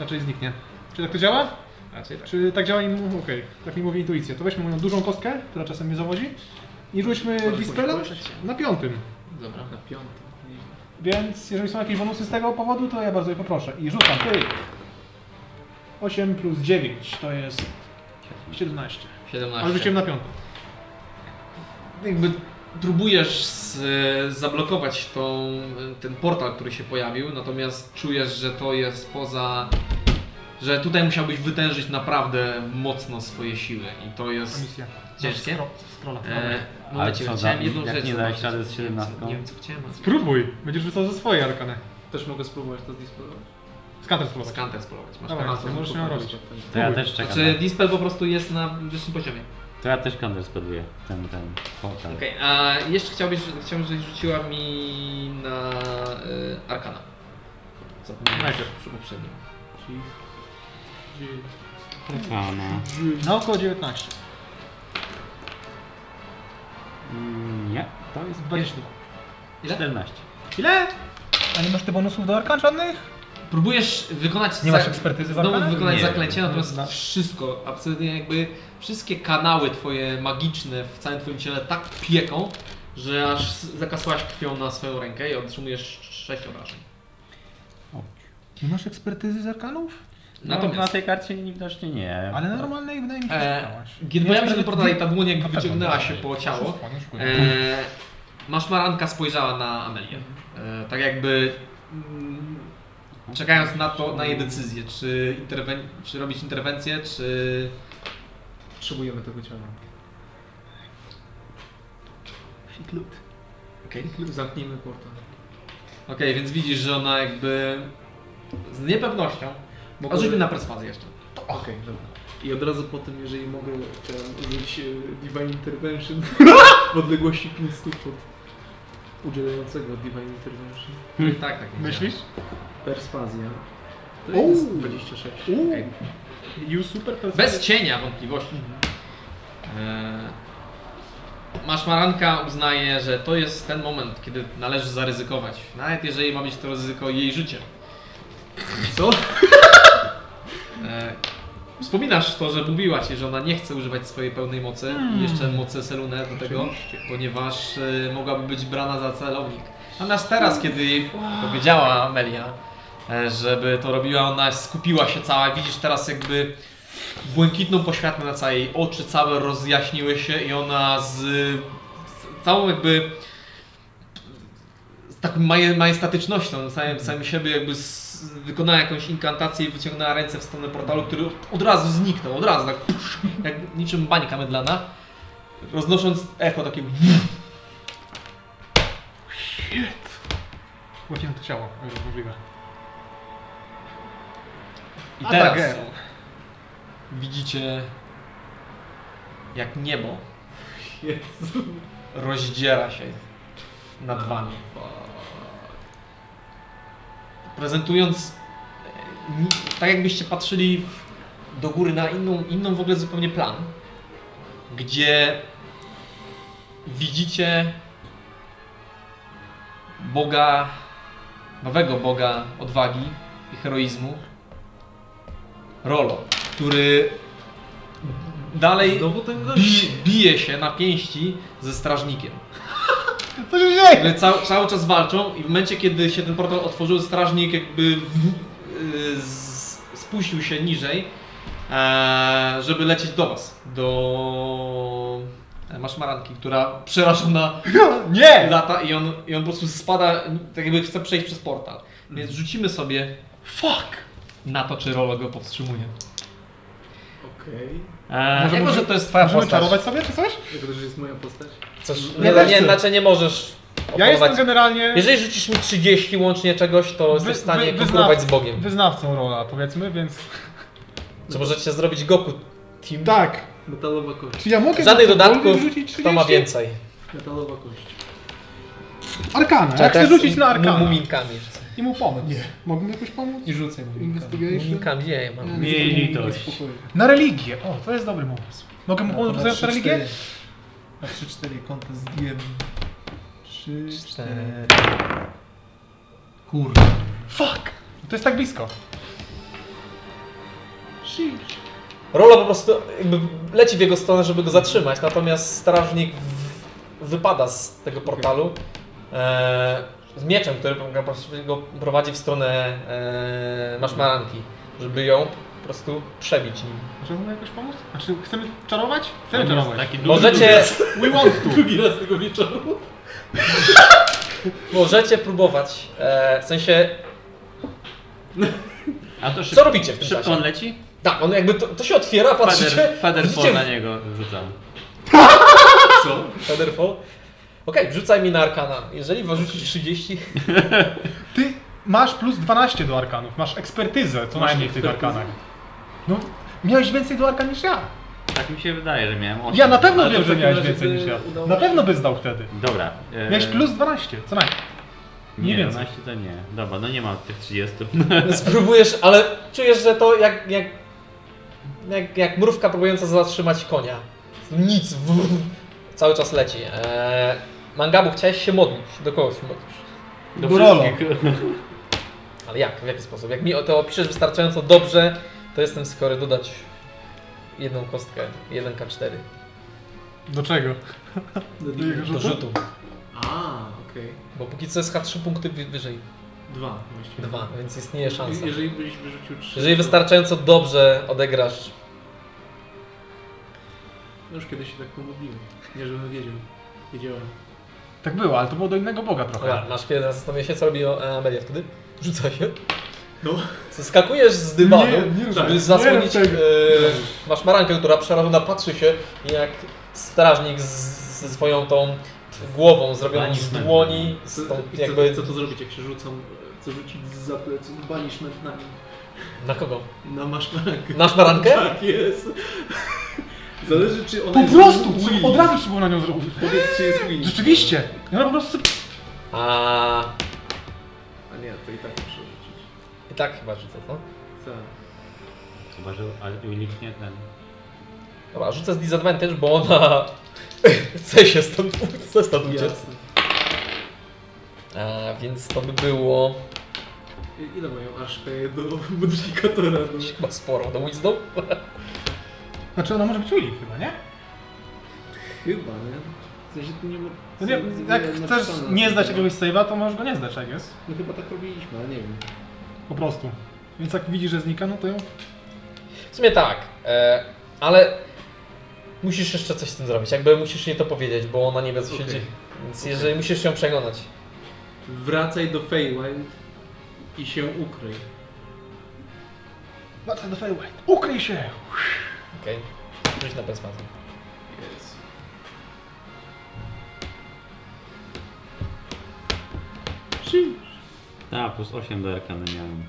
Raczej zniknie. Czy tak to działa? Raczej tak. Czy tak działa im... Okej, tak mi mówi intuicja. To weźmy moją dużą kostkę, która czasem mnie zawodzi i rzućmy poświęcić. na piątym. Dobra. Na piątym. Więc jeżeli są jakieś bonusy z tego powodu, to ja bardzo je poproszę. I rzucam, ty. 8 plus 9 to jest 17. 17. Ale rzuciłem na piątą. jakby próbujesz z, zablokować tą, ten portal, który się pojawił, natomiast czujesz, że to jest poza. że tutaj musiałbyś wytężyć naprawdę mocno swoje siły i to jest Misja. ciężkie. Skro- Scrolla. E, Ale momencie, co, chciałem jedną jak rzecz nie dałeś zobaczyć. rady z Nie wiem, co- 17? Nie wiem co chciałem. Spróbuj. Będziesz rzucał ze swojej arkany. Też mogę spróbować to zdispelować. Skanter spróbować. Skanter spróbować. Masz Dawaj, kanał. to możesz ją robić. To ja też czekam. Znaczy na- Dispel po prostu jest na wyższym poziomie. To ja też counter speluję. Ten, ten portal. Okej, a jeszcze chciałbyś, chciałbym, żebyś rzuciła mi na y, Arkana. Zapomniałem Najpierw. przy poprzednim. Arkana. Na około 19. Mm, Nie, to jest 22. Ile? 14. Ile? A nie masz ty bonusów do arkan żadnych? Próbujesz wykonać Nie masz ekspertyzy w znowu arkanach? wykonać Nie. zaklęcie, natomiast No. wszystko, absolutnie jakby wszystkie kanały twoje magiczne w całym twoim ciele tak pieką, że aż zakasłaś krwią na swoją rękę i otrzymujesz 6 obrażeń. Nie masz ekspertyzy z arkanów? No, na Natomiast tej karcie widocznie nie. Ale normalnej wydaje mi się, że e, miałaś. kiedy pojawił się ten portal i ta dłoń jakby Na wyciągnęła się po ciało, e, masz maranka spojrzała na Amelię. E, tak jakby mm, czekając na to, na jej decyzję, czy, interwen- czy robić interwencję, czy Potrzebujemy tego ciała. Okej. Zamknijmy portal. Okej, więc widzisz, że ona jakby z niepewnością. Mogę- A rzućmy na perswazję jeszcze. Okej, dobra. I od razu po tym, jeżeli mogę chciałem użyć e, Divine Intervention w odległości 5 stóp od udzielającego Divine Intervention. Tak, tak. nie Myślisz? Perswazja. To Uuu. jest 26. Uuu. Okej. You super działa. Bez cienia wątpliwości. Eee, masz maranka uznaje, że to jest ten moment, kiedy należy zaryzykować. Nawet jeżeli ma być to ryzyko jej życie. Co? Eee, wspominasz to, że mówiła ci, że ona nie chce używać swojej pełnej mocy i jeszcze mocy Selune do tego, ponieważ e, mogłaby być brana za celownik. Natomiast teraz, kiedy jej powiedziała Amelia, e, żeby to robiła, ona skupiła się cała. Widzisz teraz jakby błękitną poświatę na całej oczy, całe rozjaśniły się i ona z, z całą jakby z taką maje, majestatycznością, całym, całym siebie jakby z, wykonała jakąś inkantację i wyciągnęła ręce w stronę portalu, który od razu zniknął, od razu tak pusz, jak niczym bańka mydlana, roznosząc echo takie Łacinę to ciało, o ile możliwe. I A teraz tak, widzicie jak niebo rozdziera się nad wami. Prezentując e, tak jakbyście patrzyli do góry na inną, inną w ogóle zupełnie plan, gdzie widzicie Boga, nowego Boga odwagi i heroizmu, Rolo, który dalej bi, bije się na pięści ze strażnikiem. Co się dzieje? Cały, cały czas walczą i w momencie, kiedy się ten portal otworzył, strażnik jakby w, y, z, spuścił się niżej, e, żeby lecieć do was, do e, maszmaranki, która przerażona Nie! lata i on, i on po prostu spada, tak jakby chce przejść przez portal. Więc rzucimy sobie Fuck! na to, czy Rolo go powstrzymuje. Okej. Eee, Może- jako, że to jest twoja Możemy postać. czarować sobie, czy coś? Jako, że jest moja postać? Coś, Ja nie, nie, chcę. znaczy nie możesz Ja oponować. jestem generalnie Jeżeli rzucisz mi 30 łącznie czegoś, to jesteś w stanie konkurować z Bogiem. wyznawcą rola, powiedzmy, więc... Czy możecie zrobić Goku Team? Tak. Metalowa kość. Czy ja mogę Żadnych dodatków, kto ma 30? więcej. Metalowa kość. Arkana. Ja Czekaj, chcę rzucić na arkana. Muminkami. I mu pomóc. Nie. Mogę mu jakoś pomóc? I rzucaj mu. Investigation? Nie, ja mam. Miej litość. Spokojnie. Na religię. O, to jest dobry pomysł. Mogę mu pomóc rzucać na religię? Na 3-4 kąta z DM. 3, Cztery. Kurde. Fuck! To jest tak blisko. Rola po prostu jakby leci w jego stronę, żeby go zatrzymać, natomiast strażnik w, wypada z tego portalu e, z mieczem, który go- prowadzi w stronę e, maszmaranki, żeby ją po prostu przebić nim. Możemy mu jakoś pomóc? Znaczy, chcemy czarować? Chcemy on jest czarować. taki duży, Możecie, We want to. Drugi raz tego wieczoru. możecie próbować, e, w sensie, A to szybko, co robicie w tym szybko czasie? on leci? Tak, on jakby to, to się otwiera, patrzycie, Feather, Featherfall widzicie na niego rzucam. Co? Featherfall. Okej, wrzucaj mi na arkana. Jeżeli wyrzucisz 30, Ty masz plus 12 do arkanów, masz ekspertyzę co Masz najmniej w tych arkanach. No, miałeś więcej do arkan niż ja. Tak mi się wydaje, że miałem 8. Ja na pewno wiem, że miałeś więcej niż ja. Na pewno by zdał wtedy. Dobra. e, Miałeś plus 12, co najmniej. Nie, więcej. 12 to nie. Dobra, no nie mam tych 30. spróbujesz, ale czujesz, że to jak, jak, jak, jak mrówka próbująca zatrzymać konia. Nic, w, cały czas leci. Eee, Mangabu, chciałeś się modlić. Do kogo się modlisz? Do Do. Ale jak? W jaki sposób? Jak mi to opiszesz wystarczająco dobrze, to jestem skory dodać jedną kostkę, 1k4 Do czego? Do Do jego do rzutu. A, okej. Bo póki co jest H3 punkty wy- wyżej. Dwa właściwie. Dwa, więc istnieje szansa. Jeżeli byś wyrzucił trzy. Jeżeli to- wystarczająco dobrze odegrasz No już kiedyś się tak pomodliłem. Nie, żebym wiedział. Wiedziałem. Tak było, ale to było do innego boga trochę. Dobra, masz chwilę na zastanowienie się, co robi e, Amelia wtedy? Rzuca się. No. Skakujesz z dywanu, Nie, nie żeby tego. zasłonić... Nie tego. E, masz marankę, która przerażona patrzy się, jak strażnik z, ze swoją tą głową zrobioną z dłoni, Co, z tą i jakby... co, co to zrobić, jak się rzucam? Co rzucić za pleców? Banishment na nim. Na kogo? Na maszmarankę. Nasz marankę? Tak jest. Zależy czy ona Po jest prostu! Willy. Od razu trzeba na nią zrobić. Powiedz czy jest Willy. Rzeczywiście! I ona po prostu... A A nie, to i tak muszę rzucić. i tak chyba rzucę, co? Tak. Chyba, że ale Willik nie ten. Dobra, rzucę z disadvantage, bo ona chce się stąd, chce stąd uciec. Jasne. A, więc to by było I- Ile mają HP do modyfikatora? No. chyba sporo. Do Wisdom? Znaczy ona może być Willy chyba, nie? Chyba, nie? W sensie tu nie ma... No nie, jak chcesz nie zdać jakiegoś save'a, to możesz go nie zdać, jak jest. No chyba tak robiliśmy, ale nie wiem. Po prostu. Więc jak widzisz, że znika, no to ją... W sumie tak, e, ale musisz jeszcze coś z tym zrobić. Jakby musisz jej to powiedzieć, bo ona nie wie co się Okej. dzieje. Więc Okej. jeżeli musisz ją przekonać. Wracaj do Feywild i się ukryj. Wracaj do Feywild. Ukryj się! Okej. Rzuć na perswazję. Jest. A, plus 8 do Arkany miałem.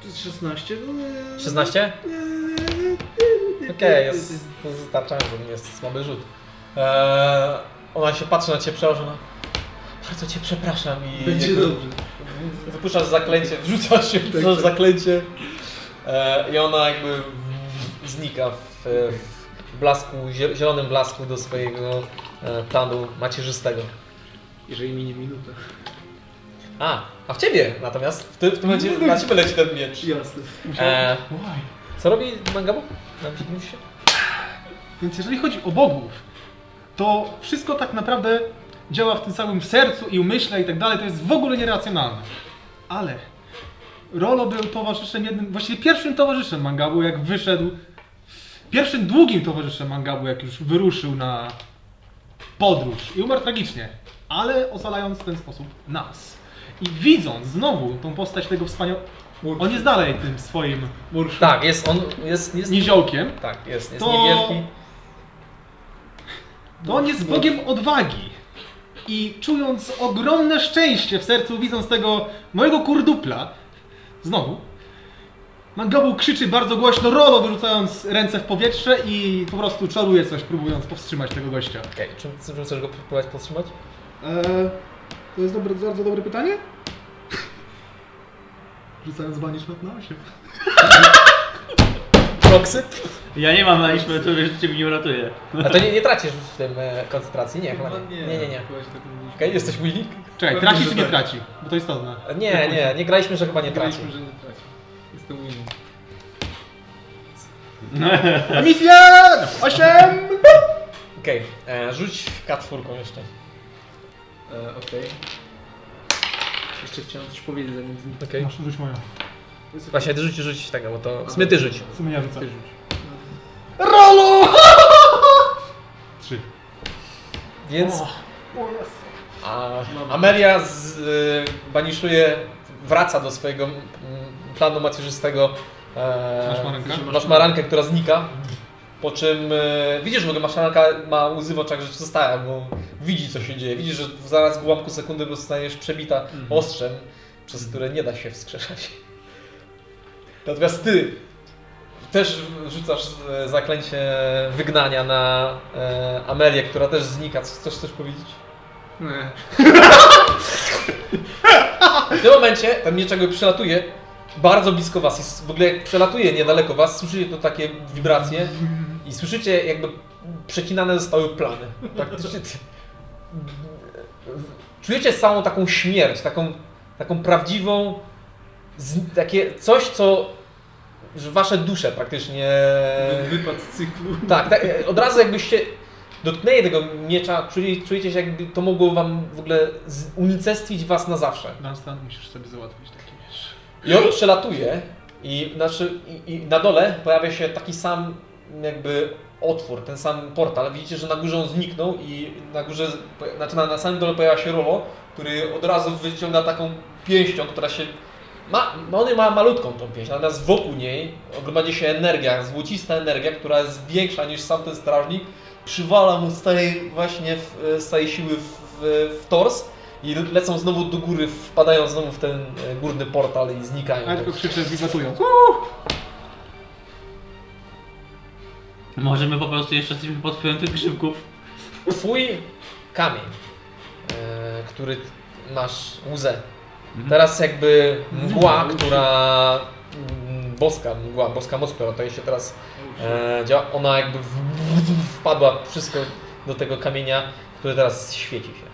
To jest 16? No, nie. 16? Okej, jest to wystarczająco, nie jest słaby rzut. Eee, ona się patrzy na ciebie przerażona. Bardzo cię przepraszam i Będzie jakby dobrze. wypuszczasz zaklęcie, wrzucasz się, wrzucasz tak. zaklęcie eee, i ona jakby znika w, w blasku, zie- zielonym blasku do swojego e, planu macierzystego. Jeżeli minie minuta. A, a w ciebie natomiast, w, ty, w tym momencie na ciebie leci ten miecz. Jasne. Eee, Why? co robi Mangabu? Na się? Więc jeżeli chodzi o bogów, to wszystko tak naprawdę działa w tym samym sercu i umyśle i tak dalej, to jest w ogóle nieracjonalne. Ale Rolo był towarzyszem jednym, właściwie pierwszym towarzyszem Mangabu, jak wyszedł, pierwszym długim towarzyszem Mangabu, jak już wyruszył na podróż i umarł tragicznie, ale ocalając w ten sposób nas. I widząc znowu tą postać tego wspaniałego, on jest dalej tym swoim Tak, jest on, jest, jest niziołkiem, Tak, jest, jest To- niewielki. To on jest Bogiem odwagi. I czując ogromne szczęście w sercu, widząc tego mojego kurdupla, znowu, Mangabu krzyczy bardzo głośno, Rolo wyrzucając ręce w powietrze i po prostu czaruje coś, próbując powstrzymać tego gościa. Okej, czym, czym chcesz go próbować powstrzymać? Eee, to jest dobre, bardzo dobre pytanie. Rzucając banishment na 8. Proxy? Ja nie mam na liczbę, to wiesz, cię mi nie uratuje. A to nie, nie tracisz w tym e, koncentracji? Nie, chyba No nie. Nie, nie, nie. się tak nie Okej, jesteś Willik? Czekaj, Pewnie, traci czy nie tak. traci? Bo to istotne. Nie, nie, nie graliśmy, że chyba nie traci. Graliśmy, że nie traci. Jestem winny. Misja! 8! Okej, e, rzuć K4 jeszcze. E, Okej. Jeszcze chciałem coś powiedzieć zanim z nim. Okej. Masz, rzuć moją. Właśnie, ty rzuć, rzuć tego, bo to... W sumie ty rzuć. W sumie ja rzucę. Rolo! 3. Więc... A Amelia z, y, baniszuje, wraca do swojego mm, planu macierzystego. E, Masz marankę? Masz marankę, która znika. Po czym e, widzisz, że w ogóle ma łzy w oczach, że ci zostaje, bo widzi co się dzieje. Widzisz, że zaraz w ułamku sekundy zostaniesz przebita ostrzem, przez które nie da się wskrzeszać. Natomiast ty też rzucasz e, zaklęcie wygnania na e, Amelię, która też znika. Chcesz coś powiedzieć? Nie. W tym momencie ten jakby przelatuje bardzo blisko was. Jest, w ogóle jak przelatuje niedaleko was, słyszycie to takie wibracje i słyszycie jakby przecinane zostały plany. Praktycznie ty- czujecie całą taką śmierć, taką, taką prawdziwą, z, takie coś, co że wasze dusze praktycznie... Wypad z cyklu. Tak, tak, od razu jakbyście dotknęli tego miecza, czuli, czujecie się jakby to mogło wam w ogóle unicestwić was na zawsze. Dunstan, musisz sobie załatwić taki miecz. I on przelatuje i, znaczy, i, i na dole pojawia się taki sam jakby otwór, ten sam portal. Widzicie, że na górze on zniknął i na górze, znaczy na, na samym dole pojawia się Rolo, który od razu wyciąga taką pięścią, która się ma, no on ma malutką tą pięść, natomiast wokół niej gromadzi się energia, złocista energia, która jest większa niż sam ten strażnik. Przywala mu z całej właśnie w, z całej siły w, w, w tors i lecą znowu do góry, wpadają znowu w ten e, górny portal i znikają. A ja tylko krzyczę wibratując. Może my po prostu jeszcze jesteśmy pod wpływem tych grzybków. Twój kamień, e, który masz łzę. Teraz jakby mgła, która mm, boska mgła, boska moc, która tutaj się teraz e, działa, ona jakby wpadła wszystko do tego kamienia, który teraz świeci się.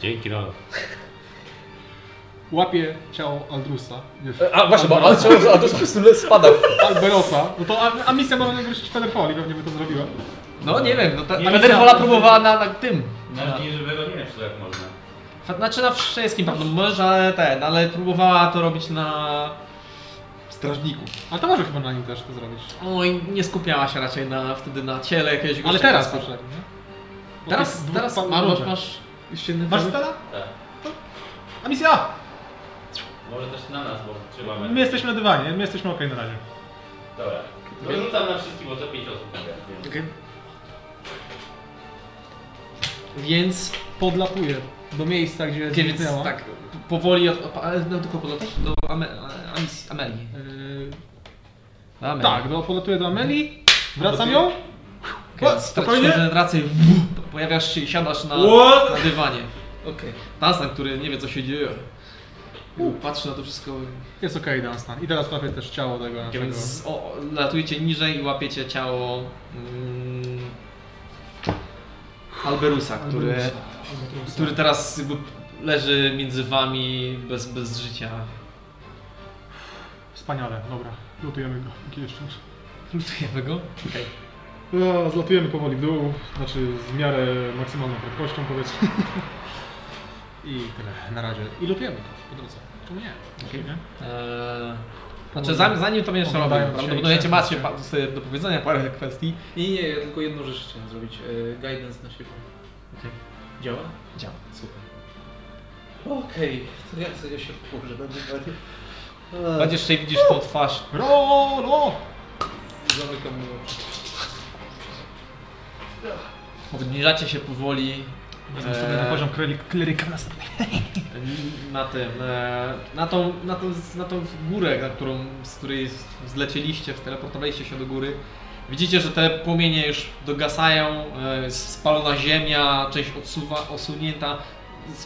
Dzięki Rolo. Łapie ciało Aldrusa. Wiesz, A właśnie, bo ale to, a to po prostu spada. Alberosa. No to a, a misja ma wrócić Featherfall i pewnie by to zrobiła. No nie wiem, no ta, Nie ta Federfola próbowała na, na tym. Na żywego nie wiem, czy tak można. Znaczy na wszystkim pewno możesz, ale ten, ale próbowała to robić na strażniku. Ale to może chyba na nim też to zrobić. Oj, nie skupiała się raczej na, wtedy na ciele jakiegoś Ale gościa, teraz poszedł, nie? Bo Teraz, tych dwóch teraz pan- masz, masz, dobrze. masz jeszcze jeden Masz? Tak. A misja! Może też na nas, bo trzymamy. My jesteśmy na dywanie, my jesteśmy okej na razie. Dobra. No rzucam na wszystkich, bo to 5 osób nagle. więc-. Więc, do miejsca, gdzie więc zniknęła. tak, powoli, od, od, ale no, tylko podlatasz do Ame, Amis, Amelii. Yy, Do Amelii. tak, do, podlatuję do Amelii, wracam ją. Okay, stracisz spokojnie. koncentrację, pojawiasz się i siadasz na, What? na dywanie. Okej. Dunstan, który nie wie co się dzieje. Patrzy na to wszystko. Jest okej, Dunstan. I teraz łapię też ciało tego naszego... Więc o, latujecie niżej i łapiecie ciało mm, Alberusa, który, Albatrusa. który teraz jakby leży między wami bez, bez życia. Wspaniale, dobra. Lutujemy go. Jaki jeszcze? Lutujemy go? Okej. No, zlatujemy powoli w dół, znaczy z miarę maksymalną prędkością powiedzmy. I tyle, na razie. I lutujemy go po drodze. Czemu nie? Okej. Nie? Eee, znaczy zanim, zanim to będziesz robił, prawdopodobnie i macie pa- sobie do powiedzenia parę kwestii. Nie, nie, ja tylko jedną rzecz chciałem zrobić. E, guidance na siebie. Okej. Działa? Działa. Super. Okej, to ja sobie się położę na dywanie. Będziesz jeszcze widzisz tą twarz. Rolo! Zamykam oczy. Obniżacie się powoli Wezmę sobie na Eee. poziom klery- kleryka następnej. na tym, e, na tą, na tą, na tą górę, na którą, z której zlecieliście, teleportowaliście się do góry. Widzicie, że te płomienie już dogasają, e, jest spalona ziemia, część odsuwa, osunięta,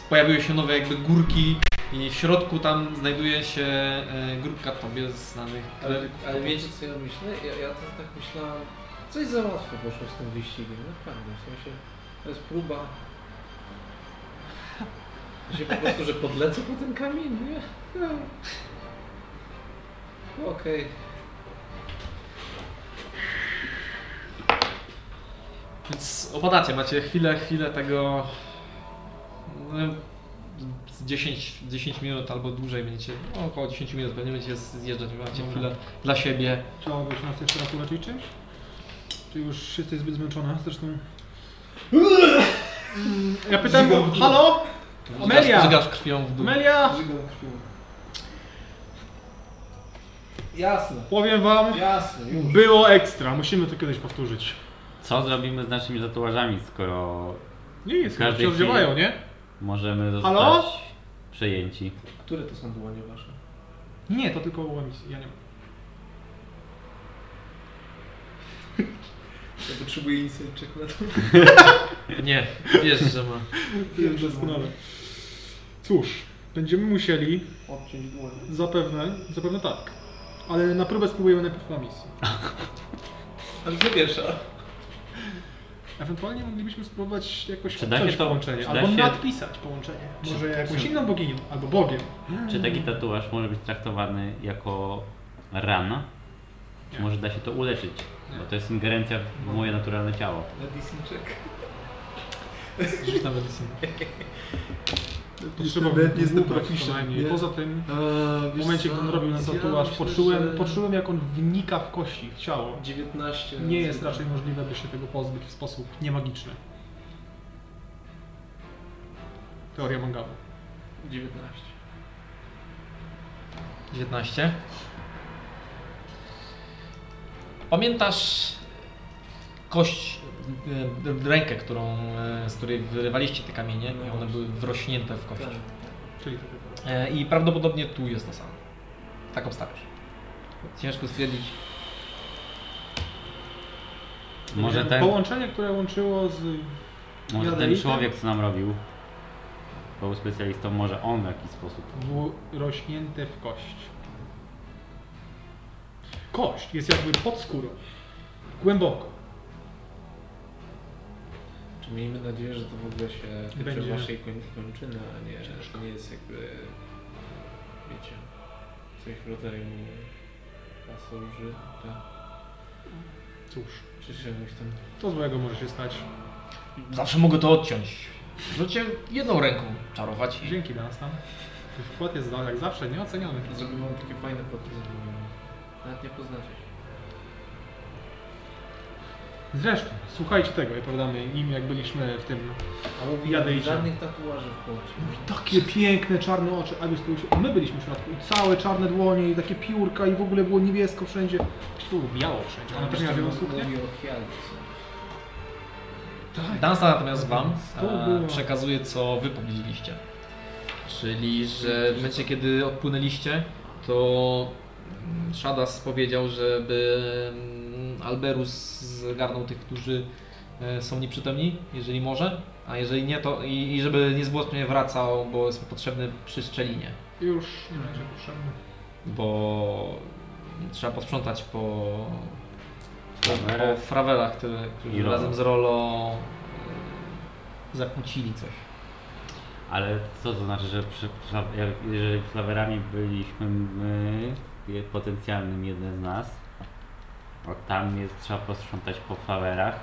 pojawiły się nowe jakby górki i w środku tam znajduje się e, grupka tobie znanych Ale, kleryków. ale wiecie co ja myślę? Ja, ja to tak myślałem, coś za łatwo poszło z tym wyścigiem, naprawdę, w sensie to jest próba. Że po prostu, że podlecę po ten kamień, nie? No. Okej. Więc opadacie, macie chwilę, chwilę tego. No, z 10, 10 minut albo dłużej będziecie, no, około 10 minut pewnie będziecie zjeżdżać, macie Dobra. chwilę dla siebie. Chciałabyś nas jeszcze raz uleczyć czymś? Czy już jesteś zbyt zmęczona? Zresztą... Ja pytam, halo? Amelia! Żygasz krwią w dół. Amelia! Jasne, Powiem wam, jasne, już. było ekstra. Musimy to kiedyś powtórzyć. Co zrobimy z naszymi tatuażami, skoro Nie jest, chyba każdej się chwili. nie? możemy zostać Halo? przejęci? Które to są dłonie wasze? Nie, to tylko emisji, ja nie mam. Ja potrzebuję inside check na to. Nie, wiesz, że ma. Wiem, doskonale. Cóż, będziemy musieli, Odciąć dłonie. zapewne, zapewne tak. Ale na próbę spróbujemy najpierw na misji. Ale co pierwsza? Ewentualnie moglibyśmy spróbować jakoś Czy da to- połączenie, czy da albo się- nadpisać połączenie. Może jakąś inną boginią, albo Bogiem. Czy taki tatuaż może być traktowany jako rana? Czy może da się to uleczyć? Bo to jest ingerencja w moje naturalne ciało. Medicine check. Rzuć na medycynę. Trzeba Nawet nie jestem najmniej. nie? Poza tym, Eee, w momencie, gdy on robił na tatuaż, poczułem, poczułem jak on wnika w kości, w ciało. 19. Nie jest raczej możliwe, by się tego pozbyć w sposób niemagiczny. Teoria Mangabu. 19. 19. Pamiętasz kość, e, rękę, którą, e, z której wyrywaliście te kamienie i one były wrośnięte w kość. Tak. Tylko. E, I prawdopodobnie tu jest to samo. Tak obstawiasz. Ciężko stwierdzić. Może ten, Połączenie, które łączyło z... może ten człowiek, co nam robił, był specjalistą, może on w jakiś sposób. wrośnięte w kość. Kość jest jakby pod skórą. Głęboko. Miejmy nadzieję, że to w ogóle się tyczy Będzie- waszej koń, kończyny, a nie, to nie jest jakby, wiecie, coś w rodzaju pasoży, tak? Cóż, Czy czegoś tam. co złego może się stać. Zawsze mogę to odciąć. Możecie jedną ręką czarować. i- Dzięki Dunstan. Wkład jest jak zawsze nieoceniony. Zrobiłem takie fajne protezy. Nawet nie poznacie się. Zresztą, słuchajcie tego, opowiadamy im jak byliśmy w tym... Jadejcie. żadnych tatuaży w końcu. Takie piękne czarne oczy, a a my byliśmy w środku i całe czarne dłonie i takie piórka i w ogóle było niebiesko wszędzie. Tu biało wszędzie, ona też miała suknię? Tak. Dansa natomiast wam e, przekazuje, co wy powiedzieliście. Czyli, że w momencie, kiedy odpłynęliście, to Shadas powiedział, żeby mm, Alberus zgarnął tych, którzy e, są nieprzytomni, jeżeli może, a jeżeli nie, to i, i żeby niezwłocznie wracał, bo jest mu potrzebny przy szczelinie, Już nie będzie potrzebny. bo trzeba posprzątać po, po, po frawelach, które, którzy Rolo. razem z Rolo e, zakłócili coś. Ale co to znaczy, że przy, jeżeli flawerami byliśmy my, potencjalnym jeden z nas, a tam jest trzeba posprzątać po flawerach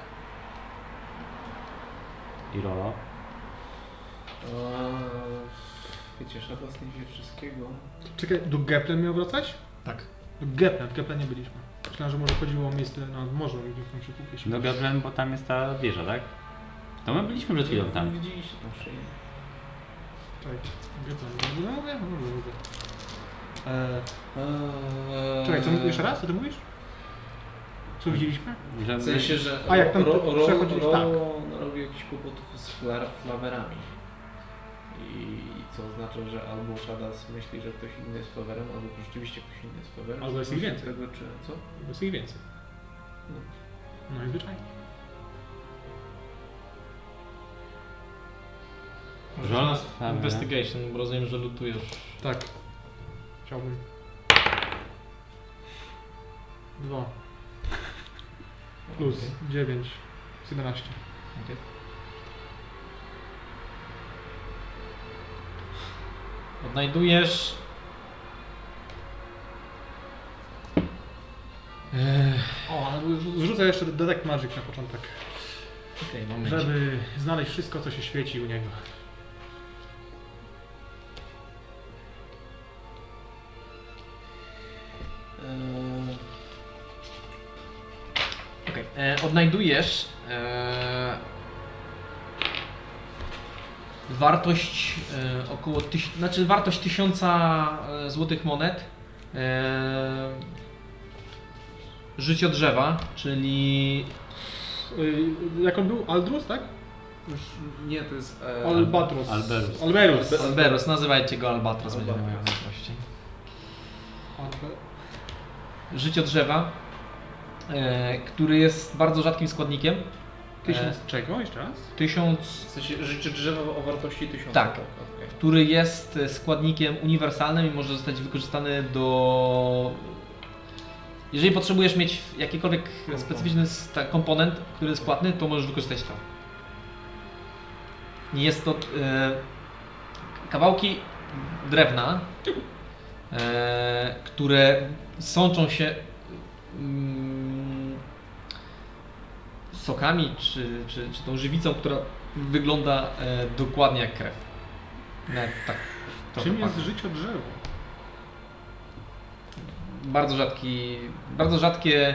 i rolo. Wiecie, Szabas nie wie wszystkiego. Czekaj, do Geplen miał wracać? Tak. Do Geplen, w Geplen nie byliśmy. Myślałem, że może chodziło o miejsce nad morzem, gdzie tam się kupiliśmy. No Gablen, bo tam jest ta wieża, tak? To my byliśmy przed chwilą tam. Widzieliście tam szyję. Czekaj, Geplen, no mówię, no mówię, mówię. Eee, Czekaj, co, jeszcze raz, co ty mówisz? Co widzieliśmy? W sensie, że A jak tam ro, to ro, przechodzić- ro, tak. narobił jakichś kłopotów z flawerami. I co oznacza, że albo Shadas myśli, że ktoś inny jest flawerem, albo rzeczywiście ktoś inny jest flawerem. Albo jest ich więcej. Tego, czy, co? Jest ich więcej. No i zwyczajnie. Żona. Investigation, bo rozumiem, że lutujesz. Tak. Chciałbym. Dwa. Plus dziewięć. z 11. Odnajdujesz. Eee, O, zrzucę jeszcze Detect Magic na początek. Okej, mamy. Żeby znaleźć wszystko, co się świeci u niego. Eee, Okej, e, Odnajdujesz. E, wartość e, około tyś, znaczy wartość tysiąca e, złotych monet. E, życie drzewa, czyli Y, Jak on był? Aldrus, tak? już nie, to jest... E, Albatros. Alberus. Alberus. Alberos, nazywajcie go Albatros, będzie Albatros. miał najprościej. Albe- Życie drzewa, e, który jest bardzo rzadkim składnikiem. Tysiąc E, czego? Jeszcze raz? tysiąc, W sensie życie drzewa o wartości 1000. Tak. okej. który jest e, składnikiem uniwersalnym i może zostać wykorzystany do. Jeżeli potrzebujesz mieć jakikolwiek specyficzny s- tak, komponent, który jest płatny, to możesz wykorzystać to. Jest to e, kawałki drewna, e, które sączą się mm, sokami czy, czy, czy tą żywicą, która wygląda e, dokładnie jak krew. Nawet tak. Czym jest życie drzewo? Bardzo rzadki, bardzo rzadkie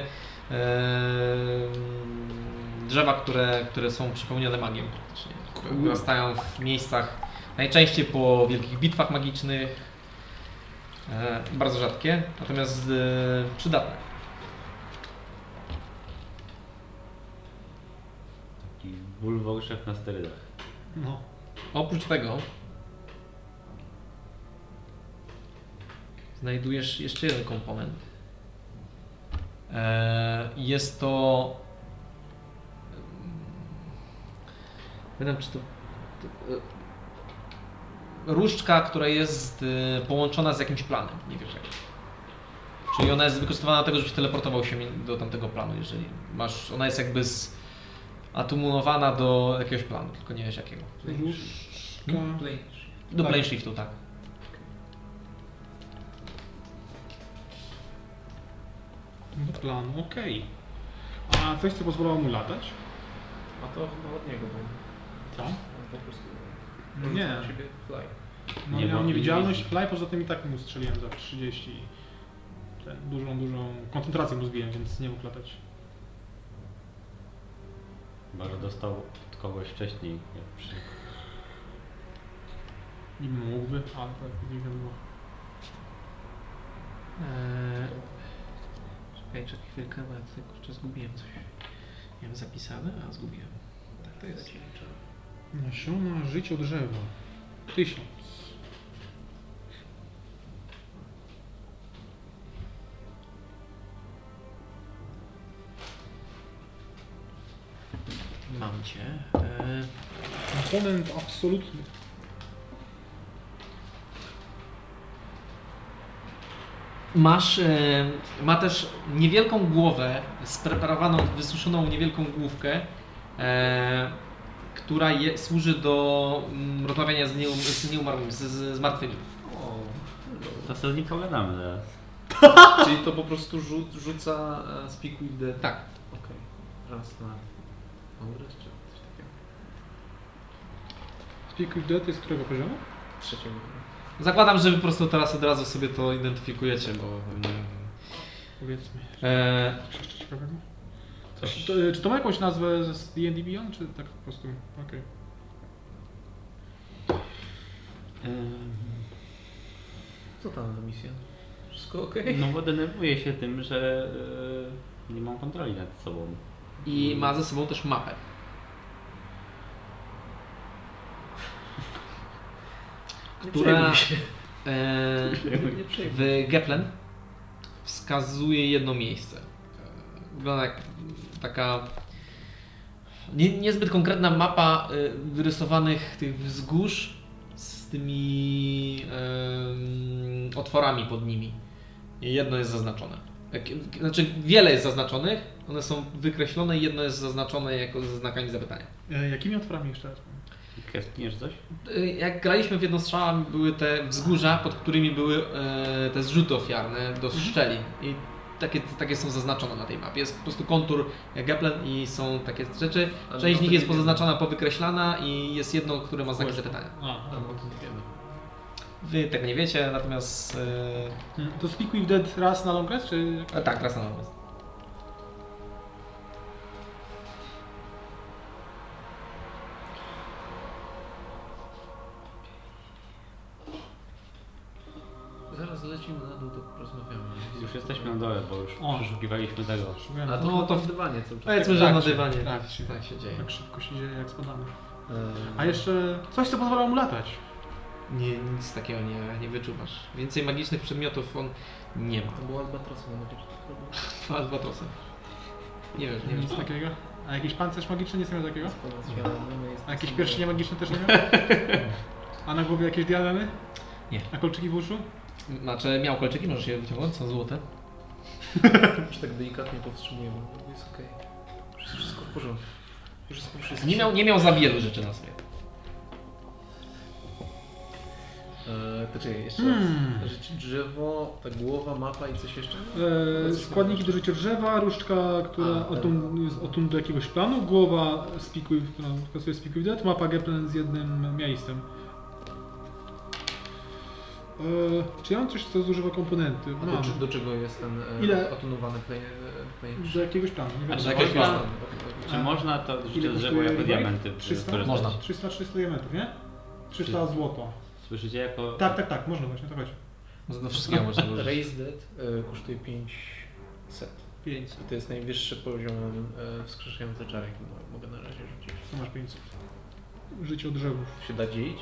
e, drzewa, które, które są przepełnione magią praktycznie. Wyrastają w miejscach najczęściej po wielkich bitwach magicznych. E, bardzo rzadkie, natomiast e, przydatne. Taki bulwoszek na sterydach. No. Oprócz tego znajdujesz jeszcze jeden komponent. E, Jest to. Wiem, czy to. to, e, Różdżka, która jest e, połączona z jakimś planem. Nie wiesz jak. Czyli ona jest wykorzystywana do tego, żebyś teleportował się do tamtego planu, jeżeli masz. Ona jest jakby z, atumulowana do jakiegoś planu, tylko nie wiesz jakiego. Różdżka. Do Tak. plane shiftu, tak. Do planu, okej. A coś, co pozwalało mu latać? A to chyba od niego było. Co? To po prostu Nie. na siebie fly. No Nie miał niewidzialność, fly, poza tym i tak mu strzeliłem za 30. Ten, dużą, dużą koncentrację mu zbiłem, więc nie mógł latać. Chyba, że dostał od kogoś wcześniej. jak przy... Niby mógłby, ale tak nie było. Eee, czekaj, czekaj chwilkę, bo ja tutaj kurczę zgubiłem coś. Miałem zapisane, a zgubiłem. Tak to jest. Nasiona życio drzewa. Tysiąc. Mam cię. Eee, Komponent absolutny. Masz, e, ma też niewielką głowę, spreparowaną, wysuszoną niewielką główkę, e, która je, służy do mm, rozmawiania z, nieum, z nieumarłymi, z, z, z martwymi. To sobie z nim pogadamy teraz. Czyli to po prostu rzu rzuca e, Speak with the... Tak. Okej. Raz na... Congress czy coś takiego? Speak with Dead jest którego poziomu? Trzeciego. Zakładam, że wy po prostu teraz od razu sobie to identyfikujecie, bo... Powiedzmy. E, Coś jeszcze ciekawego? Coś... To, czy to ma jakąś nazwę z D&D Beyond, czy tak po prostu? Okej. Co tam za misja? Wszystko okej? No bo denerwuję się tym, że e, nie mam kontroli nad sobą. I ma ze sobą też mapę. która e, w Geplen wskazuje jedno miejsce. E, Wygląda jak taka nie, niezbyt konkretna mapa e, wyrysowanych tych wzgórz z tymi em, otworami pod nimi. Jedno jest zaznaczone. Jak- Znaczy wiele jest zaznaczonych, one są wykreślone i jedno jest zaznaczone jako ze znakami zapytania. E, Jakimi otworami jeszcze raz? Kestniesz coś? Y, Jak graliśmy w jedną strzała, były te wzgórza, pod którymi były e, te zrzuty ofiarne do szczeli. I takie, takie są zaznaczone na tej mapie. Jest po prostu kontur Geplen i są takie rzeczy. Część z no nich jest pozaznaczona, powykreślana i jest jedno, które ma znaki zapytania. A, A, no to nie wiemy. Wy tego nie wiecie, natomiast... Hmm, To Speak with Dead raz na long rest, czy... E, tak, raz na moment. Zaraz lecimy na dół, to porozmawiamy. Już jesteśmy na dole, bo już O. przeszukiwaliśmy tego. A to, No to w- dywanie cały czas. Powiedzmy, że Tak, na dywanie tak, się- tak się dzieje. Tak szybko się dzieje, jak spadamy. Eee, A jeszcze coś, co pozwala mu latać. Nie, nic takiego nie, nie wyczuwasz. Więcej magicznych przedmiotów on nie ma. To było albatrosem. Dwa albatrosy. Nie wiesz, nie wiesz. Nic takiego. A jakiś pancerz magiczny nie miał takiego? A jakieś pierścienie magiczne też nie miał? A na głowie jakieś diademy? Nie. A kolczyki w uszu? Znaczy miał kolczyki, możesz je wyciągnąć, są złote. Już tak delikatnie powstrzymujemy. Jest okej. Wszystko w porządku. Już jest wszystko. Nie miał, nie miał za wielu rzeczy na sobie. Eee, to czekaj, jeszcze Hmm. raz. Rzeczy, drzewo, ta głowa, mapa i coś jeszcze? E, składniki do życia drzewa, różdżka, która A, otun, jest otun do jakiegoś planu, głowa with, która wskazuje with Dead, mapa Geplen z jednym miejscem. E, czy ja mam coś, co zużywa komponenty? A Mam. do, do czego jest ten e, Ile? otunowany play Do jakiegoś planu, nie A wiem. czy jakiegoś planu? Czy A. można to życie drzewo jako diamenty 300? wykorzystać? Można. 300 300 diamentów, nie? 300 złota. Słyszycie jako... Tak, tak, tak, można właśnie, to chodzi. Do wszystkiego można użyć. Raise Dead e, kosztuje 500. 500. I to jest najwyższy poziom e, wskrzeszający czar, jaki mo- mogę na razie rzucić. Co masz 500? Życie od drzewów. Się da dzielić?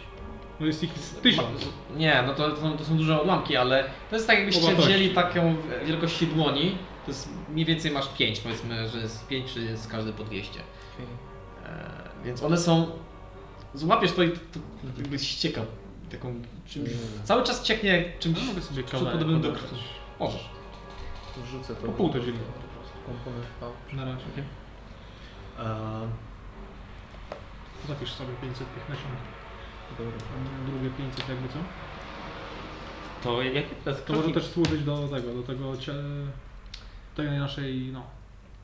No jest ich z tysiąc. Nie, no to, to, są, to są duże odłamki, ale to jest tak jakbyście Wartości. wzięli taką wielkości dłoni, to jest mniej więcej masz 5, powiedzmy, że jest 5 czy jest każdy po 200. Okej. E, więc one są... Złapiesz to i to, to jakby ścieka taką czymś... Mm. Cały czas cieknie czymś No, mogę sobie podobnym do krwi. Możesz. To Rzucę to. Po pół to dzieli. Po prostu komponent V. Na razie. A, Zapisz sobie 500 tych nasion. dobra. A Drugie 500 jakby co? To jakie to jest To może też służyć do tego, do tego cie... tej naszej, no,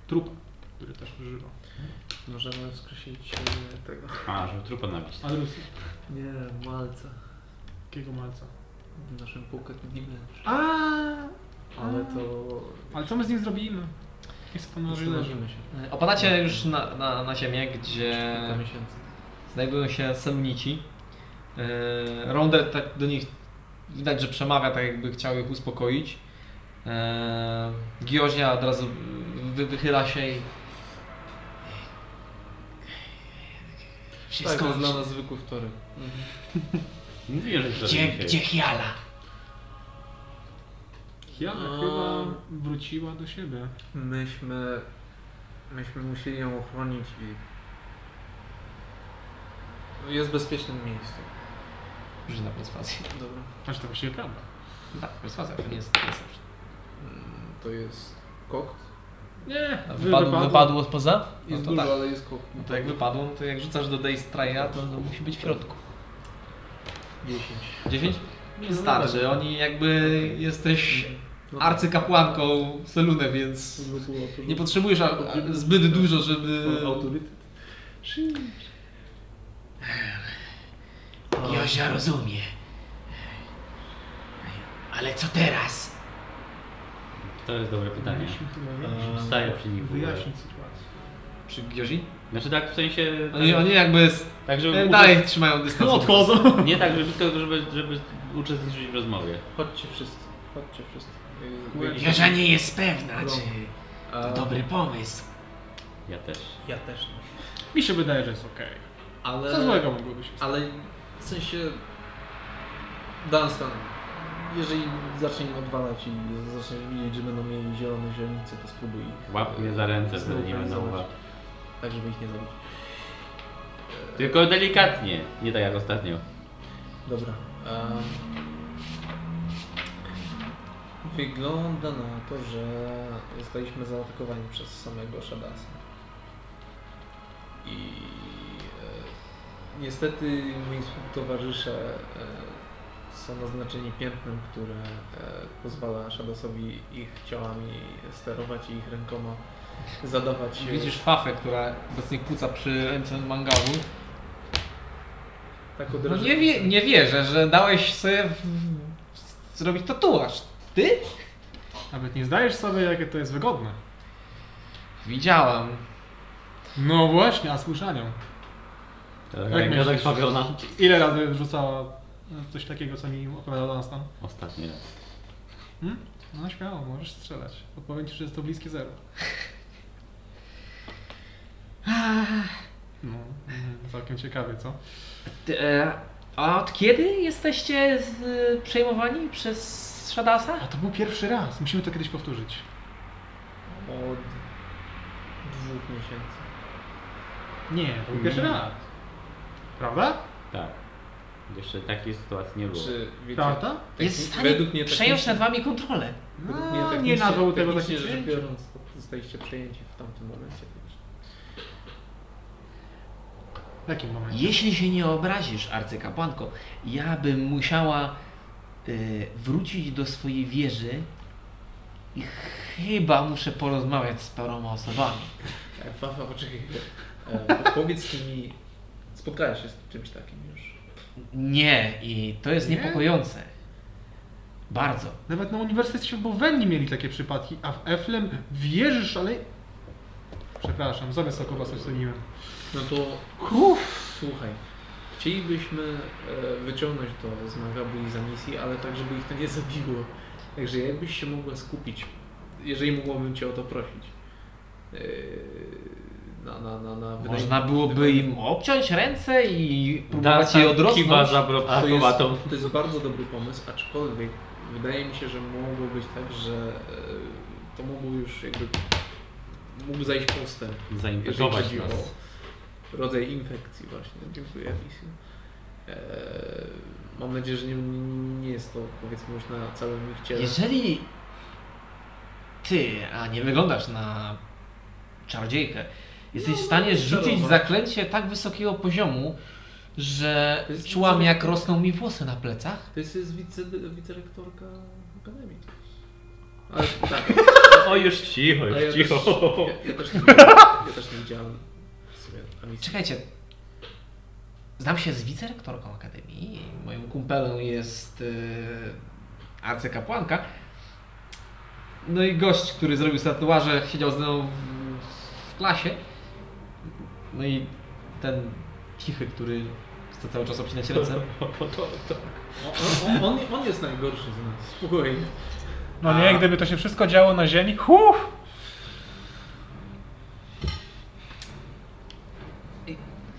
trupa, który też używa. Możemy wskrzesić e, tego. A, żeby trupa nabić. Adrusy. Nie, malca. Jakiego malca? W naszym Pocket Dimension. A, Ale to... Ale co my z nim zrobimy? Zastanowimy się. E, Opadacie już na, na, na ziemię, gdzie Kilka miesięcy. znajdują się selunici. E, Ronder tak do nich widać, że przemawia, tak jakby chciał ich uspokoić. E, Giozia od razu wy, wychyla się i Tak, Wszystko to jest dla nas zwykły wtorek. Mówiłem, że Gdzie, gdzie Hiala? Jana A. chyba wróciła do siebie. Myśmy... Myśmy musieli ją ochronić i... Jest w bezpiecznym miejscu. rzuć na perswazję. Dobra. Znaczy to właściwie prawda. Tak, perswazja to nie jest. Mm, To jest kokt. Nie, A wy- Wypadło, wypadło spoza? No Jest to dużo, tak. ale jest kokt. No to jak wypadło, to jak rzucasz do Daystraya, to, to musi być w środku. 10. 10? Nie, Nie starczy, oni jakby jesteś arcykapłanką Selune, więc nie potrzebujesz zbyt dużo, żeby... Autorytet. Jozia rozumie. Ale co teraz? To jest dobre pytanie. Chyba Wstaję przy nich ogóle. wyjaśnić sytuację. Przy Giozi? Znaczy tak w sensie... Oni, oni jakby z, Tak, żeby... e, dalej trzymają dystans. Odchodzą. Nie tak, żeby tylko, żeby, żeby uczestniczyć w rozmowie. Chodźcie wszyscy. Chodźcie wszyscy. Jozia nie jest pewna, No. czy to dobry pomysł. Ja też. Ja też nie. Mi się wydaje, że jest okej. Ale... Co złego mogłoby się stać? Ale w sensie... Dunstan, jeżeli zacznie im odwalać i zacznie widzieć, że będą mieli zielone źrenice, to spróbuj ich... Łap mnie za ręce, wtedy nie będę zauważyć. Tak, żeby ich nie zabić. Tylko delikatnie, nie tak jak ostatnio. Dobra. Wygląda na to, że zostaliśmy zaatakowani przez samego Shadasa. I e, niestety moi współtowarzysze e, są naznaczeni piętnem, które e, pozwala Shadasowi ich ciałami sterować i ich rękoma zadawać e, Widzisz Fafę, która obecnie kłóca przy ręce mangazu. tak No nie, wie, nie wierzę, że dałeś sobie w, w, zrobić tatuaż. Ty? Nawet nie zdajesz sobie, jakie to jest wygodne. Widziałam. No właśnie, a słyszanią. Tak, Jak ręka myślisz? zakrwawiona. Ile razy rzucała coś takiego, co mi opowiadał Dunstan? Ostatni raz. Hmm? No śmiało, możesz strzelać. Odpowiem ci, że jest to bliskie zero. No, całkiem ciekawie, co? E, a od kiedy jesteście z, przejmowani przez Shadasa? A to był pierwszy raz, musimy to kiedyś powtórzyć. Od dwóch miesięcy. Nie, to był pierwszy raz. Prawda? Tak. Jeszcze takiej sytuacji nie było. Czy wiecie, Prawda? Jest w stanie według mnie przejąć nad wami kontrolę. Według No, mnie nie nazwał tego rzecz przejęciem. biorąc, to zostaliście przejęci w tamtym momencie. W jakim momencie? Jeśli się nie obrazisz, arcykapłanko, ja bym musiała y, wrócić do swojej wieży i chyba muszę porozmawiać z paroma osobami. E, Fafa, poczekaj. E, powiedz mi, spotkałeś się z czymś takim już? Nie, i to jest Nie? niepokojące. Bardzo. Nawet na Uniwersytecie w Bowenni mieli takie przypadki, a w Eflem wierzysz, ale... Przepraszam, za wysoko was oceniłem. No to słuchaj. Chcielibyśmy e, wyciągnąć to z Magabu i z misji, ale tak, żeby ich to nie zabiło. Także jakbyś się mogła skupić, jeżeli mogłabym Cię o to prosić. E, na, na, na, na, Można byłoby im obciąć ręce i próbować je odrosnąć. za To jest, akrobatą. to jest bardzo dobry pomysł, aczkolwiek wydaje mi się, że mogło być tak, że e, to mogło już jakby mógł zajść postęp. chodzi nas. o rodzaj infekcji właśnie. Dziękuję misji. E, mam nadzieję, że nie, nie jest to powiedzmy już na całym ich ciele. Jeżeli ty, a nie wyglądasz na czarodziejkę, jesteś w stanie rzucić czarować. zaklęcie tak wysokiego poziomu, że czułam jak rosną mi włosy na plecach. To jest, jest wice, wicerektorka Akademii. Ale tak, O już cicho, ale ja już też, cicho. ja, ja, też nie, ja też nie widziałem. Czekajcie. Znam się z wicerektorką Akademii. Moją kumpelą jest yy, arcykapłanka. No i gość, który zrobił tatuaże, siedział z nią w, w klasie. No i ten cichy, który chce cały czas obcinać ręce. On, on, on, on jest najgorszy z nas, spokojnie. No nie, gdyby to się wszystko działo na ziemi, huh!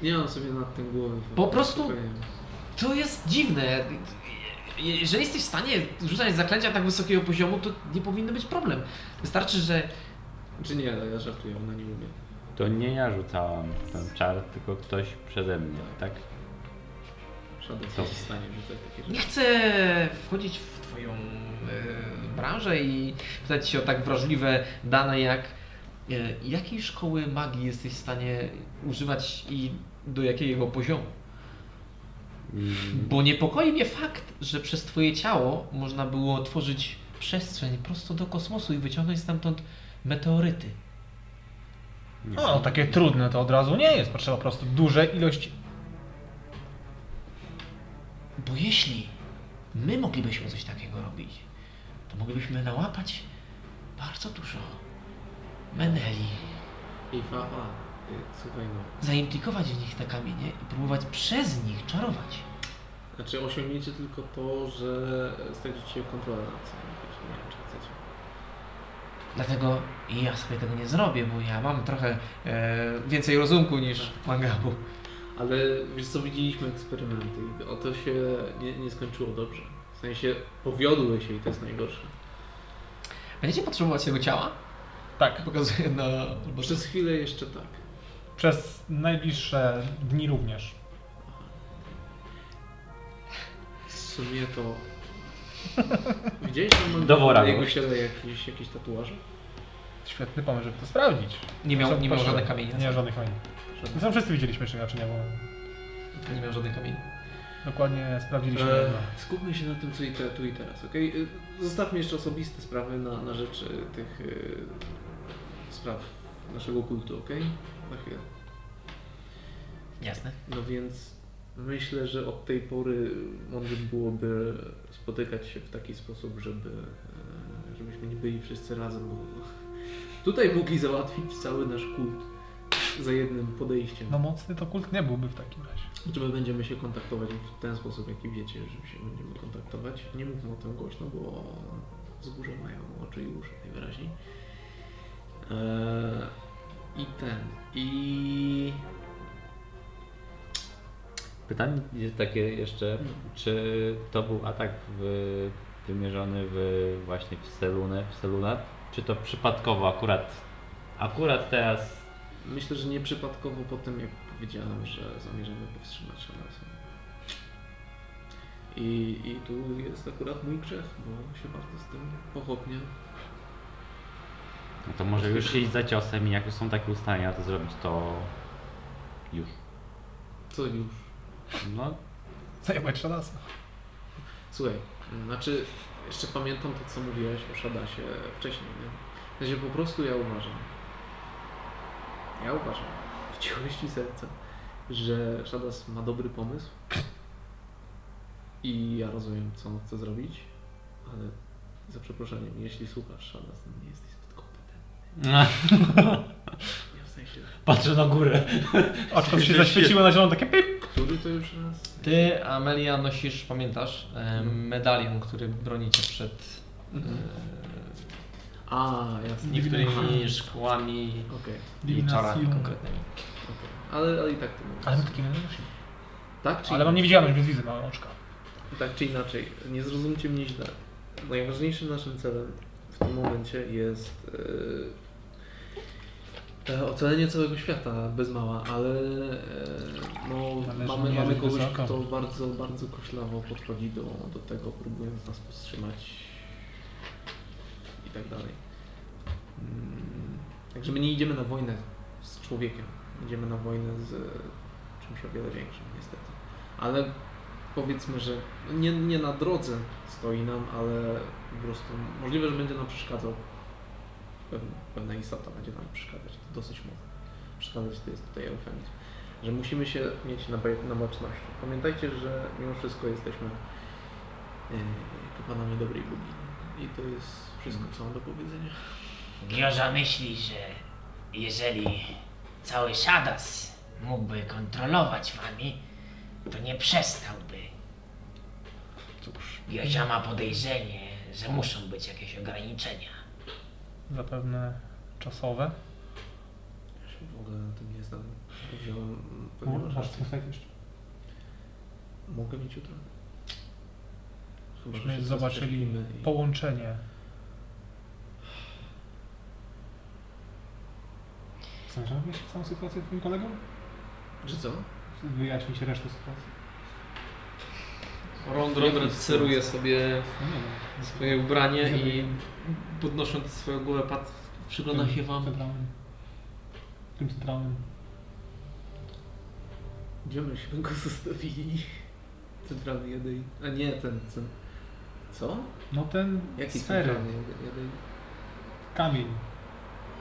Nie mam sobie nad tym głowy. Po prostu-. To jest dziwne. Jeżeli jesteś w stanie rzucać zaklęcia tak wysokiego poziomu, to nie powinno być problem. Wystarczy, że Czy nie, ale ja żartuję, ona nie umie. To nie ja rzucałam ten czar, tylko ktoś przeze mnie, tak? Żaden Co? jest w stanie rzucać takie nie rzeczy. chcę wchodzić w Twoją e, branżę i pytać się o tak wrażliwe dane jak jakiej szkoły magii jesteś w stanie używać i do jakiego poziomu. Mm, Bo niepokoi mnie fakt, że przez Twoje ciało można było tworzyć przestrzeń prosto do kosmosu i wyciągnąć stamtąd meteoryty. No, takie trudne to od razu nie jest. Potrzeba po prostu dużej ilości. Bo jeśli my moglibyśmy coś takiego robić, to moglibyśmy nałapać bardzo dużo meneli, I fa, a, y, słuchaj no. zaimplikować w nich te kamienie i próbować przez nich czarować. Znaczy osiągniecie tylko to, że stracicie kontrolę nad sobą. Nie wiem, czy chcecie. Dlatego ja sobie tego nie zrobię, bo ja mam trochę e, więcej rozumku niż Mangabu. Ale wiesz co, widzieliśmy eksperymenty i o to się nie, nie skończyło dobrze. W sensie powiodły się i to jest najgorsze. Będziecie potrzebować tego ciała? Tak, Pokazuję na... albo Przez chwilę jeszcze tak. przez najbliższe dni również. W sumie to... Widziałeś tam Dowora, jego ciele jakieś, jakieś tatuaże? Świetny pomysł, żeby to sprawdzić. Nie miał, nie miał żadnych kamieni. Nie, sobie. żadnych kamieni. Zresztą wszyscy widzieliśmy, czy inaczej nie było. Nie miał żadnych kamieni. Dokładnie sprawdziliśmy E, skupmy się na tym, co i te, tu i teraz, okej? E, Zostawmy jeszcze osobiste sprawy na, na rzecz tych e, spraw naszego kultu, okej? Na chwilę. Jasne. No więc myślę, że od tej pory mądrze byłoby spotykać się w taki sposób, żeby, e, żebyśmy nie byli wszyscy razem, bo tutaj mogli załatwić cały nasz kult za jednym podejściem. No mocny to kult nie byłby w takim razie. Czy my będziemy się kontaktować w ten sposób, jaki wiecie, że się będziemy kontaktować? Nie mówmy o tym głośno, bo wzgórze mają oczy i uszy najwyraźniej. Eee, I ten. I. Pytanie jest takie jeszcze, czy to był atak w, wymierzony w, właśnie w Selunę, w Selunat, czy to przypadkowo akurat, akurat teraz Myślę, że nieprzypadkowo po tym, jak powiedziałem, że zamierzamy powstrzymać Shanasa. I, I tu jest akurat mój grzech, bo się bardzo z tym pochopnie. No to może już iść za ciosem i jak już są takie ustalenia, to zrobić to już. Co już? No, Zajebać Shadasa. Słuchaj, znaczy jeszcze pamiętam to, co mówiłeś o Shadasie wcześniej, nie? W sensie po prostu ja uważam, ja uważam w cichości serca, że Shadas ma dobry pomysł i ja rozumiem, co on chce zrobić, ale za przeproszeniem, jeśli słuchasz Shadas, to nie. Ja w sensie, patrzę na górę. Oczko się zaświeciło na zielono, takie pip. który to już raz? Ty, Amelia, nosisz, pamiętasz, e, medalion, który broni cię przed Mhm. e, A, jasne. niektórymi szkołami Okej, i czarami konkretnymi. okej. Ale, ale i tak to mówię. Ale my takie nie nosimy. Tak czy Ale mam nie widziałem już bez wizy, małe oczka. Tak czy inaczej, nie zrozumcie mnie źle. Najważniejszym naszym celem w tym momencie jest e, ocalenie całego świata bez mała, ale e, no, Należy mamy, mamy kogoś, wysoko. kto bardzo, bardzo koślawo podchodzi do, do tego, próbując nas powstrzymać i tak dalej. Mm, Także my nie idziemy na wojnę z człowiekiem, idziemy na wojnę z czymś o wiele większym niestety. Ale powiedzmy, że nie, nie na drodze stoi nam, ale po prostu możliwe, że będzie nam przeszkadzał. Pewna istota będzie nam przeszkadzać. Dosyć mocno. przekazać, to jest tutaj eufemizm, że musimy się mieć na, na baczności. Pamiętajcie, że mimo wszystko jesteśmy yy, kapłanami dobrej bogini. I to jest wszystko, co mam do powiedzenia. Gioza myśli, że jeżeli cały Shadas mógłby kontrolować wami, to nie przestałby. Cóż, Giozia ma podejrzenie, że muszą być jakieś ograniczenia. zapewne czasowe. Się w ogóle na tym nie znam. Wziąłem pewnie masz Masz rację. ten jeszcze. Mogę mieć jutro? Chyba, że Myśmy się zobaczyli i- połączenie. Chcesz wyjaśnić całą sytuację twoim kolegom? Że co? Wyjaśnić resztę sytuacji. Rond Rodred ceruje sobie No swoje ubranie i podnosząc swoją głowę, pat, przygląda się wam. Centralnym. Tym centralnym. Gdzie myśmy go zostawili? Centralny jadej. A nie, ten. ten... Co? No ten Jaki sfery, centralny jadej? Kamień.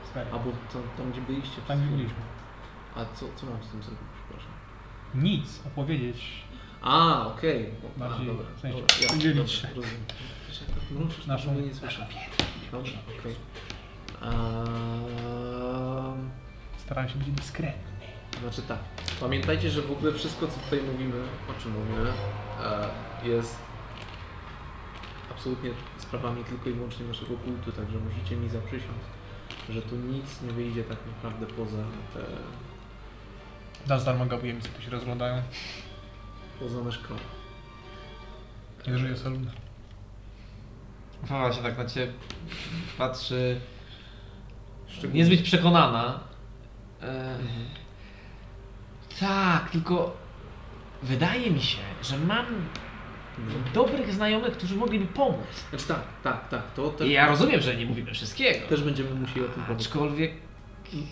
Sfery. Albo tam, tam gdzie byliście. Tam gdzie byliśmy. A co, co mam z tym zrobić? Przepraszam. nic opowiedzieć. A, okej. A, Bardziej dobra. w sensie dobra, jasne, podzielić dobra, się. rozumiem. Wiesz, jak tak mruczysz, to Naszą- ogóle nie słyszę. Dobra, okej. Starałem się być dyskretny. Znaczy tak, pamiętajcie, że w ogóle wszystko, co tutaj mówimy, o czym mówimy, e, jest absolutnie sprawami tylko i wyłącznie naszego kultu, także musicie mi zaprzysiąc, że tu nic nie wyjdzie tak naprawdę poza te, Dasz darmo bujemnicy, tu się rozglądają. poza nasz krąg. Nie żyje Saluna. Fawa się tak na ciebie patrzy, Szczególnie- niezbyt przekonana. E, tak, tylko wydaje mi się, że mam No. dobrych znajomych, którzy mogliby pomóc. Znaczy tak, tak, tak, to też, I ja rozumiem, że nie mówimy wszystkiego. też będziemy musieli o tym powiedzieć. Aczkolwiek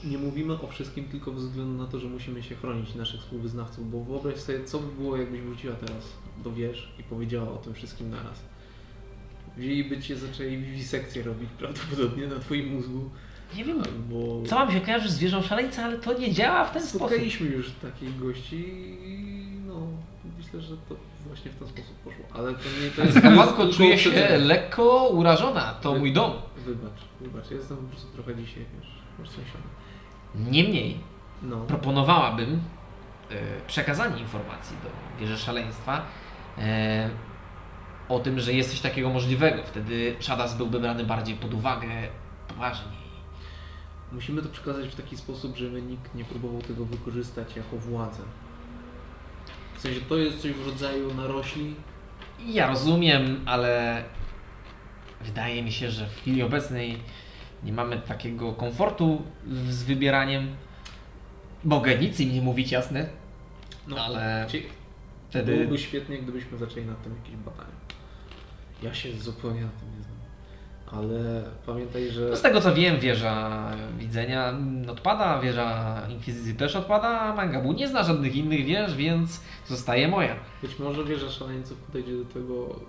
Nie mówimy o wszystkim tylko ze względu na to, że musimy się chronić naszych współwyznawców, bo wyobraź sobie, co by było, jakbyś wróciła teraz do wież i powiedziała o tym wszystkim naraz. Wzięliby cię, zaczęli wiwisekcję robić prawdopodobnie na twoim mózgu, nie wiem, albo... co wam się kojarzy z wieżą szaleńca, ale to nie działa w ten sposób. Spotkaliśmy już takich gości i no, myślę, że to właśnie w ten sposób poszło. Ale to nie to jest Kapłanko tylko czuje się lekko urażona. To mój dom. Wybacz, wybacz, ja jestem po prostu trochę dzisiaj, wiesz, roztrzęsiony. Niemniej No, proponowałabym e, przekazanie informacji do wieży szaleństwa e, o tym, że jest coś takiego możliwego. Wtedy Shadas byłby brany bardziej pod uwagę poważniej. Musimy to przekazać w taki sposób, żeby nikt nie próbował tego wykorzystać jako władzę. W sensie to jest coś w rodzaju narośli, Ja rozumiem, ale wydaje mi się, że w chwili obecnej nie mamy takiego komfortu z wybieraniem. Mogę nic im nie mówić, jasne, no, ale cie- wtedy byłoby świetnie, gdybyśmy zaczęli nad tym jakieś badania. Ja się zupełnie na tym nie. Ale pamiętaj, że... No z tego co wiem, wieża widzenia odpada, wieża inkwizycji też odpada, a Mangabu nie zna żadnych innych wież, więc zostaje moja. Być może wieża szaleńców podejdzie do tego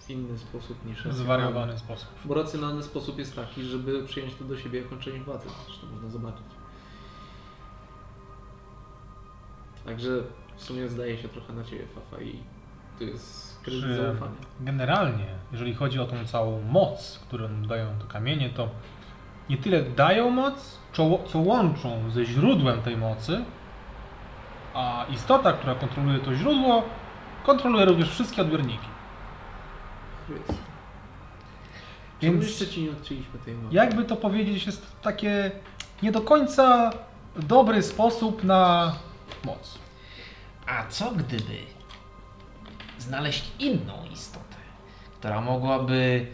w inny sposób niż racjonalny. Zwariowany sposób. Bo racjonalny sposób jest taki, żeby przyjąć to do siebie jako część władzy. Zresztą można zobaczyć. Także w sumie zdaje się trochę na Ciebie, Fafa, i to jest kredyt Czy zaufania. generalnie, jeżeli chodzi o tą całą moc, którą dają te kamienie, to nie tyle dają moc, co, łączą ze źródłem tej mocy, a istota, która kontroluje to źródło, kontroluje również wszystkie odbiorniki. Jest. Więc jeszcze Ci nie odcięliśmy tej mocy? jakby to powiedzieć, jest takie nie do końca dobry sposób na moc. A co gdyby znaleźć inną istotę, która mogłaby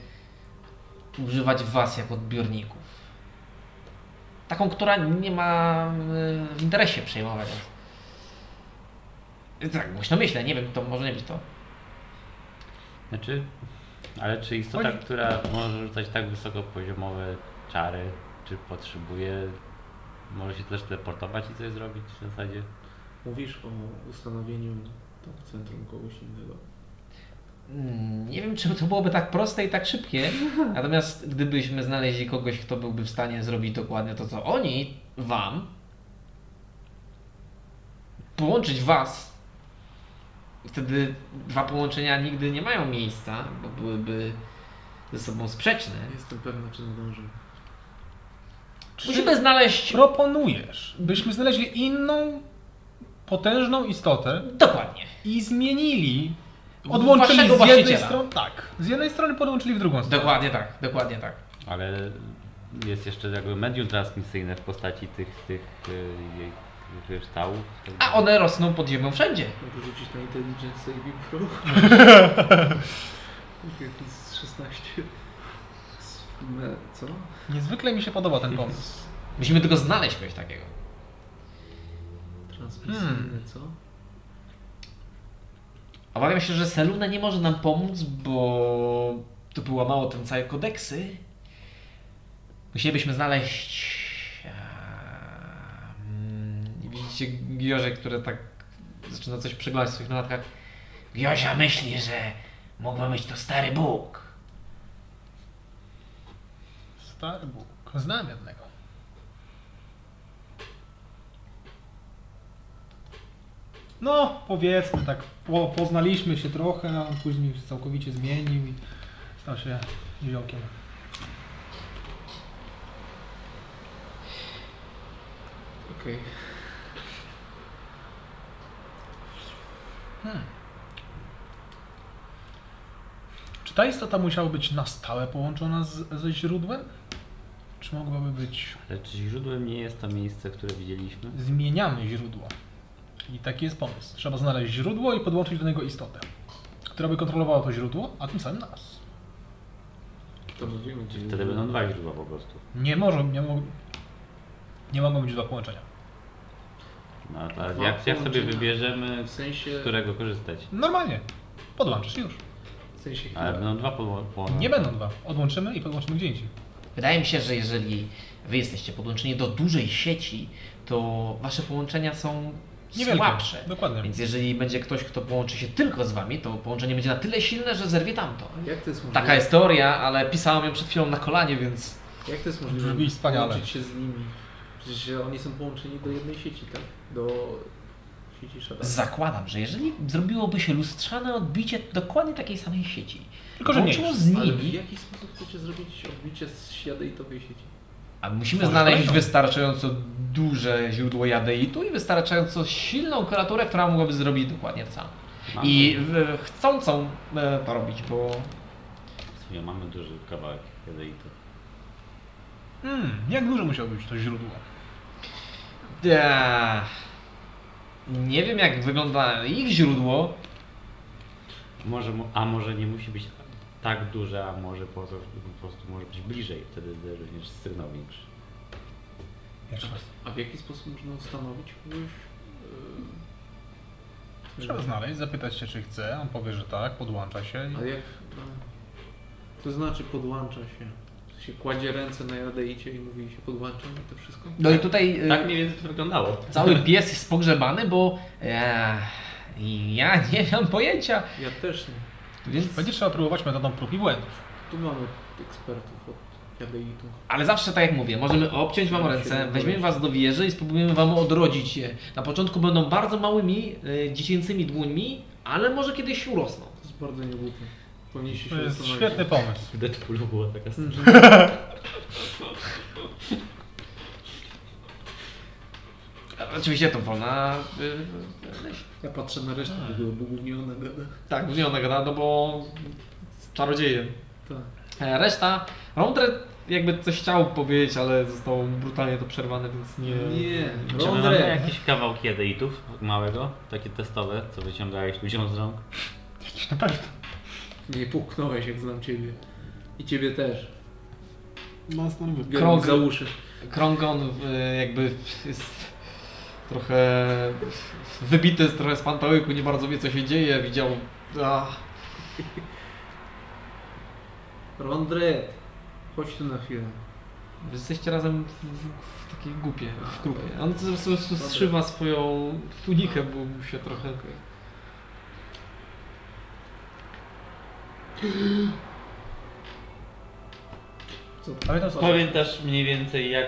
używać was jako odbiorników? Taką, która nie ma e, w interesie przejmować. Tak, głośno myślę, nie wiem, to może nie być to. Znaczy, ale czy istota, Chodzi- która może rzucać tak wysokopoziomowe czary, czy potrzebuje, może się też teleportować i coś zrobić w zasadzie? Mówisz o ustanowieniu top centrum kogoś innego. Mm, Nie wiem, czy to byłoby tak proste i tak szybkie. Natomiast gdybyśmy znaleźli kogoś, kto byłby w stanie zrobić dokładnie to, co oni wam, połączyć was. Wtedy dwa połączenia nigdy nie mają miejsca, bo byłyby ze sobą sprzeczne. Jestem pewna, czy nadążę. Musimy znaleźć. Proponujesz, byśmy znaleźli inną, potężną istotę Dokładnie. i zmienili, odłączyli z jednej strony, tak, z jednej strony podłączyli w drugą stronę. Dokładnie tak, dokładnie tak. Ale jest jeszcze jakby medium transmisyjne w postaci tych, tych yy, kryształów. A one rosną pod ziemią wszędzie. Mogę rzucić na Intelligence Saving Pro? Jakiś z 16. Z me- Co? Niezwykle mi się podoba ten pomysł. Musimy tylko znaleźć kogoś takiego. Hmm. co? Obawiam się, że Seluna nie może nam pomóc, bo to by łamało ten całe kodeksy. Musielibyśmy znaleźć. eee, mm, Widzicie Giorze, które tak zaczyna coś przeglądać w swoich notatkach. Giozia myśli, że mógłby być to stary Bóg. Stary Bóg, znam jednego. No, powiedzmy tak, po, poznaliśmy się trochę, a on później się całkowicie zmienił i stał się niziołkiem. Okej. Czy ta istota musiała być na stałe połączona z, ze źródłem? Czy mogłaby być... Ale czy źródłem nie jest to miejsce, które widzieliśmy? Zmieniamy źródło. I taki jest pomysł. Trzeba znaleźć źródło i podłączyć do niego istotę, która by kontrolowała to źródło, a tym samym nas. To mówimy, gdzie Wtedy będą dwa źródła po prostu. Nie może, nie, mo- nie mogą być dwa połączenia. No, a Dwa jak, jak sobie połączenia. wybierzemy, W sensie... z którego korzystać? Normalnie. Podłączysz już. W sensie Ale będą dwa po, po Nie będą dwa. Odłączymy i podłączymy gdzie indziej. Wydaje mi się, że jeżeli wy jesteście podłączeni do dużej sieci, to wasze połączenia są Niewielkie. słabsze. Dokładnie. Więc jeżeli będzie ktoś, kto połączy się tylko z wami, to połączenie będzie na tyle silne, że zerwie tamto. Jak to jest możliwe? Taka jest teoria, ale pisałem ją przed chwilą na kolanie, więc Jak to jest możliwe? Brzmi wspaniale. Połączyć się z nimi. Przecież oni są połączeni do jednej sieci, tak? Do sieci Shadow. zakładam, że jeżeli zrobiłoby się lustrzane odbicie dokładnie takiej samej sieci, Tylko, że połączyło mniejsze. z Ale w nimi, jaki sposób chcecie zrobić odbicie z jadejtowej sieci? A musimy znaleźć kolejną. wystarczająco duże źródło jadeitu i wystarczająco silną kreaturę, która mogłaby zrobić dokładnie to samo. Mamy, I chcącą e, to robić, bo sumie mamy duży kawałek jadeitu. Hmm, jak duże musiało być to źródło? Eee, nie wiem jak wygląda ich źródło. Może, a może nie musi być tak duże, a może po, to, po prostu może być bliżej, wtedy również sygnał większy. A w jaki sposób można ustanowić kogoś? Yy, Trzeba znaleźć, zapytać się, czy chce. On powie, że tak, podłącza się. Ale jak... no, To znaczy podłącza się. Się kładzie ręce na jadeicie i mówi się podłączam i to wszystko? No i tutaj e, Tak mniej więcej to wyglądało. cały pies jest pogrzebany, bo e, ja nie mam pojęcia. Ja też nie. Więc, Będzie trzeba próbować metodą prób i błędów. Tu mamy ekspertów od jadeitu. ale zawsze tak jak mówię, możemy obciąć wam ręce, weźmiemy was do wieży i spróbujemy wam odrodzić je. Na początku będą bardzo małymi, e, dziecięcymi dłońmi, ale może kiedyś urosną. To jest bardzo niegłupie. Powinniście się To jest zastanowić. świetny pomysł. W Deadpoolu była taka scena. Oczywiście to wolna y, myśl. Ja patrzę na resztę, by było głównie ona gada. Tak, nie ona gada, no bo z czarodziejem. Tak. E, Reszta, Rondre jakby coś chciał powiedzieć, ale zostało brutalnie to przerwane, więc nie... Nie, Czy my jakieś kawałki jadeitów małego, takie testowe, co wyciągałeś ludziom z rąk? Na pewno. Nie puknąłeś jak znam ciebie. I ciebie też. No, stanowy. Biorę Krąg- za uszy. Krągon jakby jest trochę wybity, jest trochę z pantałyku, nie bardzo wie co się dzieje, widział... Ach, Rondre, chodź tu na chwilę. wy jesteście razem w, w, w takiej grupie, w grupie. On po prostu zszywa swoją tunikę, bo mu się trochę... Co? Pamiętasz mniej więcej jak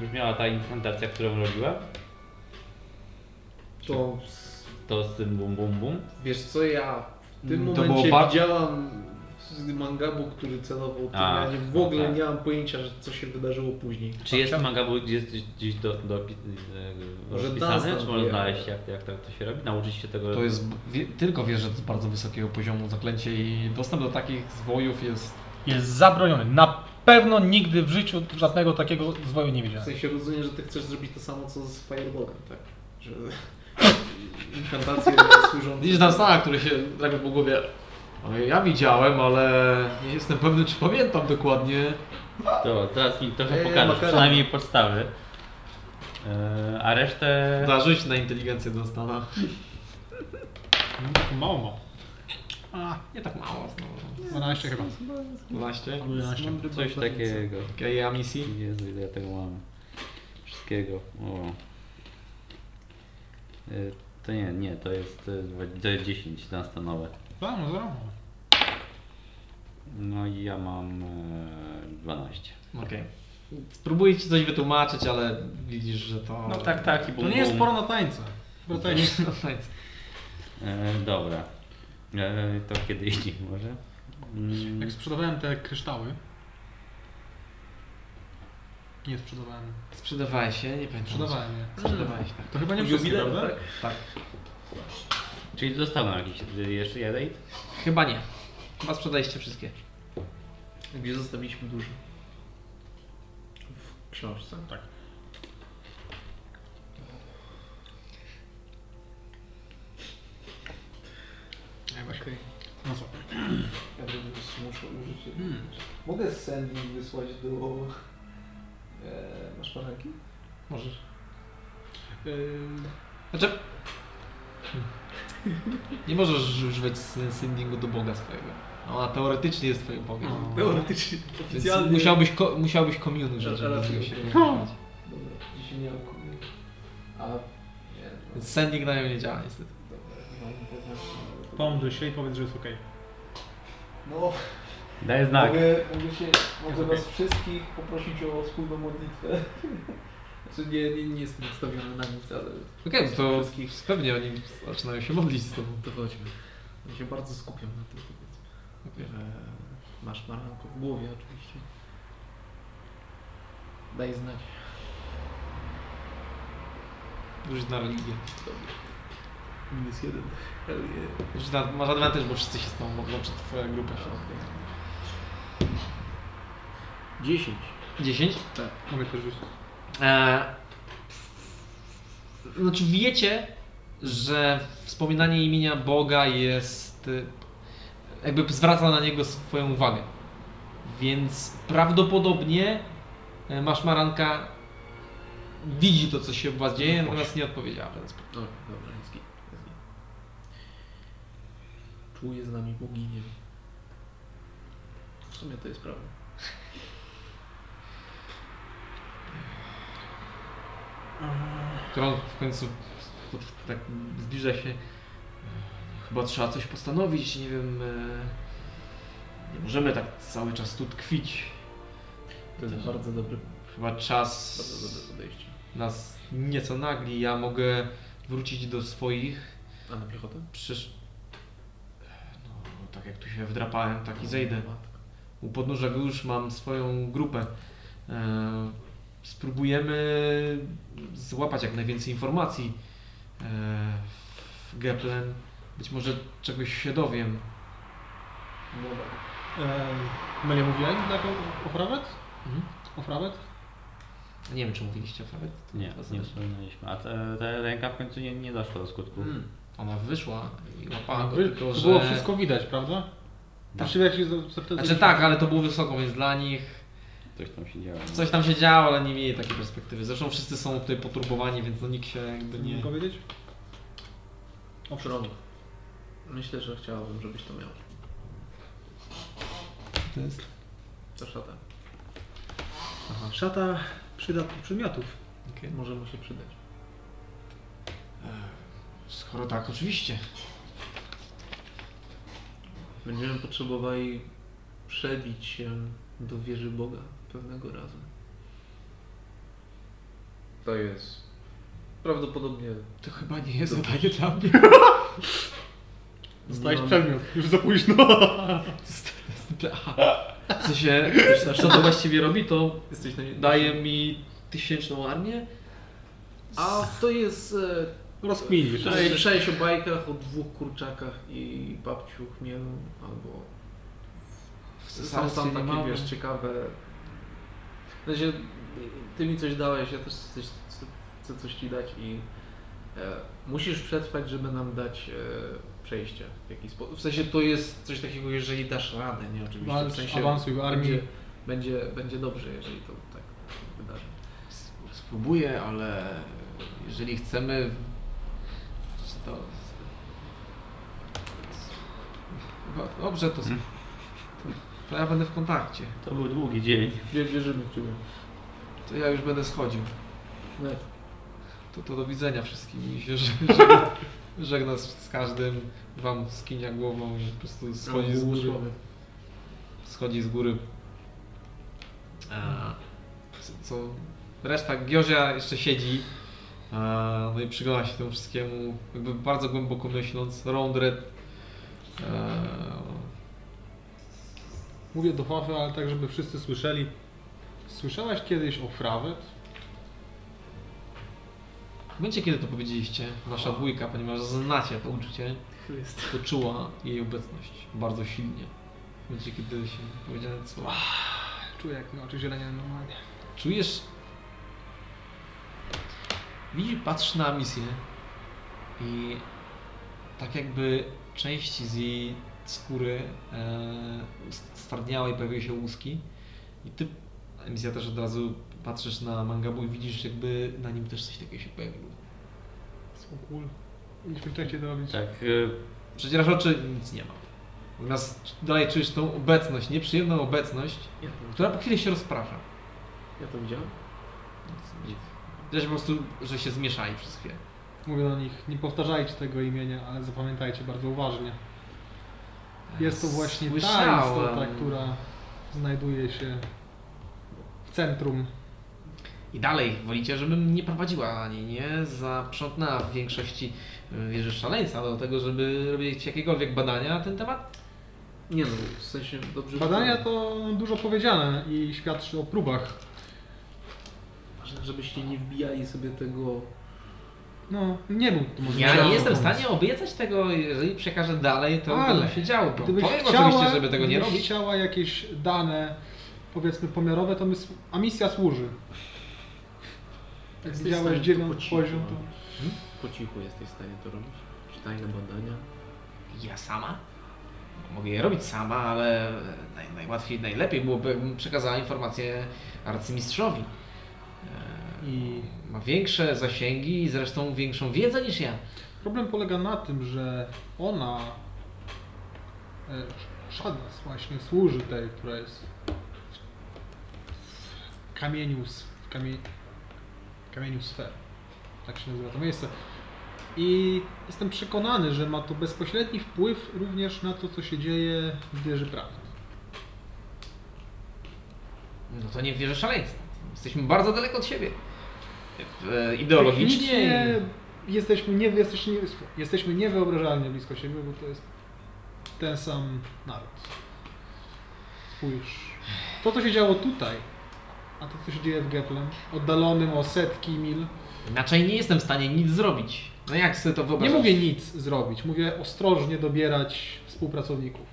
brzmiała ta incantacja, którą robiła? To To z tym bum bum bum. wiesz co, ja w tym To było momencie bar- widziałam mangabu, który celował tym. A, Ja nie, w ogóle tak. nie mam pojęcia, że co się wydarzyło później. Czy jest Magabu gdzieś, gdzieś do, do, e, Może rozpisane? nas Czy można znaleźć jak, jak to, to się robi? Nauczyć się tego? To jest, wie, tylko wiesz, że to jest bardzo wysokiego poziomu zaklęcie i dostęp do takich zwojów jest... Jest zabroniony. Na pewno nigdy w życiu żadnego takiego zwoju nie W widziałem. sensie rozumiem, że ty chcesz zrobić to samo co z Firebogiem, tak? Że inkantacje służą... Widzisz tam Stana, który się drapie po głowie. "Ale Ja widziałem, ale nie jestem pewny, czy pamiętam dokładnie. To teraz mi trochę makaron. przynajmniej podstawy. E, a resztę... Zarzuć na inteligencję do Stana. No, tak mało mało. A, nie tak mało znowu. 12 chyba. 12. Albo 11. Coś takiego. Okej, a misji? Jezu, ile ja tego mam. Wszystkiego. O. E, To nie, nie, to jest, dwa- to jest 10 na stanowe. Tak, no zero. No i ja mam e, 12. Okej. Spróbuję ci coś wytłumaczyć, ale widzisz, że to... No tak, tak. i To nie jest bum. pora na tańce. Wracajmy. No, nic. E, dobra. E, to kiedy indziej może? Mm, Jak sprzedawałem te kryształy. Nie sprzedawałem. Sprzedawałeś się? Nie pamiętam. Sprzedawałem je. Sprzedawałeś, tak. To chyba nie wszystkie, Jubileu, prawda? tak? Tak. Czyli zostaną jakiś e, jeszcze jeden? Chyba nie. Chyba sprzedaliście wszystkie. Gdzie zostawiliśmy dużo? W książce? Tak. Okej. No co? Ja bym muszę użyć. Hmm. Mogę Sandy wysłać do... E, masz paranki? Możesz. Yy, Znaczy... Nie możesz używać sendingu do Boga swojego. Ona teoretycznie jest twoim Bogiem. No. Teoretycznie, Więc oficjalnie. musiałbyś, ko- musiałbyś użyć, Ra- żeby się. Dobra, dzisiaj nie mam komieni. A... Nie, no, Więc sending na nią nie działa niestety. dobra. Pomóż się i powiedz, że jest okej. No, Daj znak. mogę, mogę, się, mogę Jest was wszystkich poprosić o wspólną modlitwę. Znaczy nie, nie, nie jestem nastawiony na nic, ale Okej, no to pewnie oni zaczynają się modlić z tobą. to chodźmy. Ja się bardzo skupiam na tym, powiedzmy. Że masz maranko w głowie oczywiście. Daj znać. Rzuć na religię. Dobrze. Minus jeden. Hell yeah. Rzuć na, masz advantage, bo wszyscy się z tobą modlą, czy twoja grupa się. Okej. 10. 10? Tak. Mogę też rzucić. E, znaczy wiecie, że wspominanie imienia Boga jest y, jakby zwraca na niego swoją uwagę. Więc prawdopodobnie e, Maszmaranka widzi to, co się u was dzieje, natomiast nie odpowiedziała w ten sposób. No, dobra, jest git. Jest git. Czuję z nami boginię. W sumie to jest prawda. Krąg w końcu tak zbliża się. Chyba trzeba coś postanowić, nie wiem. e, Nie możemy tak cały czas tu tkwić. To jest bardzo dobre, Chyba czas bardzo dobre podejście. nas nieco nagli. Ja mogę wrócić do swoich. A na piechotę? Przysz... No, tak jak tu się wdrapałem, tak i zejdę. U podnóża już mam swoją grupę. E, spróbujemy złapać jak najwięcej informacji e, w Geplen. Być może czegoś się dowiem. Dobra. Eee, Melia mówiła taką ofrawet? Mhm. Ofrawet? Nie wiem, czy mówiliście o Fawet? Nie, nie wspominaliśmy. A ta ręka w końcu nie, nie doszła do skutku. Mm. Ona wyszła i łapała go, Wy, tylko to że... było wszystko widać, prawda? Jak się zapytać... Znaczy tak, ale to było wysoko, więc dla nich Coś tam się działo. coś tam się działo, ale nie mieli takiej perspektywy. Zresztą wszyscy są tutaj poturbowani, więc no nikt się jakby Nie powiedzieć? O Krąg. Myślę, że chciałbym, żebyś to miał. To jest? To szata. Szata przydatnych przedmiotów. Okay. Może mu się przydać. Skoro tak, oczywiście. Będziemy potrzebowali przebić się do wieży Boga pewnego razu. To jest prawdopodobnie To chyba nie jest zadanie dla mnie. Dostałeś mam- przedmiot, już za późno. W sensie, co to właściwie robi, to jesteś na nie... daje mi tysięczną armię. A to jest... Rozkminisz. Czy słyszałeś o bajkach o dwóch kurczakach i babciu chmielu albo są tam takie niemałym. wiesz ciekawe w sensie, ty mi coś dałeś, ja też coś, chcę coś ci dać i e, musisz przetrwać, żeby nam dać e, przejście w jakiś sposób. W sensie to jest coś takiego, jeżeli dasz radę, nie oczywiście. Walcz, w sensie awansuj armii. Będzie, będzie, będzie dobrze, jeżeli to tak wydarzy. Spróbuję, ale jeżeli chcemy, to... Chyba Dobrze, to, Hmm. to, to ja będę w kontakcie. To był długi dzień. Wie- Wierzymy w Ciebie. To ja już będę schodził. No, To, to do widzenia wszystkim i się żegna, żegna z, z każdym, wam skinia głową i po prostu schodzi z góry. Schodzi z góry. Co, co reszta Giozia jeszcze siedzi. No i przygląda się temu wszystkiemu, jakby bardzo głęboko myśląc. Rondred. E, Mówię do Fafy, ale tak, żeby wszyscy słyszeli. Słyszałaś kiedyś o Frawet? w momencie, kiedy to powiedzieliście, wasza dwójka, ponieważ znacie to uczucie, to czuła jej obecność bardzo silnie. W momencie, kiedy się powiedziałem co. Czuję, jak mi oczy zielenia normalnie. Czujesz. Widzisz, patrzysz na misję i tak jakby części z jej skóry e, stwardniały i pojawiły się łuski. I ty, misja też od razu patrzysz na mangabu i widzisz, jakby na nim też coś takiego się pojawiło. So cool. Mieliśmy wcześniej to robić. Tak, y, Przecierasz oczy nic nie ma. Natomiast dalej czujesz tą obecność, nieprzyjemną obecność, Ja która po chwili się rozprasza. ja to widziałem? Widać po prostu, że się zmieszali przez chwilę. Mówię do nich, nie powtarzajcie tego imienia, ale zapamiętajcie bardzo uważnie. Jest to właśnie ta Słyszałem. istota, która znajduje się w centrum. I dalej wolicie, żebym nie prowadziła ani nie zaprzątnęła w większości y, wieży szaleńca do tego, żeby robić jakiekolwiek badania na ten temat? Nie no, w sensie dobrze... Badania to dużo powiedziane i świadczy o próbach. Że- Żebyście nie wbijali sobie tego... No, nie był to może Ja nie jestem w stanie obiecać tego, jeżeli przekażę dalej, to Ale będą się działo. Bo Gdybyś powiem chciała, oczywiście, żeby tego nie gdybyś robić. chciała jakieś dane, powiedzmy pomiarowe, to my, s- a misja służy. Jak Jesteś w widziałeś stanie to dziewiąty po cichu, poziom, to... no. Po cichu jesteś w stanie to robić? Czy tajne badania? Ja sama? Mogę je robić sama, ale naj, najłatwiej, najlepiej byłoby, jakbym przekazała informację arcymistrzowi. I Ma większe zasięgi i zresztą większą wiedzę niż ja. problem polega na tym, że ona, e, Shadas właśnie służy tej, która jest w kamieniu, w kamie, kamieniu sfer. Tak się nazywa to miejsce. I jestem przekonany, że ma to bezpośredni wpływ również na to, co się dzieje w wieży prawd. No to nie wierzę szaleńca. Jesteśmy bardzo daleko od siebie. Ideologicznie. Technicznie jesteśmy, nie, jesteśmy, nie, jesteśmy niewyobrażalnie blisko siebie, bo to jest ten sam naród. Spójrz. To, co się działo tutaj, a to, co się dzieje w Geplem, oddalonym o setki mil. Inaczej nie jestem w stanie nic zrobić. No jak sobie to Nie wyobrażasz? mówię nic zrobić, mówię ostrożnie dobierać współpracowników.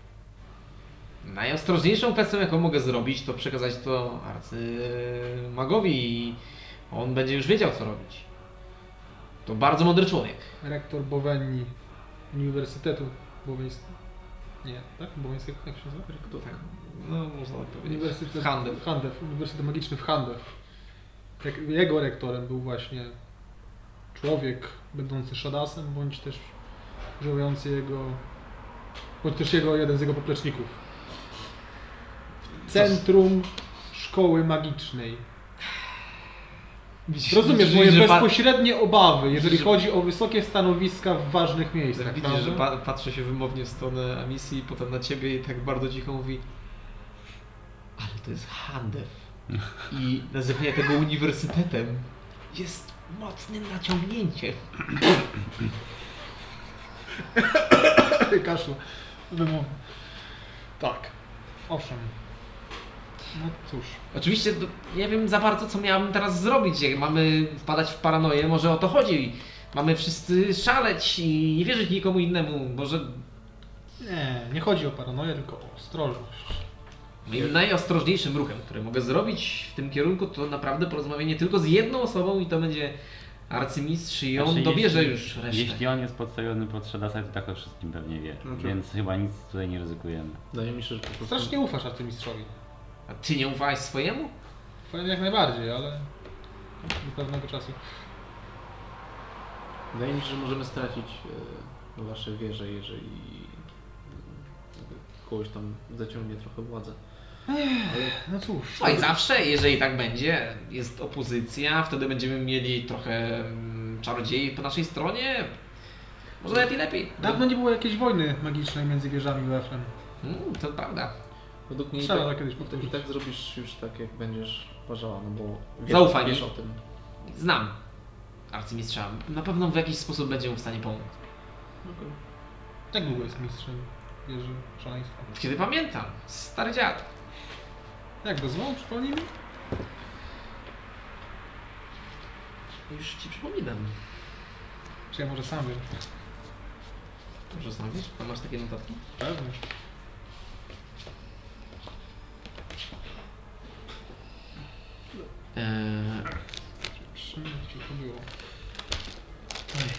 Najostrożniejszą kwestią, jaką mogę zrobić, to przekazać to arcymagowi i on będzie już wiedział, co robić. To bardzo mądry człowiek. Rektor Bowenni Uniwersytetu Boweńskiego. Nie, tak? Boweńskiego, jak się nazywa? Tak. No, można tak powiedzieć. Uniwersytet W Handew. Handew, Uniwersytet Magiczny w Handew. Jego rektorem był właśnie człowiek będący Shadasem, bądź też używający jego, bądź też jego, jeden z jego popleczników. W centrum szkoły magicznej. Rozumiesz moje że bezpośrednie obawy, jeżeli że- chodzi o wysokie stanowiska w ważnych miejscach. Tak, widzisz, prawda? że pa patrzę się wymownie w stronę Amisji, potem na ciebie i tak bardzo cicho mówi ale to jest Handew. I nazywanie tego uniwersytetem jest mocnym naciągnięciem. Kaszlu. Wymowny. Tak. Owszem. No cóż. Oczywiście nie wiem za bardzo, co miałabym teraz zrobić. Jak mamy wpadać w paranoję, może o to chodzi. Mamy wszyscy szaleć i nie wierzyć nikomu innemu. Może Nie, nie chodzi o paranoję, tylko o ostrożność. moim najostrożniejszym ruchem, który mogę zrobić w tym kierunku, to naprawdę porozmawianie tylko z jedną osobą i to będzie arcymistrz i on Znaczy, dobierze jeśli- już resztę. Jeśli on jest podstawiony pod Shadasa, to tak o wszystkim pewnie wie. Znaczy- Więc chyba nic tutaj nie ryzykujemy. Wydaje mi się, że po prostu... Strasznie ufasz arcymistrzowi. A ty nie ufałeś swojemu? Powiem jak najbardziej, ale do pewnego czasu. Wydaje mi się, że możemy stracić e, wasze wieże, jeżeli e, kogoś tam zaciągnie trochę władzę. No cóż. Słuchaj, zawsze, jeżeli tak będzie, jest opozycja, wtedy będziemy mieli trochę mm, czarodziei po naszej stronie. Może nawet i lepiej. Dawno nie było jakiejś wojny magicznej między wieżami Wefrem. Mm, to prawda. Według mnie i Trzeba tak, kiedyś tak, i powtórzyć. tak zrobisz już tak, jak będziesz uważała, no bo wiesz, Zaufaj wiesz mi. o tym. Znam arcymistrza. Na pewno w jakiś sposób będzie mu w stanie pomóc. Jak długo jest mistrzem wieży szaleństwa? Kiedy pamiętam, stary dziad. Jak go zwą? Przypomnij mi? Już ci przypominam. Czy ja może sam wiem? Może sam wiesz? Tam masz takie notatki? Pewnie. Eee, ci to było? Ej.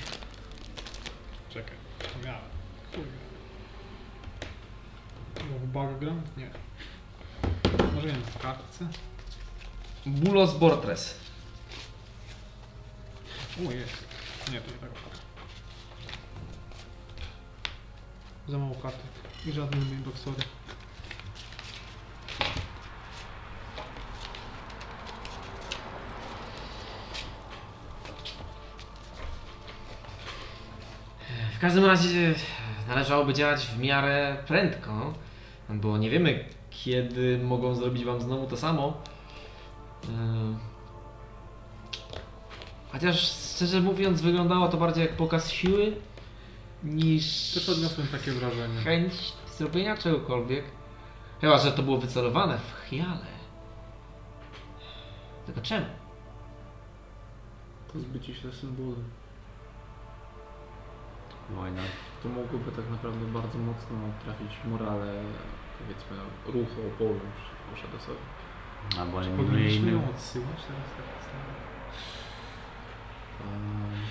Czekaj, to miałem. Było w background? Nie. Może nie wiem, w kartce? Bulos Bortres. O, jest. Nie, to nie tego. Za mało kartek. I żadny main każdym razie należałoby działać w miarę prędko, bo nie wiemy kiedy mogą zrobić wam znowu to samo. Eee, Chociaż szczerze mówiąc wyglądało to bardziej jak pokaz siły niż Też odniosłem takie wrażenie. chęć zrobienia czegokolwiek. Chyba, że to było wycelowane w Hiale. Tylko czemu? To zbycie się symbolem. Wojna. To mogłoby tak naprawdę bardzo mocno trafić w morale, powiedzmy, ruchu oporu przeciwko Shadosowi. Albo Czy eliminuje powinniśmy ją odsyłać teraz tak? Eee,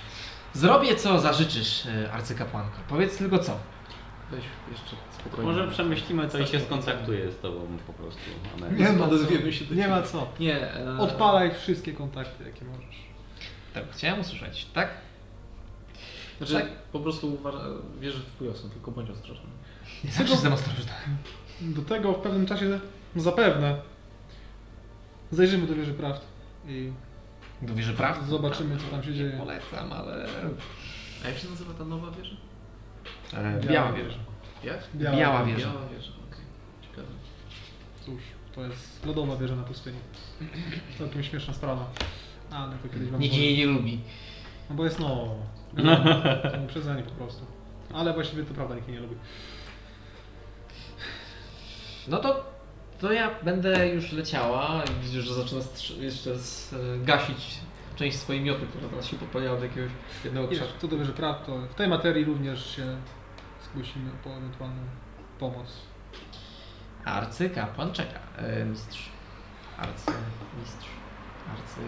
Zrobię co zażyczysz, e, arcykapłanko. Powiedz tylko co. Weź jeszcze spokojnie. Może przemyślimy to i się skontaktuję z tobą po prostu. Nie ma co. Się do Nie ma co. Nie, eee, Odpalaj wszystkie kontakty, jakie możesz. Tak, chciałem usłyszeć, tak? Znaczy, Tak. po prostu wierzę w twój osąd, tylko bądź ostrożny. Nie zawsze jestem ostrożny. Do tego w pewnym czasie zapewne zajrzymy do wieży prawd i Do wieży prawd? zobaczymy, co tam się dzieje. Polecam, ale... A jak się nazywa ta nowa wieża? E, Biała wieża. Jak? Biała, Biała wieża. Biała wieża, okej. Ciekawe. Cóż, to jest lodowa wieża na pustyni. Całkiem śmieszna sprawa. Ale to kiedyś wam Nikt jej nie lubi. No bo jest no. Są uprzedzeni po prostu. Ale właściwie to prawda, nikt jej nie lubi. No to, to ja będę już leciała. Widzisz, że zaczyna jeszcze z, e, gasić część swojej mioty, która teraz się podpaliła do jakiegoś jednego krzaku. co do wieży prawd, to w tej materii również się zgłosimy po ewentualną pomoc. Arcykapłan czeka. E, mistrz. Arcymistrz. Arcy...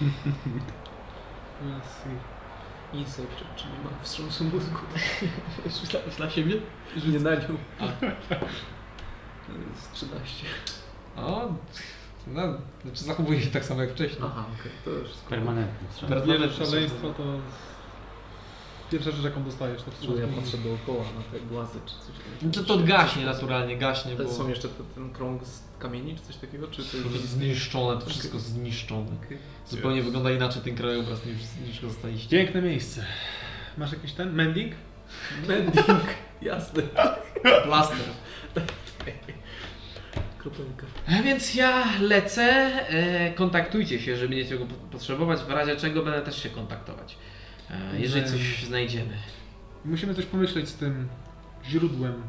Ma... Let's see. Insight, czy, czy nie ma wstrząsu mózgu? Już na siebie? Nie na nią. To jest 13. O, no, znaczy zachowuje się tak samo jak wcześniej. Aha, okej, to już wszystko. Permanentny strzał. Per- Wieże Permanentny szaleństwo to pierwsza rzecz, jaką dostajesz, to Że wstrząs ja patrzę dookoła na te głazy, czy coś takiego. To, to gaśnie naturalnie, gaśnie, To bo są jeszcze te, ten krąg z kamieni, czy coś takiego? Czy to już jest zniszczone, to wszystko zniszczone. Okej. Zupełnie wygląda inaczej ten krajobraz niż, niż go dostaliście. Piękne miejsce. Masz jakiś ten? Mending? Mending, jasne. Plaster. Kropelka. E, Więc ja lecę. E, kontaktujcie się, jeżeli będziecie go po- potrzebować. W razie czego będę też się kontaktować. E, jeżeli coś znajdziemy. Musimy coś pomyśleć z tym źródłem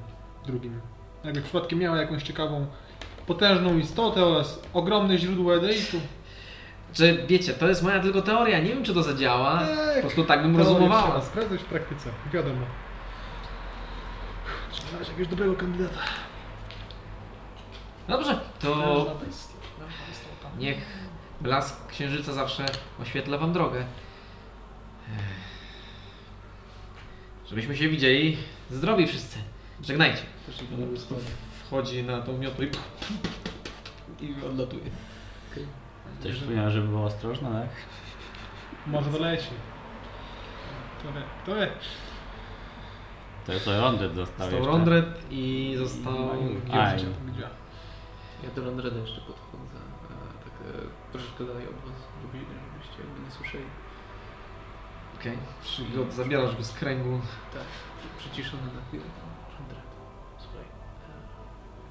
drugim. Jakby przypadkiem miała jakąś ciekawą, potężną istotę oraz ogromne źródło Edeitu. Że wiecie, to jest moja tylko teoria. Nie wiem, czy to zadziała. Po prostu tak bym rozumowała. Sprawdzać w praktyce, wiadomo. Trzeba znaleźć jakiegoś dobrego kandydata. Dobrze, to niech blask księżyca zawsze oświetla wam drogę. Żebyśmy się widzieli zdrowi wszyscy. Żegnajcie. Wchodzi na tą miotłę i, i odlatuje. Też wspomniałem, żeby było ostrożne, tak? Może doleci. To wie, to wie. To jest o rondet został Został jeszcze. Rondret i został gdzie? Ja do Landreda jeszcze podchodzę, e, tak e, troszeczkę dalej od was, żeby, żebyście jakby nie słyszeli. Okej, okay. zabierasz go z kręgu. Tak, przy- przyciszony na chwilę. Słuchaj,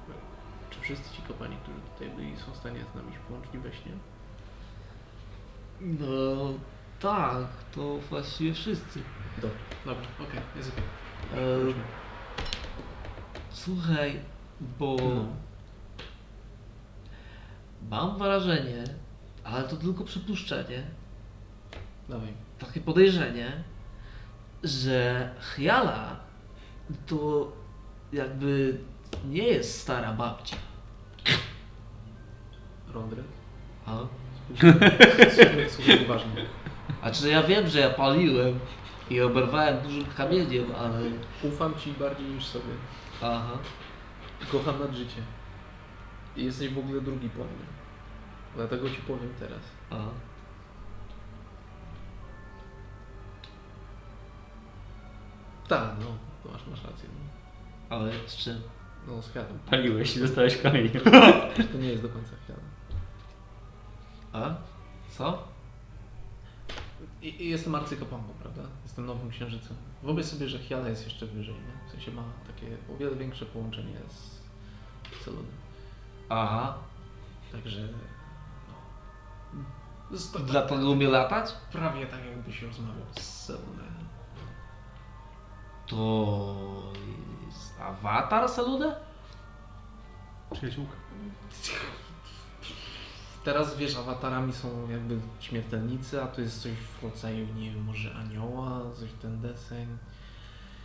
e, czy wszyscy ci kopani, którzy tutaj byli, są w stanie z nami się połączyć we śnie? No tak, to właściwie wszyscy. Dobrze, dobra, okej, jest okej. E, Chodźmy. słuchaj, bo No. mam wrażenie, ale to tylko przypuszczenie, Dawaj. Takie podejrzenie, że Hyala to jakby nie jest stara babcia. A? Słuchaj, słuchaj, uważnie. A czy ja wiem, że ja paliłem i oberwałem dużym kamieniem, ale... Ufam ci bardziej niż sobie. Aha. Kocham nad życie. I jesteś w ogóle drugi po mnie. Dlatego ci powiem teraz. Aha. Tak, no, to masz, masz rację. No, Ale z czym? no z Hiadą. Paliłeś i dostałeś kamień. To nie jest do końca Hiada. A? Co? I, I jestem arcykapłanką, prawda? Jestem nowym księżycem. Wyobraź sobie, że Hiala jest jeszcze wyżej, nie? W sensie ma takie o wiele większe połączenie z Celonem. Aha. Także... No. Dlatego umie latać? prawie tak jakbyś rozmawiał z Celonem. To jest awatar Saludę? Przyjaciółka. Teraz wiesz, awatarami są jakby śmiertelnicy, a to jest coś w rodzaju, nie wiem, może anioła, coś ten deseń.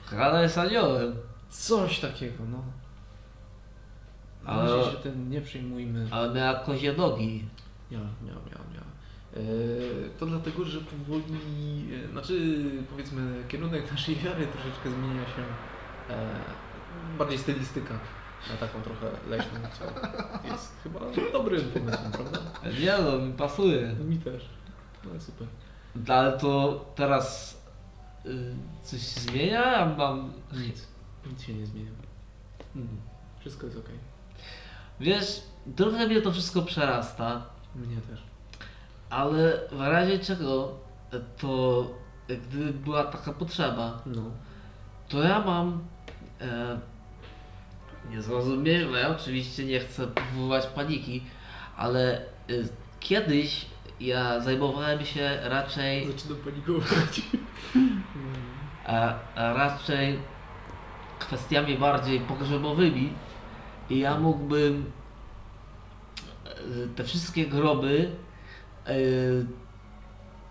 Hala jest aniołem. Coś takiego, no. Ale- razie się tym nie przejmujmy. Ale miała kozie nogi. Miała, miała, miała, miała. Eee, to dlatego, że powoli, e, znaczy powiedzmy kierunek naszej wiary troszeczkę zmienia się, e, bardziej stylistyka na taką trochę leśną, co jest chyba dobrym pomysłem, prawda? Nie no, mi pasuje. Mi też. No super. Ale to teraz y, coś się zmienia? Ja mam... Nic. Nic się nie zmienia. Hmm. Wszystko jest okej. Wiesz, trochę mnie to wszystko przerasta, Mnie też. Ale w razie czego to gdyby była taka potrzeba, No. to ja mam e, nie zrozumieć źle, oczywiście nie chcę wywoływać paniki, ale e, kiedyś ja zajmowałem się raczej Zaczynam panikować. a, a raczej kwestiami bardziej pogrzebowymi i ja mógłbym e, te wszystkie groby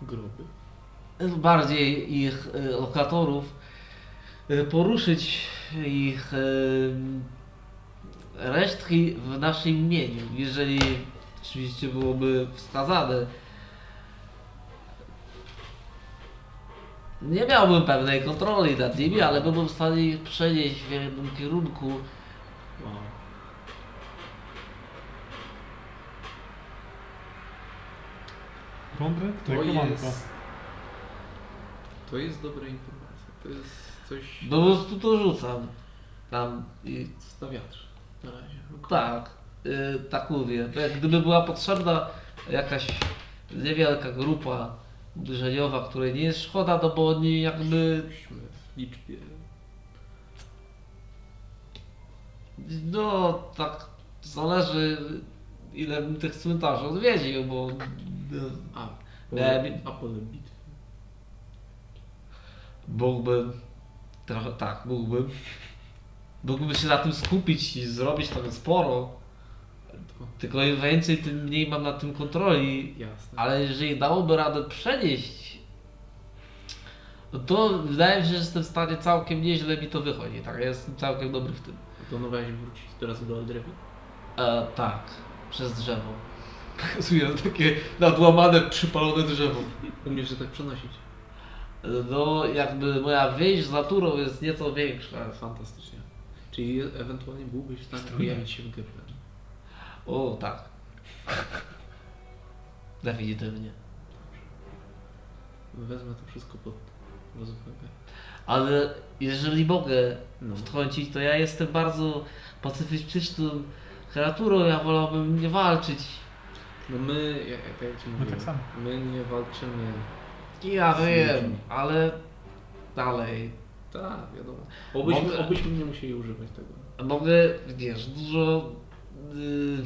Gruby. e, bardziej ich e, lokatorów e, poruszyć ich resztki w naszym imieniu, jeżeli oczywiście byłoby wskazane. Nie miałbym pewnej kontroli nad nimi, ale byłbym w stanie ich przenieść w jednym kierunku. Wow. To Nekromanka. jest... To jest dobra informacja. To jest coś... Po prostu to rzucam. Tam i Na wiatr. Na razie. tak, y, tak mówię. Jak gdyby była potrzebna jakaś niewielka grupa uderzeniowa, której nie jest szkoda, no bo oni jakby w liczbie... No, tak zależy ile bym tych cmentarzy odwiedził, bo no, A, Miałem- a pole bitwy. mógłbym, trochę tak, mógłbym, mógłbym się na tym skupić i zrobić tego sporo, tylko im więcej, tym mniej mam na tym kontroli, jasne. ale jeżeli dałoby radę przenieść, no to wydaje mi się, że jestem w stanie całkiem nieźle mi to wychodzi, tak, ja jestem całkiem dobry w tym. To nowe wrócić teraz do Aldrewi? E, tak, przez drzewo. Pokazuję takie nadłamane, przypalone drzewo. Umiesz się tak przenosić. No, jakby moja więź z naturą jest nieco większa. Fantastycznie. Czyli ewentualnie byłbyś w stanie pojawić się w Geplen. O, tak. Definitywnie. Wezmę to wszystko pod rozwagę. Ale jeżeli mogę No. wtrącić, to ja jestem bardzo pacyfistyczną kreaturą, ja wolałbym nie walczyć. No my, jak, jak ja ci mówię, tak samo. my nie walczymy. Ja Z wiem, ludźmi. ale dalej. Tak, wiadomo. Obyśmy, Mogę- obyśmy nie musieli używać tego. Mogę, wiesz, dużo y,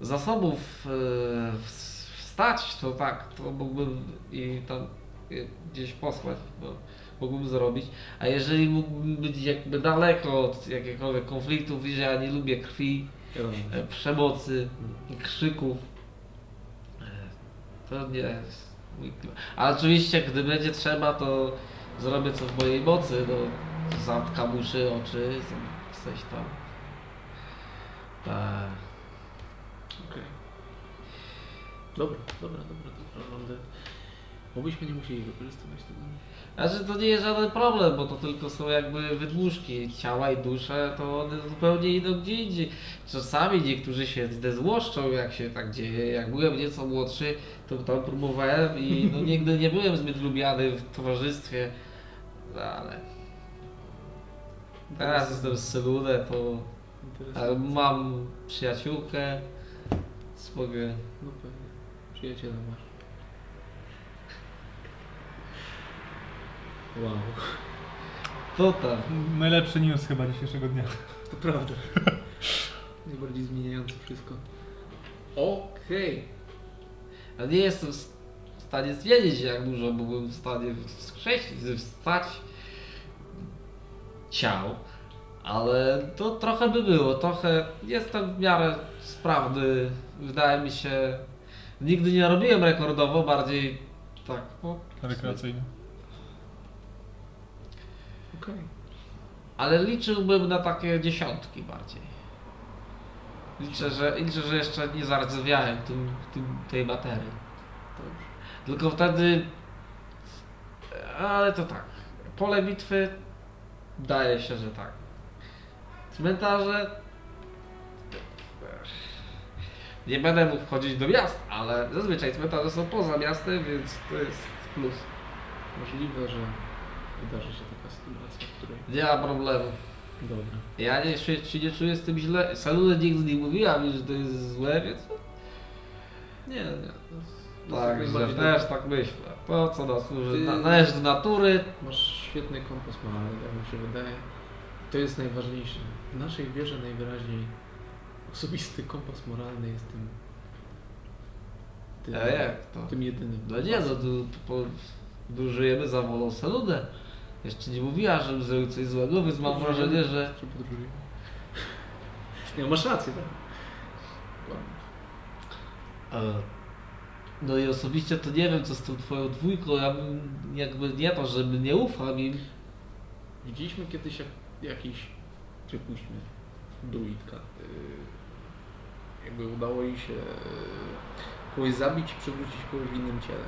zasobów y, wstać, to tak, to mógłbym i tam y, gdzieś posłać, no, mógłbym zrobić. A jeżeli mógłbym być jakby daleko od jakiegokolwiek konfliktów, że ja nie lubię krwi, Wiadomo. e, przemocy, krzyków, e, to nie jest mój klimat. Ale oczywiście, gdy będzie trzeba, to zrobię co w mojej mocy, no, zatkam uszy, oczy, coś tam. Tak. Okej. Dobra, dobra, dobra, dobra. Rondę. Obyśmy nie musieli wykorzystywać tego. Znaczy to nie jest żaden problem, bo to tylko są jakby wydmuszki ciała i dusze, to one zupełnie idą gdzie indziej. Czasami niektórzy się zdezłoszczą, jak się tak dzieje. Jak byłem nieco młodszy, to tam próbowałem i no nigdy nie byłem zbyt lubiany w towarzystwie, no, ale teraz jestem z Seludę, to ale mam przyjaciółkę, mogę No pewnie. Przyjaciela masz. Wow. to tam. Najlepszy news chyba dzisiejszego dnia. To prawda. Najbardziej zmieniające wszystko. Okej. Ja nie jestem w stanie stwierdzić, jak dużo byłbym w stanie wskrzesić, wstać ciał, ale to trochę by było, trochę jestem w miarę sprawny, wydaje mi się, nigdy nie robiłem rekordowo, bardziej tak, no, Rekreacyjny. Okej. Ale liczyłbym na takie dziesiątki bardziej. Liczę, że, liczę, że jeszcze nie zardzewiałem tym, tym, tej. Dobrze. Tylko wtedy. Ale to tak. Pole bitwy. Daje się, że tak. Cmentarze. Nie będę mógł wchodzić do miast, ale zazwyczaj cmentarze są poza miastem, więc to jest plus. Możliwe, że wydarzy się w której... Nie ma problemu. Dobra. Ja nie, się, się nie czuję z tym źle. Saluna nigdy nie mówiła mi, że to jest złe, więc Nie, nie. To to jest tak, też tak myślę. To co nas służy, Ty- na, należy do natury, Masz świetny kompas moralny, jak mi się wydaje. To jest najważniejsze. W naszej wierze najwyraźniej osobisty kompas moralny jest tym... Tym, A jak to? tym jedynym. No nie, no po, tu żyjemy za wolą Saludę. Jeszcze nie mówiła, żebym zrobił coś złego, więc mam wrażenie, że... Nie, masz rację, tak. E, no i osobiście to nie wiem, co z tą twoją dwójką, ja bym jakby nie to, żeby nie ufam im. Widzieliśmy kiedyś jak, jakiś, przypuśćmy, druidka. Yy, jakby udało jej się yy, kogoś zabić i przywrócić kogoś w innym ciele.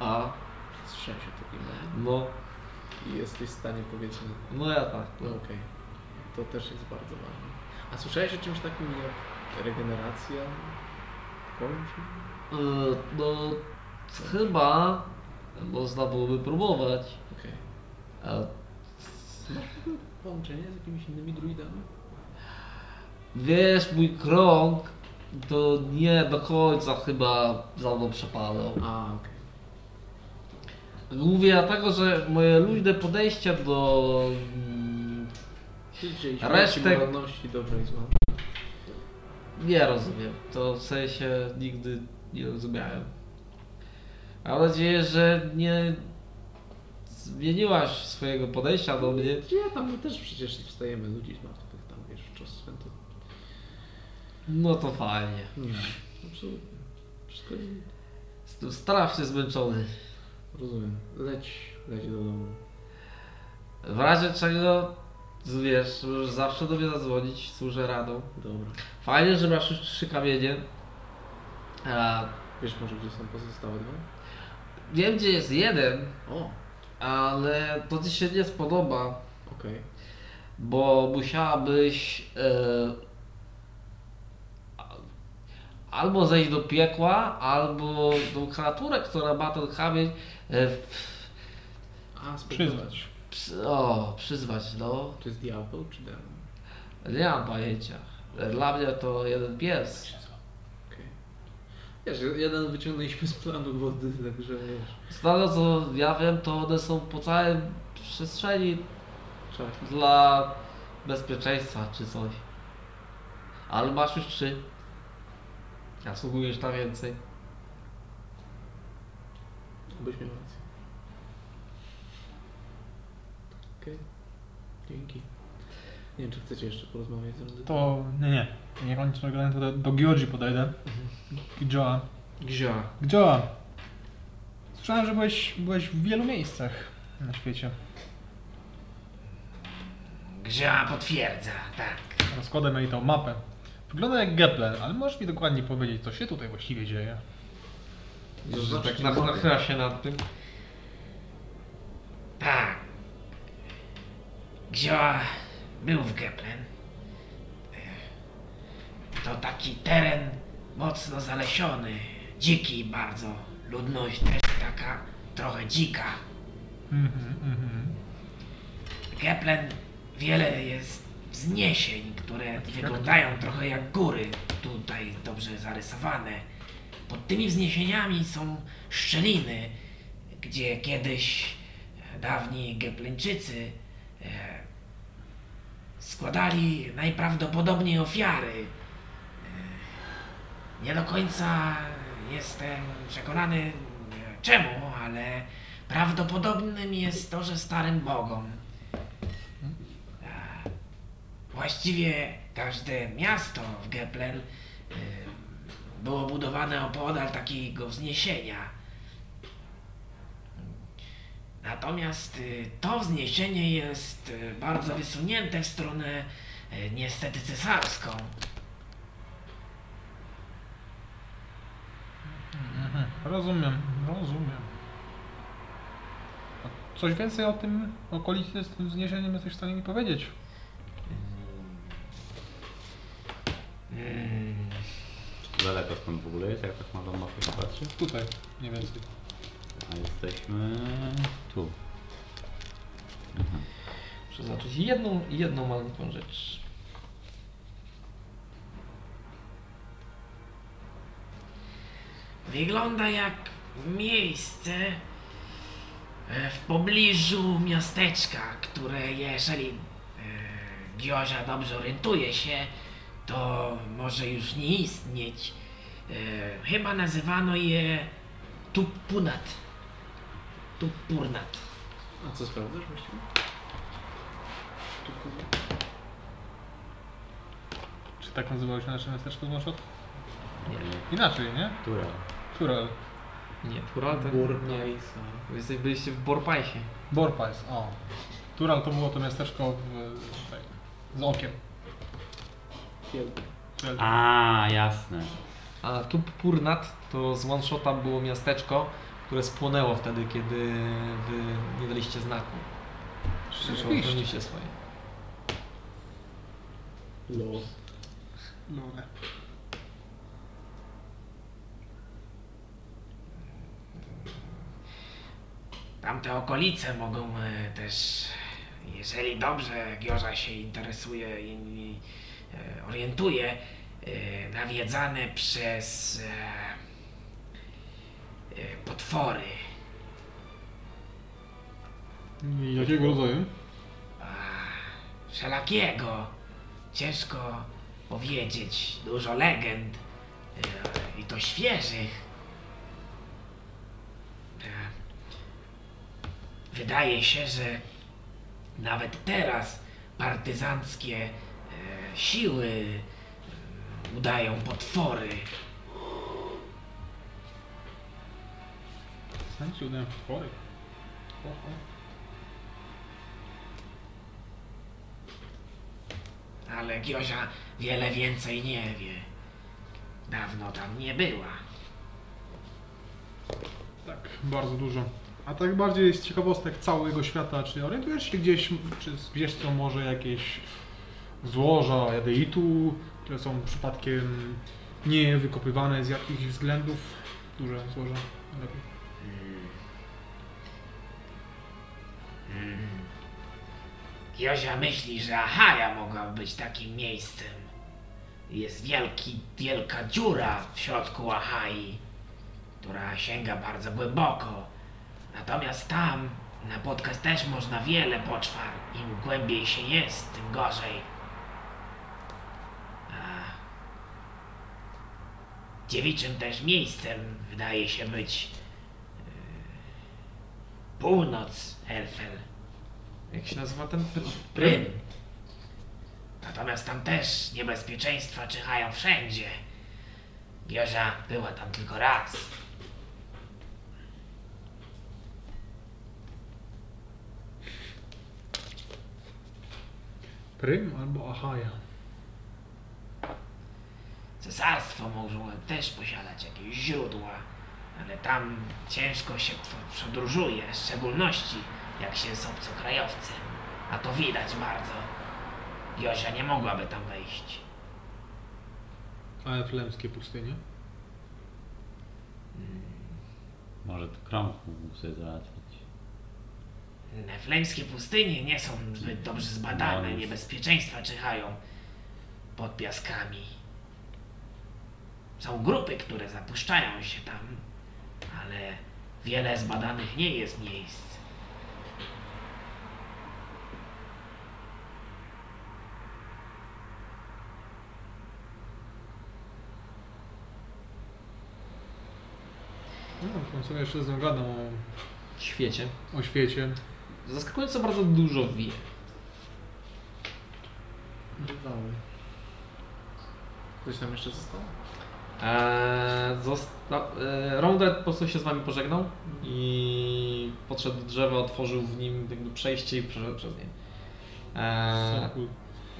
A, Słyszałem się takim no, I jesteś w stanie powiedzmy, no ja tak. no No. okej, to też jest bardzo ważne. A słyszałeś o czymś takim jak regeneracja? Kończy? E, no, chyba można byłoby próbować. Okej. E, Połączenie z jakimiś innymi druidami? wiesz, mój krąg to nie do końca chyba za mną przepalał. A, okej. Mówię dlatego, że moje luźne podejście do mm, Resztek- moralności dobra i zła. Nie rozumiem. To w sensie nigdy nie rozumiałem. Mam nadzieję, że nie zmieniłaś swojego podejścia do mnie. Ja tam my też przecież wstajemy ludzi zmartwych tam, wiesz, w czas święty. No to fajnie. Nie, absolutnie. Wszystko jest... Jestem strasznie zmęczony. Rozumiem. Leć, leć do domu. W razie czego, wiesz, możesz zawsze do mnie zadzwonić, służę radą. Dobra. Fajnie, że masz już trzy kamienie. A, Wiesz może, gdzie są pozostałe dwa? wiem, gdzie jest jeden, O, ale to ci się nie spodoba, okej. bo musiałabyś e, a- albo zejść do piekła, albo tą kreaturę, która ma ten kamień, A, spokojnie. Przyznać. przy, o, przyzwać, no. To jest diabeł czy demon? Nie mam pojęcia. Dla mnie to jeden pies. Wiesz, jeden wyciągnęliśmy z planu wody, także wiesz. Z tego co ja wiem, to one są po całej przestrzeni Czas. dla bezpieczeństwa czy coś. Ale masz już trzy. Zasługujesz na więcej. Byś miał rację. Okej. Dzięki. Nie wiem, czy chcecie jeszcze porozmawiać z Rondy? To nie, nie. Nie kończę gadania, to do, do Gioji podejdę. Gioa. Gzia. Gioa. Słyszałem, że byłeś, byłeś w wielu miejscach na świecie. Grzea potwierdza, tak. Rozkładam jej tą mapę. Wygląda jak Gepler, ale możesz mi dokładnie powiedzieć, co się tutaj właściwie dzieje. Że tak nach- nachyla się nad tym. Tak. Gzioa był w Geplen. To taki teren mocno zalesiony, dziki bardzo. Ludność też taka trochę dzika. Mhm, mhm. Geplen wiele jest wzniesień, które wyglądają trochę jak góry, tutaj dobrze zarysowane. Pod tymi wzniesieniami są szczeliny, gdzie kiedyś dawni Gepleńczycy e, składali najprawdopodobniej ofiary. E, nie do końca jestem przekonany e, czemu, ale prawdopodobnym jest to, że starym bogom Właściwie każde miasto w Geplen y, było budowane opodal takiego wzniesienia. Natomiast y, to wzniesienie jest y, bardzo wysunięte w stronę y, niestety cesarską. Mhm. Rozumiem, rozumiem. A Coś więcej o tym okolicy z tym wzniesieniem jesteś w stanie mi powiedzieć? Mm, Daleko stąd w ogóle jest, jak tak tą mapę patrzy? Tutaj, mniej więcej. A jesteśmy tu. Przeznaczyć jedną, jedną maleńką rzecz. Wygląda jak miejsce e, w pobliżu miasteczka, które jeżeli e, Giozia dobrze orientuje się, to może już nie istnieć. E, Chyba nazywano je Tupunat. Tupurnat. A co sprawdzasz właściwie? Czy tak nazywało się nasze miasteczko z One-Shot? Nie. Inaczej, nie? Która? Turel. Nie, Tural to nie. Jesteś- byliście w Borpajsie. Borpais, o. Tural to było to miasteczko w, tutaj, z okiem. A, jasne. A Tuppurnat to z one shota było miasteczko, które spłonęło wtedy, kiedy wy nie daliście znaku. Rzeczywiście. swoje. Los. Lule. Tamte okolice mogą e, też, jeżeli dobrze Giorza się interesuje i, e, orientuje, e, nawiedzane przez potwory. I jakiego rodzaju? Wszelakiego. Ciężko powiedzieć dużo legend e, i to świeżych. E, Wydaje się, że nawet teraz partyzanckie siły udają potwory. Się udają potwory. Oho. Ale Giozia wiele więcej nie wie. Dawno tam nie była. Tak, bardzo dużo. A tak bardziej z ciekawostek całego świata, czy orientujesz się gdzieś, czy gdzieś są może jakieś złoża jadeitu, które są przypadkiem nie wykopywane z jakichś względów? Duże złoża. lepiej. Giozia myśli, że Ahaja mogłaby być takim miejscem. Jest wielki, wielka dziura w środku Ahai, która sięga bardzo głęboko. Natomiast tam napotkać też można wiele poczwar. Im głębiej się jest, tym gorzej. A dziewiczym też miejscem wydaje się być północ Elfel. Jak się nazywa ten pr- Prym. Natomiast tam też niebezpieczeństwa czyhają wszędzie. Giozia była tam tylko raz. Prym albo Ahaja. Cesarstwo może też posiadać jakieś źródła, ale tam ciężko się podróżuje, w szczególności jak się jest obcokrajowcem. A to widać bardzo. Giozia nie mogłaby tam wejść. A eflemskie pustynie? Może to krąg mógł sobie załatwić. Nefleńskie pustynie nie są zbyt dobrze zbadane, No. niebezpieczeństwa czyhają pod piaskami. Są grupy, które zapuszczają się tam, ale wiele zbadanych nie jest miejsc. No, to sobie jeszcze z nią gadam o, w świecie. o świecie. Zaskakująco bardzo dużo wie. Bywały. Ktoś tam jeszcze został? Eee, zosta- eee, Roundred po prostu się z wami pożegnał i podszedł do drzewa, otworzył w nim jakby przejście i przeszedł przez nie. Eee,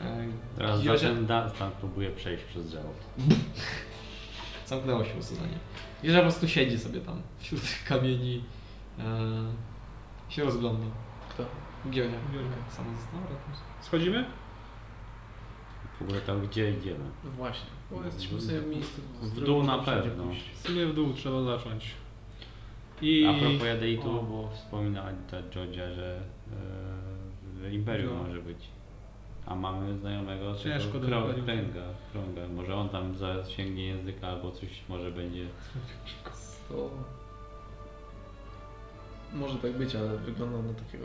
eee, Teraz Giozia- za ten Dunstan próbuje przejść przez drzewo. Zamknęło się usadzenie. I że po prostu siedzi sobie tam wśród tych kamieni. Eee, się rozgląda. Kto? Gionia. Gionia. Sama została. Schodzimy? W ogóle tam gdzie idziemy? No właśnie, bo jesteśmy sobie w miejscu, z W którego dół na można pewno. pójść. W sumie w dół trzeba zacząć. I... A propos Jadeitu, O. bo wspominała ta Georgia, że, e, Imperium No. może być. A mamy znajomego Ciężko tego do krą- Imperium. kręga, krąga. Może on tam zasięgnie języka albo coś może będzie. To... Może tak być, ale wygląda na takiego...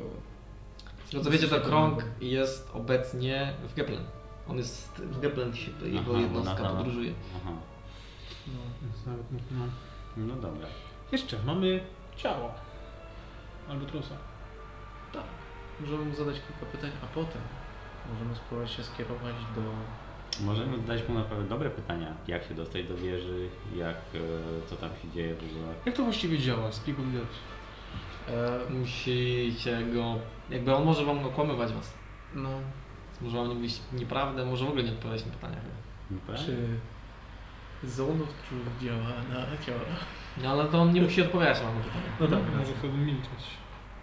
Tego co wiecie, to krąg jest obecnie w Geplen. On jest w Geplen, się, jego Aha, jednostka aha. podróżuje. Aha. No, Więc nawet, no. No dobra. Jeszcze mamy ciało. Albo trusa. tak. Możemy mu zadać kilka pytań, a potem możemy spróbować się skierować do... Możemy zadać mu naprawdę dobre pytania. Jak się dostać do wieży, jak, e, co tam się dzieje w ogóle. Jak to właściwie działa? Of Death. E, Musicie go... Jakby on może wam okłamywać was. no, Może nie mówić nieprawdę, może w ogóle nie odpowiadać na pytania chyba. Czy Zone of Truth działa na ciała? No ale to on nie musi odpowiadać na pytania. No tak, Może wtedy milczeć.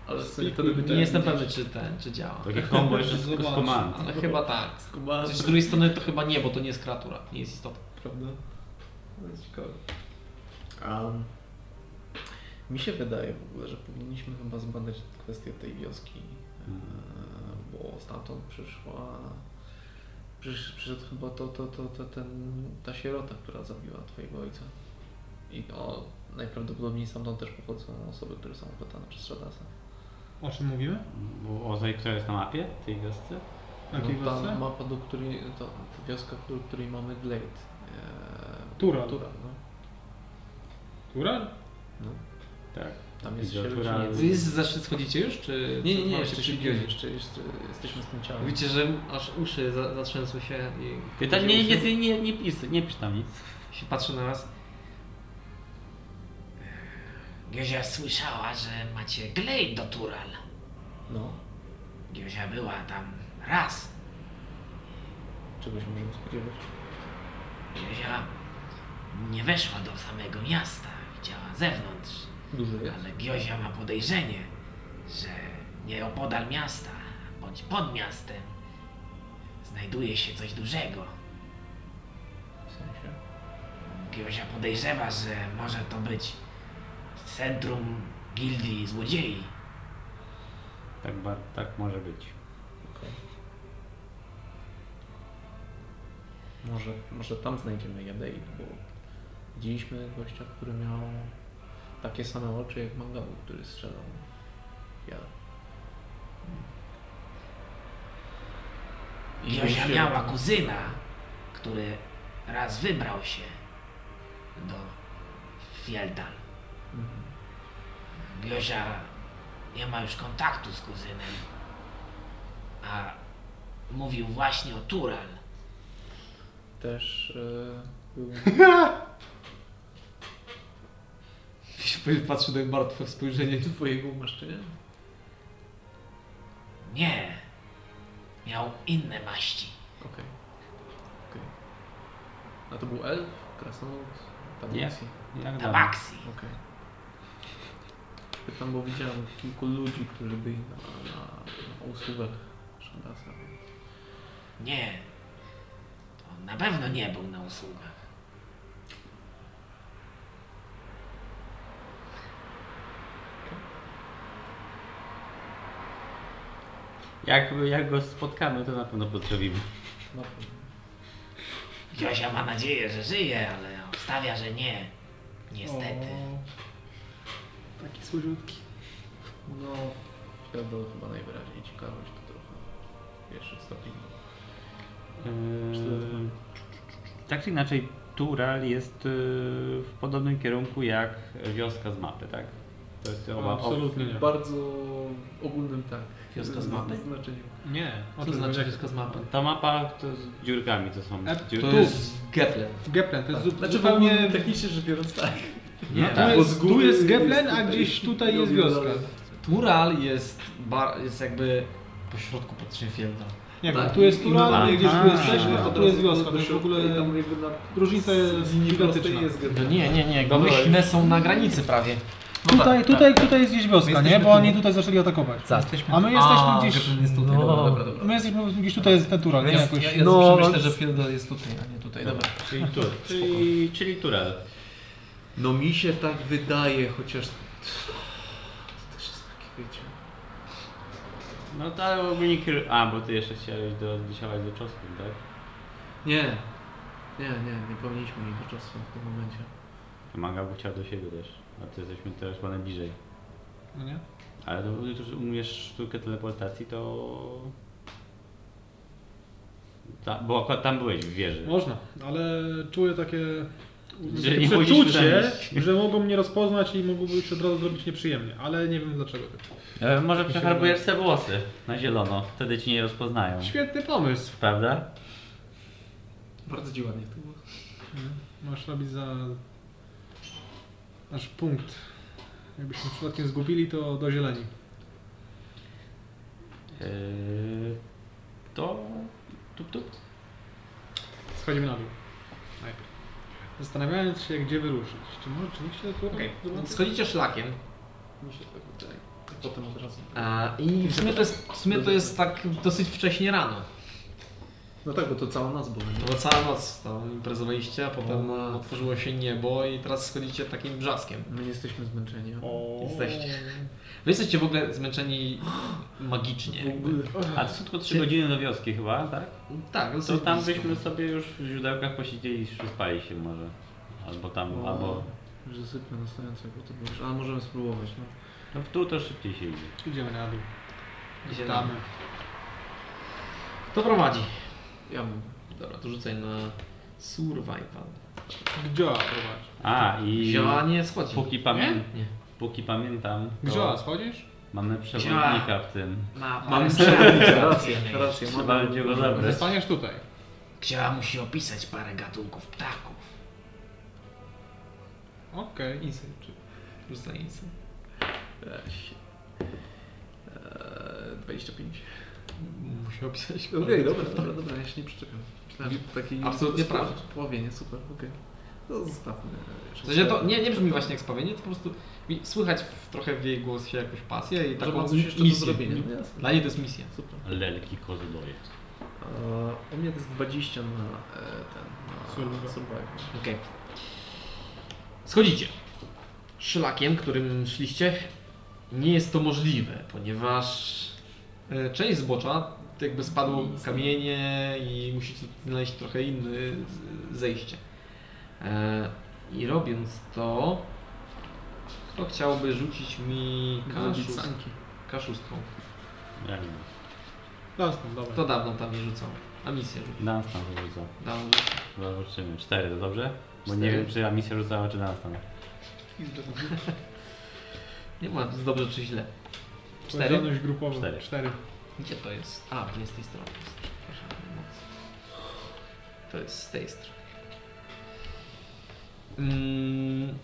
ale. Nie jestem pewny, czy ten, czy działa. Takie kombo jeszcze z, z komand. Ale chyba tak. Chociaż z drugiej strony to chyba nie, bo to nie jest kreatura, nie jest istota. prawda? To jest ciekawe. Um, mi się wydaje w ogóle, że powinniśmy chyba zbadać kwestię tej wioski, Mhm. Bo stamtąd przyszła... Przysz, przyszedł chyba to, to, to, to ten, ta sierota, która zabiła twojego ojca. I o, najprawdopodobniej stamtąd też pochodzą osoby, które są opłatane przez Shadasa. O czym mówimy? Bo o tej, która jest na mapie tej wiosce? Na jakiej no, ta mapa, do której, ta, ta wioska, do której mamy Glade. Eee, Tural. Tural, no. Tural? no. Tak. Tam jest. Tural- Wy z zaszczyt schodzicie już, czy... Nie, nie, nie, jeszcze się się jeszcze, jeszcze jesteśmy z tym ciałem. Mówicie, że aż uszy za- zatrzęsły się i... Ty tam nie, nie, nie, nie, nie, pisz, nie pisz tam nic. się patrzy na was. Giosia słyszała, że macie glejt do Tural. No, Giosia była tam raz. czego się możemy spodziewać? Giosia nie weszła do samego miasta, widziała zewnątrz. Dużo jest. Ale Giozia ma podejrzenie, że nieopodal miasta, bądź pod miastem, znajduje się coś dużego. W sensie? Giozia podejrzewa, że może to być centrum gildii złodziei. Tak, ba- tak może być. Może, może tam znajdziemy Jadei, bo widzieliśmy gościa, który miał takie same oczy jak Mangabu, który strzelał. Ja. Giozia miała kuzyna, który raz wybrał się do Fjeldal. Mhm. Nie ma już kontaktu z kuzynem, a mówił właśnie o Tural. Też e, był... Patrzy na martwe spojrzenie. Twojego umaszczenia? Nie, miał inne maści. Okej. Okej. A to był elf? Krasnolud? Nie. Tabaxi? Jak dam? Tabaxi. Okej. Pytam, bo widziałem kilku ludzi, którzy byli na, na, na usługach więc... Nie, to na pewno nie był na usługach. Jak, jak go spotkamy, to na pewno pozdrowimy. Na pewno. Giozia ma nadzieję, że żyje, ale obstawia, że nie. Niestety. O, taki słodziutki. No, Fiodor chyba najwyraźniej ciekawość to trochę pierwszy stopień. Eee, tak czy inaczej, Tural jest yy, w podobnym kierunku jak wioska z mapy, tak? To jest oba, Absolutnie nie. Bardzo ogólnym tak. Wioska z mapy? Znaczeniu. Nie. Co to znaczy wszystko z mapy? Ta mapa to z dziurkami to są. E, dziur... To jest Geplen. Geplen, to jest zu- Znaczy zupełnie... technicznie rzecz biorąc tak. Nie, No Tu tak. Bo jest, tu jest Geplen, jest a gdzieś tutaj jest wioska. Tural jest, bar, jest jakby po środku pod Trzynfielda. Nie wiem, Tak, tu jest Tural, Aha. gdzieś tu jesteśmy, a tu jest wioska. To jest w ogóle... Różnica jest gigantyczna. jest No nie, nie, nie. Gołyśne są na granicy prawie. Tutaj, tutaj, tutaj jest gdzieś wioska, nie? Bo tu. oni tutaj zaczęli atakować. Jesteśmy A my jesteśmy A, gdzieś... Jest tutaj, no, dobra, dobra, dobra. My jesteśmy gdzieś tutaj jest ten Tural, nie? Ja, Jakoś... ja, ja no, zawsze myślę, że Fiodor jest tutaj, a nie tutaj. Dobra. Czyli, tur, czyli, czyli Tural. No mi się tak wydaje, chociaż to też jest takie wiecie. No to ogólnie kier... A, bo ty jeszcze chciałeś do, dosiałaś do czosnku, tak? Nie, nie, nie, nie powinniśmy iść do czasu w tym momencie. Manga by chciał do siebie też. A ty jesteśmy teraz chyba najbliżej. No nie? Ale to, że umiesz sztukę teleportacji, to... Ta, bo akurat tam byłeś w wieży. Można, ale czuję takie Że takie przeczucie, że mogą mnie rozpoznać i mogłoby się od razu zrobić nieprzyjemnie, ale nie wiem dlaczego. E, może przefarbujesz sobie włosy na zielono, wtedy ci nie rozpoznają. Świetny pomysł. Prawda? Bardzo ci ładnie to było. Masz robić za nasz punkt. Jakbyśmy przypadkiem zgubili, to do zieleni. Eee, to... Tup, tup. Schodzimy na dół. Najpierw. Zastanawiając się, gdzie wyruszyć. Czy może rzeczywiście to Okej, schodzicie szlakiem. Mi się tak wydaje. Potem od razu. A, I w sumie, to jest, w sumie to jest tak dosyć wcześnie rano. No tak, bo to cała noc była. To była cała noc tam imprezowaliście, a potem O. otworzyło się niebo i teraz schodzicie takim brzaskiem. My jesteśmy zmęczeni. a- Jesteście. Wy jesteście w ogóle zmęczeni magicznie. A to są tylko 3 Czy- godziny do wioski chyba, tak? Tak, To dosyć tam blisko. byśmy sobie już w źródełkach posiedzieli i przyspali się może. Albo tam, O, albo... Że sypnę na stojącego, to wiesz, ale możemy spróbować, no. No w dół to szybciej się idzie. Idziemy na dół. Idziemy. Witamy. Kto prowadzi? Ja mam. Dobra, to rzucaj na survival. Gdzioła prowadzi. A i Działanie schodzi. póki, pamię... Nie? póki pamiętam, Gdzioła, to schodzisz? mamy przewodnika w tym. Ma Mam przewodnika. Rację, rację. Trzeba będzie go zabrać. Zostaniesz tutaj. Gdzieła musi opisać parę gatunków ptaków. Okej. Insy, czy rzucaj. Weź. Eee, 25. Musi opisać. Okej, dobra, dobra, dobra, ja się nie przyczepiam. Myślałem, że taki... Absolutnie prawda. Połowie, nie? Super, okej. To zostawmy. W sensie to nie, nie brzmi właśnie jak spawienie, to po prostu słychać w, trochę w jej głosie jakąś pasję i Że taką ma coś jeszcze do misję. zrobienia. No jasne. Dla niej to jest misja. Super. Lelki kozydoje. A u mnie to jest 20 na e, ten... Na Survival. survival. Okej. Schodzicie. Szlakiem, którym szliście, nie jest to możliwe, ponieważ e, część zbocza jakby spadło kamienie i musicie znaleźć trochę inne zejście. E, I robiąc to, kto chciałby rzucić mi kaszustką? Jak nie? Dunstan, dawaj. To dawno tam nie rzucał. A misję rzucił. Dunstan to rzuca. Dawno. Zobaczymy. Cztery, to dobrze? Bo nie Cztery. wiem, czy Amisja rzucała, czy Dunstan. Nie ma dobrze czy źle. Cztery? Odpowiedzialność grupowa. Cztery. Cztery. Gdzie to jest? A, nie z tej strony. Przepraszam. To jest z tej strony. Mm.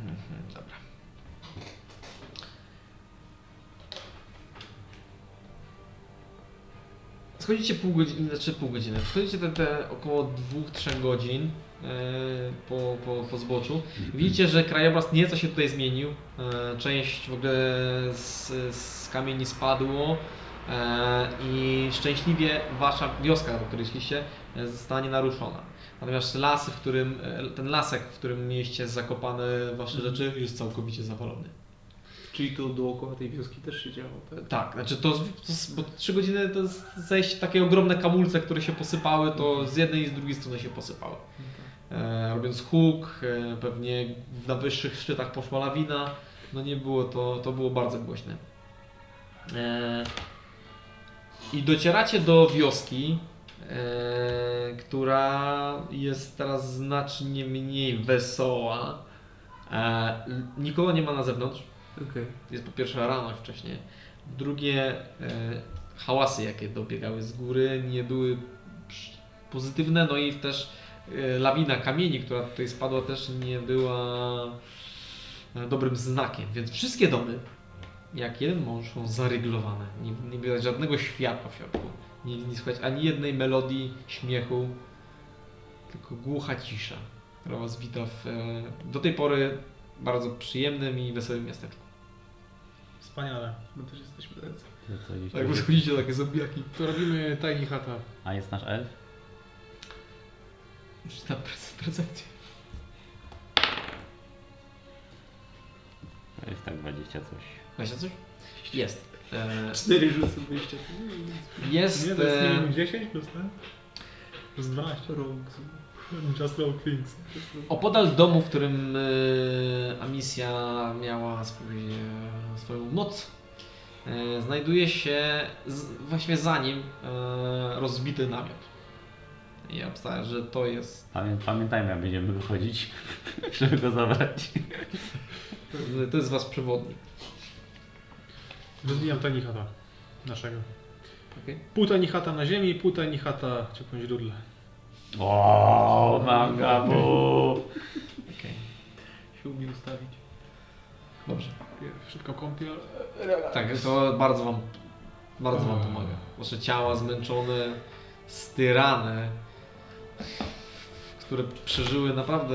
Mhm, dobra. Schodzicie pół godziny, znaczy pół godziny. Schodzicie te, te około 2-3 godzin e, po, po, po zboczu. Widzicie, że krajobraz nieco się tutaj zmienił. E, Część w ogóle z, z kamieni spadło e, i szczęśliwie wasza wioska, do której szliście, e, zostanie naruszona. Natomiast lasy, w którym, e, ten lasek, w którym mieliście zakopane wasze rzeczy, jest całkowicie zawalony. Czyli to dookoła tej wioski też się działo, tak? Tak, znaczy to, to bo 3 godziny to zejście takie ogromne kamulce, które się posypały, to z jednej i z drugiej strony się posypały. E, robiąc huk, e, pewnie na wyższych szczytach poszła lawina, no nie było to, to było bardzo głośne. E, I docieracie do wioski, e, która jest teraz znacznie mniej wesoła. E, nikogo nie ma na zewnątrz, Okej. jest po pierwsze rano wcześniej. Drugie, hałasy jakie dobiegały z góry nie były pozytywne, no i też lawina kamieni, która tutaj spadła też nie była dobrym znakiem. Więc wszystkie domy, jak jeden mąż, są zaryglowane. Nie, nie widać żadnego światła w środku. Nie, nie słychać ani jednej melodii, śmiechu, tylko głucha cisza, która was wita w, e, do tej pory bardzo przyjemnym i wesołym miasteczku. Wspaniale. My też jesteśmy tacy. Tak, tu- bo schodzicie takie zombiaki. To robimy tiny hata. A jest nasz elf? Perce- percepcję. To jest tak 20 coś. Weź coś? Jest. E, Cztery rzuty wyjścia. jest. Nie, to jest E, minimum 10 plus ten? Plus 12. Just roll things. opodal domu, w którym e, Amisja miała swój, e, swoją noc, e, znajduje się z, właściwie za nim e, rozbity namiot. I ja obstawiam, że to jest. Pamię pamiętajmy, jak będziemy wychodzić, żeby go zabrać. To jest was przewodnik. Rozbijam tiny hata. Naszego. Okay? Pół tiny hata na ziemi, pół tiny hata w ciepłym źródle. O, mangabu! Okay. Się umie ustawić. Dobrze. Szybka kąpiel. Tak, to bardzo wam, bardzo wam pomaga. Wasze ciała zmęczone, styrane, które przeżyły naprawdę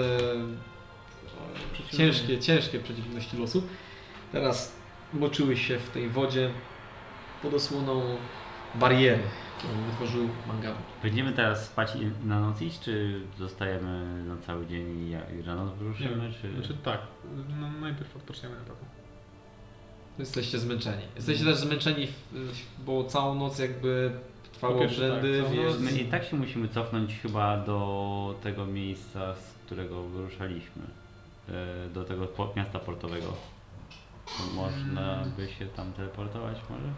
ciężkie, ciężkie przeciwności losu. Teraz moczyły się w tej wodzie pod osłoną bariery, którą wytworzył Mangabu. Będziemy teraz spać i na noc iść, czy zostajemy na cały dzień i ja- i rano wyruszymy, czy... Znaczy tak, no, najpierw odpoczniemy na pewno. Jesteście zmęczeni. Jesteście też zmęczeni, w- bo całą noc jakby Po trwały pierwsze, obrzędy, tak, całą więc... My i tak się musimy cofnąć chyba do tego miejsca, z którego wyruszaliśmy. e, Do tego po- miasta portowego. To Można by się tam teleportować może?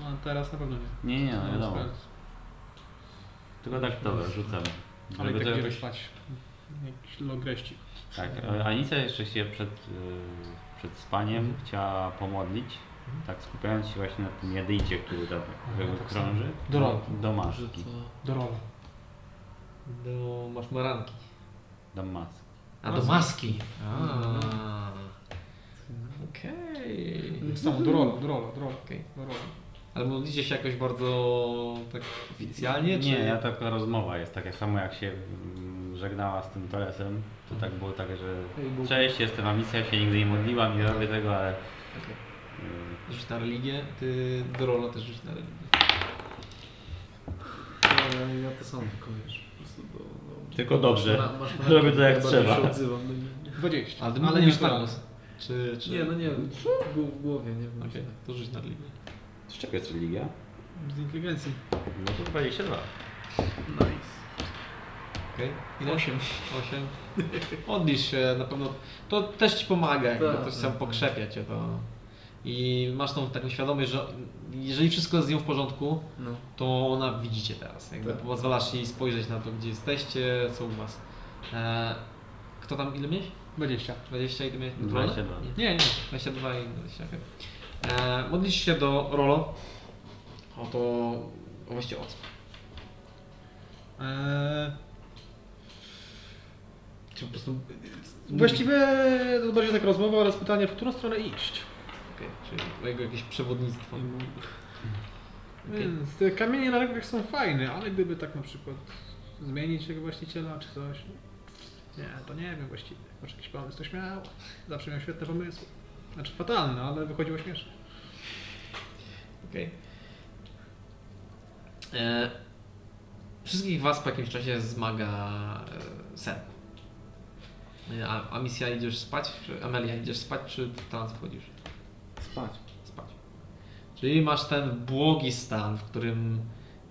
No a teraz na pewno nie. Nie, nie, no wiadomo. Tylko tak dobra, rzucam. Ale i Żeby tak to idziemy jakoś... spać. Jakiś logreści. Tak, Anicja jeszcze się przed, y, przed spaniem chciała pomodlić, tak skupiając się właśnie na tym jadyjcie, który tam tak krąży. Do rąk. Do co? Do rola. Do masz maranki. Do maski. A do maski. A. Okej. Tak samo, do rola, do rola, do rola. Okej. Do rola. Ale modlicie się jakoś bardzo tak oficjalnie, czy... Nie, ja taka rozmowa jest taka samo jak się mm, żegnała z tym Toresem, to tak było tak, że cześć, jestem Amicia, się nigdy nie modliłam, nie robię tego, ale Okej. y, Rzuć na religię, ty do rola też rzuć na religię. No, ja, ja to sam tylko wiesz. Po prostu do, do... tylko dobrze, Ma- masz na- robię to jak trzeba. się odzywam do niej. 20. Ale Ale nie na głos. Czy, czy... Nie, no nie, w, w głowie, nie wiem. Okej, to rzuć na religię. Z czego jest religia? Z inteligencji. No to 22. Okej. Ile? 8. 8. Odlisz się na pewno. To też ci pomaga, jakby Tak, ktoś tak, chciał tak. pokrzepia cię to. I masz tą taką świadomość, że jeżeli wszystko jest z nią w porządku, No. to ona widzicie teraz. Jakby Tak. pozwalasz jej spojrzeć na to, gdzie jesteście, co u was. E, kto tam ile miałeś? 20. 20 i ty miałeś? 22. Nie, nie, 22 i 20. okej. E, modlisz się do Rolo. O to o właściwie o co? Eee, Czy po prostu. właściwie to bardziej taka rozmowa oraz pytanie, w którą stronę iść. Okej, czyli mojego jakieś przewodnictwo. Okej. Więc te kamienie na rękach są fajne, ale gdyby tak na przykład zmienić jego właściciela czy coś, no, nie, to nie wiem właściwie. Masz jakiś pomysł, to śmiało. Zawsze miał świetne pomysły. Znaczy fatalne, ale wychodziło śmiesznie. Okej. E, Wszystkich was po jakimś czasie zmaga e, sen. E, A, a misja idziesz spać? Czy Amelia idziesz spać, czy w trans wchodzisz? Spać. Spać. Czyli masz ten błogi stan, w którym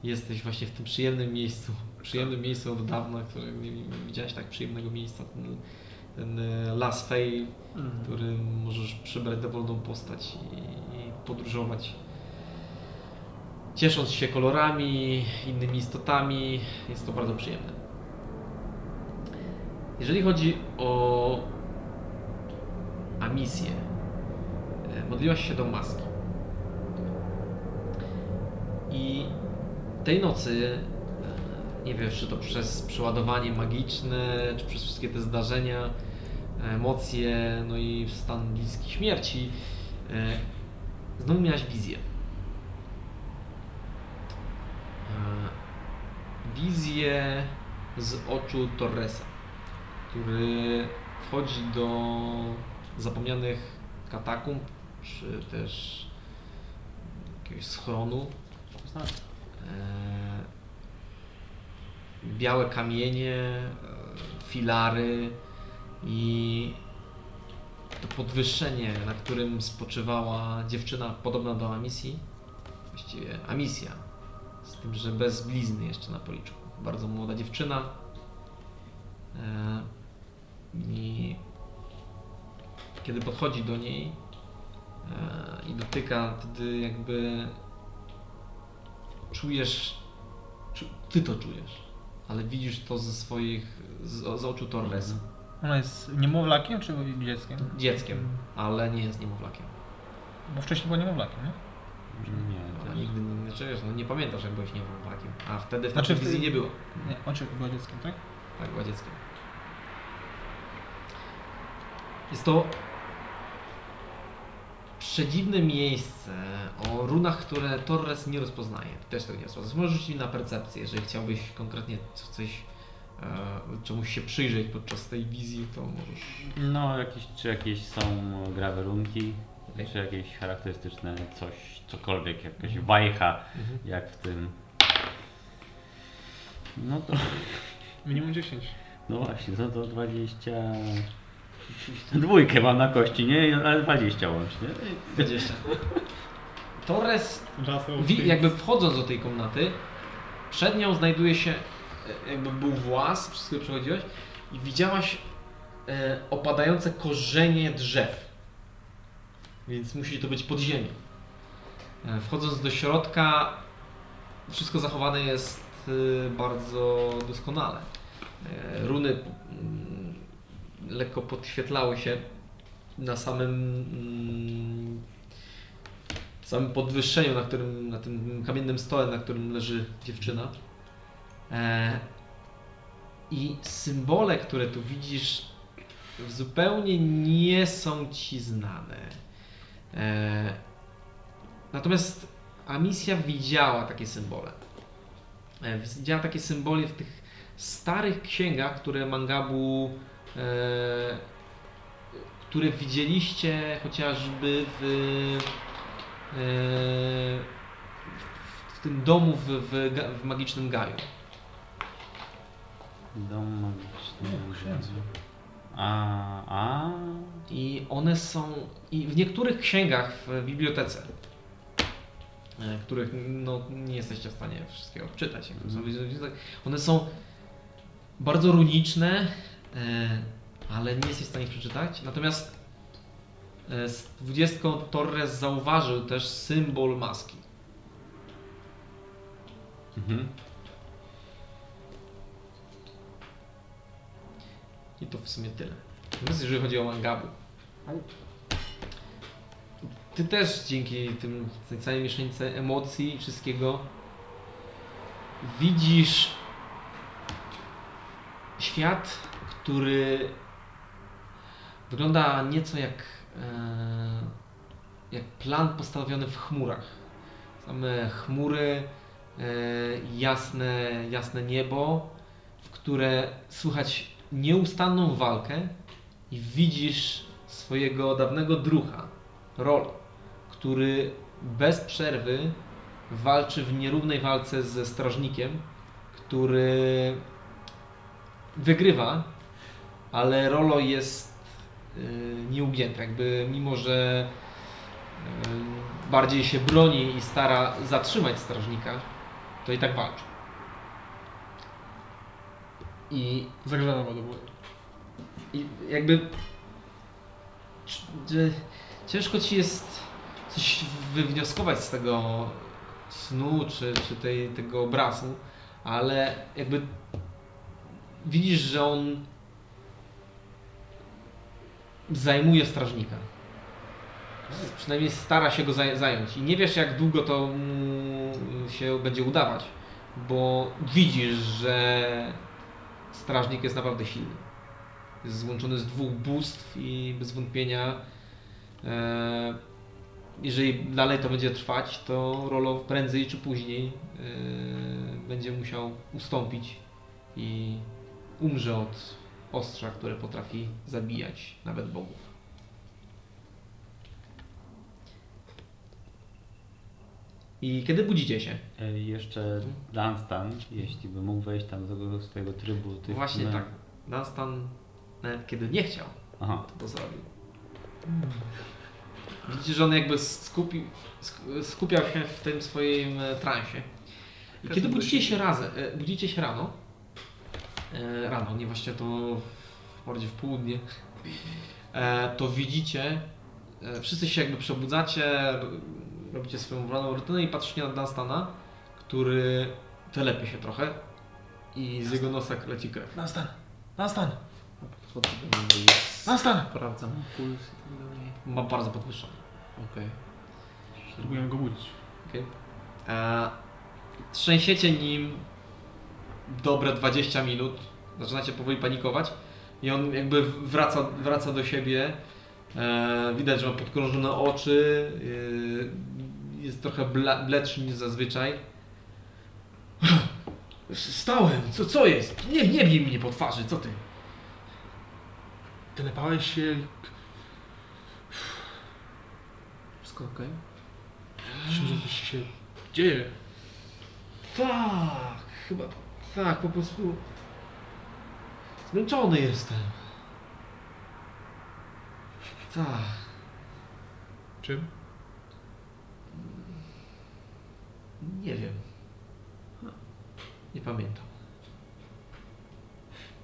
jesteś właśnie w tym przyjemnym miejscu. Przyjemnym miejscu od dawna, które nie, nie widziałeś tak przyjemnego miejsca. Ten, ten e, Las Fey, w którym możesz przybrać dowolną postać i, i podróżować. Ciesząc się kolorami, innymi istotami, jest to bardzo przyjemne. Jeżeli chodzi o Amisję, e, modliłaś się do maski. I tej nocy, nie wiesz, czy to przez przeładowanie magiczne, czy przez wszystkie te zdarzenia, emocje, no i stan bliski śmierci, e, znowu miałaś wizję. E, Wizję z oczu Torresa, który wchodzi do zapomnianych katakumb, czy też jakiegoś schronu. E, Białe kamienie, e, filary i to podwyższenie, na którym spoczywała dziewczyna podobna do Amisji, właściwie Amisja, z tym, że bez blizny jeszcze na policzku. Bardzo młoda dziewczyna. E, I kiedy podchodzi do niej e, i dotyka, wtedy jakby czujesz, czu, ty to czujesz, ale widzisz to ze swoich, z, z oczu Torresa. Ona jest niemowlakiem czy dzieckiem? Dzieckiem, ale nie jest niemowlakiem. Bo wcześniej było niemowlakiem, nie? Nie, Ona też. nigdy nie, znaczy, wiesz, no nie pamiętasz, jak byłeś niemowlakiem, a wtedy w Znaczy w- wizji nie było. Nie, oczy była dzieckiem, tak? Tak, była dzieckiem. Jest to przedziwne miejsce o runach, które Torres nie rozpoznaje. Ty też tego nie rozpoznajesz. Możesz rzucić na percepcję, jeżeli chciałbyś konkretnie coś, e, czemuś się przyjrzeć podczas tej wizji, to możesz... No, jakieś, czy jakieś są grawerunki, Okej. czy jakieś charakterystyczne coś, cokolwiek, jakaś wajcha, jak w tym. No to, Minimum 10. no właśnie, no to 20... Dwójkę mam na kości, nie? Ale 20 łącznie. 20. Torres Wi- jakby wchodząc do tej komnaty, przed nią znajduje się, e, jakby był włas, przez który przechodziłeś i widziałaś e, opadające korzenie drzew. Więc musi to być pod ziemią. E, Wchodząc do środka, wszystko zachowane jest y, bardzo doskonale. E, Runy lekko podświetlały się na samym, mm, samym podwyższeniu, na, którym, na tym kamiennym stole, na którym leży dziewczyna. E, I symbole, które tu widzisz, zupełnie nie są ci znane. E, natomiast Amisja widziała takie symbole. E, widziała takie symbole w tych starych księgach, które Mangabu, które widzieliście chociażby w, e, w, tym domu w, w, w magicznym Gaju. Dom magiczny. A, a. I one są i w niektórych księgach w bibliotece, e, których no, nie jesteście w stanie wszystkiego odczytać. wizualizacje, One są bardzo runiczne, e, ale nie jesteś w stanie ich przeczytać. Natomiast e, z 20 Torres zauważył też symbol maski. Mhm. I to w sumie tyle. Natomiast jeżeli chodzi o Mangabu. Ty też dzięki tym, tej całej mieszanicy emocji i wszystkiego widzisz świat, który wygląda nieco jak, e, jak plan postawiony w chmurach. Same chmury, e, jasne, jasne niebo, w które słychać nieustanną walkę i widzisz swojego dawnego drucha, Rolo, który bez przerwy walczy w nierównej walce ze strażnikiem, który wygrywa, ale Rolo jest y, nieugięty, jakby mimo, że y, bardziej się broni i stara zatrzymać strażnika, to i tak walczy. I Zagrzana woda była. i jakby ciężko ci jest coś wywnioskować z tego snu, czy, czy tej, tego obrazu, ale jakby widzisz, że on zajmuje strażnika. Przynajmniej stara się go zaj- zająć i nie wiesz jak długo to mu się będzie udawać, bo widzisz, że strażnik jest naprawdę silny jest złączony z dwóch bóstw i bez wątpienia e, jeżeli dalej to będzie trwać, to Rolo prędzej czy później e, będzie musiał ustąpić i umrze od ostrza, które potrafi zabijać nawet bogów. I kiedy budzicie się? E, Jeszcze Dunstan, jeśli by mógł wejść tam do swojego trybu. Tych, Właśnie no- tak. Dunstan nawet kiedy nie chciał, Aha. to to zrobił. Widzicie, że on jakby skupi, sk- skupiał się w tym swoim e, transie. I kiedy budzicie się razem, e, budzicie się rano, rano, nie właściwie to w- bardziej w południe, e, to widzicie, e, wszyscy się jakby przebudzacie, robicie swoją wolną rutynę i patrzycie na Dunstana, który telepie się trochę i z jego nosa leci krew. Niego i Nastan! sprawdzam puls i tak dalej. Ma bardzo podwyższony. Okej. Próbuję go budzić. Okay. E, trzęsiecie nim dobre 20 minut. Zaczynacie powoli panikować. I on jakby wraca, wraca do siebie. E, widać, że ma podkrążone oczy. E, jest trochę bledszy niż zazwyczaj. Stałem, co, co jest? Nie, nie bij mnie po twarzy, co ty? Telepałeś się... Wszystko okej? Myślę, że coś się dzieje. Tak, chyba tak, po prostu zmęczony jestem. Tak. Czym? Nie wiem. Nie pamiętam.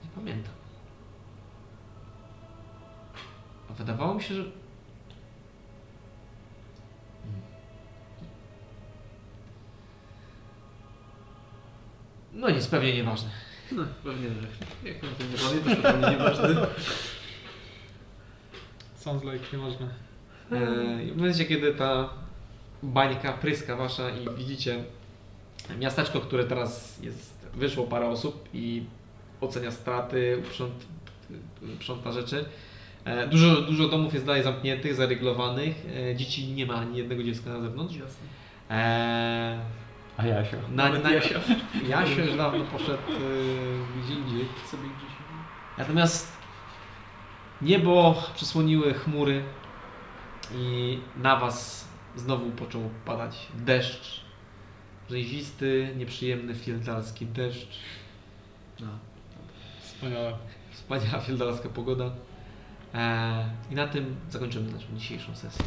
Nie pamiętam. A wydawało mi się, że. No nic, pewnie nieważne. No, pewnie, że jak na tym nie pamiętasz, to mnie nieważne. Sounds like nieważne. E, w momencie, kiedy ta bańka pryska wasza i widzicie miasteczko, które teraz jest, wyszło parę osób i ocenia straty, uprząt, uprząta rzeczy. E, Dużo, dużo domów jest dalej zamkniętych, zaryglowanych. E, Dzieci nie ma ani jednego dziecka na zewnątrz. E, A Jasio? na, na, Jasio. Jasio już dawno poszedł e, gdzie indziej. Sobie gdzieś... Natomiast niebo przysłoniły chmury i na was znowu począł padać deszcz. Rzeźwisty, nieprzyjemny fieldarski deszcz. Wspaniałe. Wspaniała fieldarska pogoda. Eee, I na tym zakończymy naszą dzisiejszą sesję.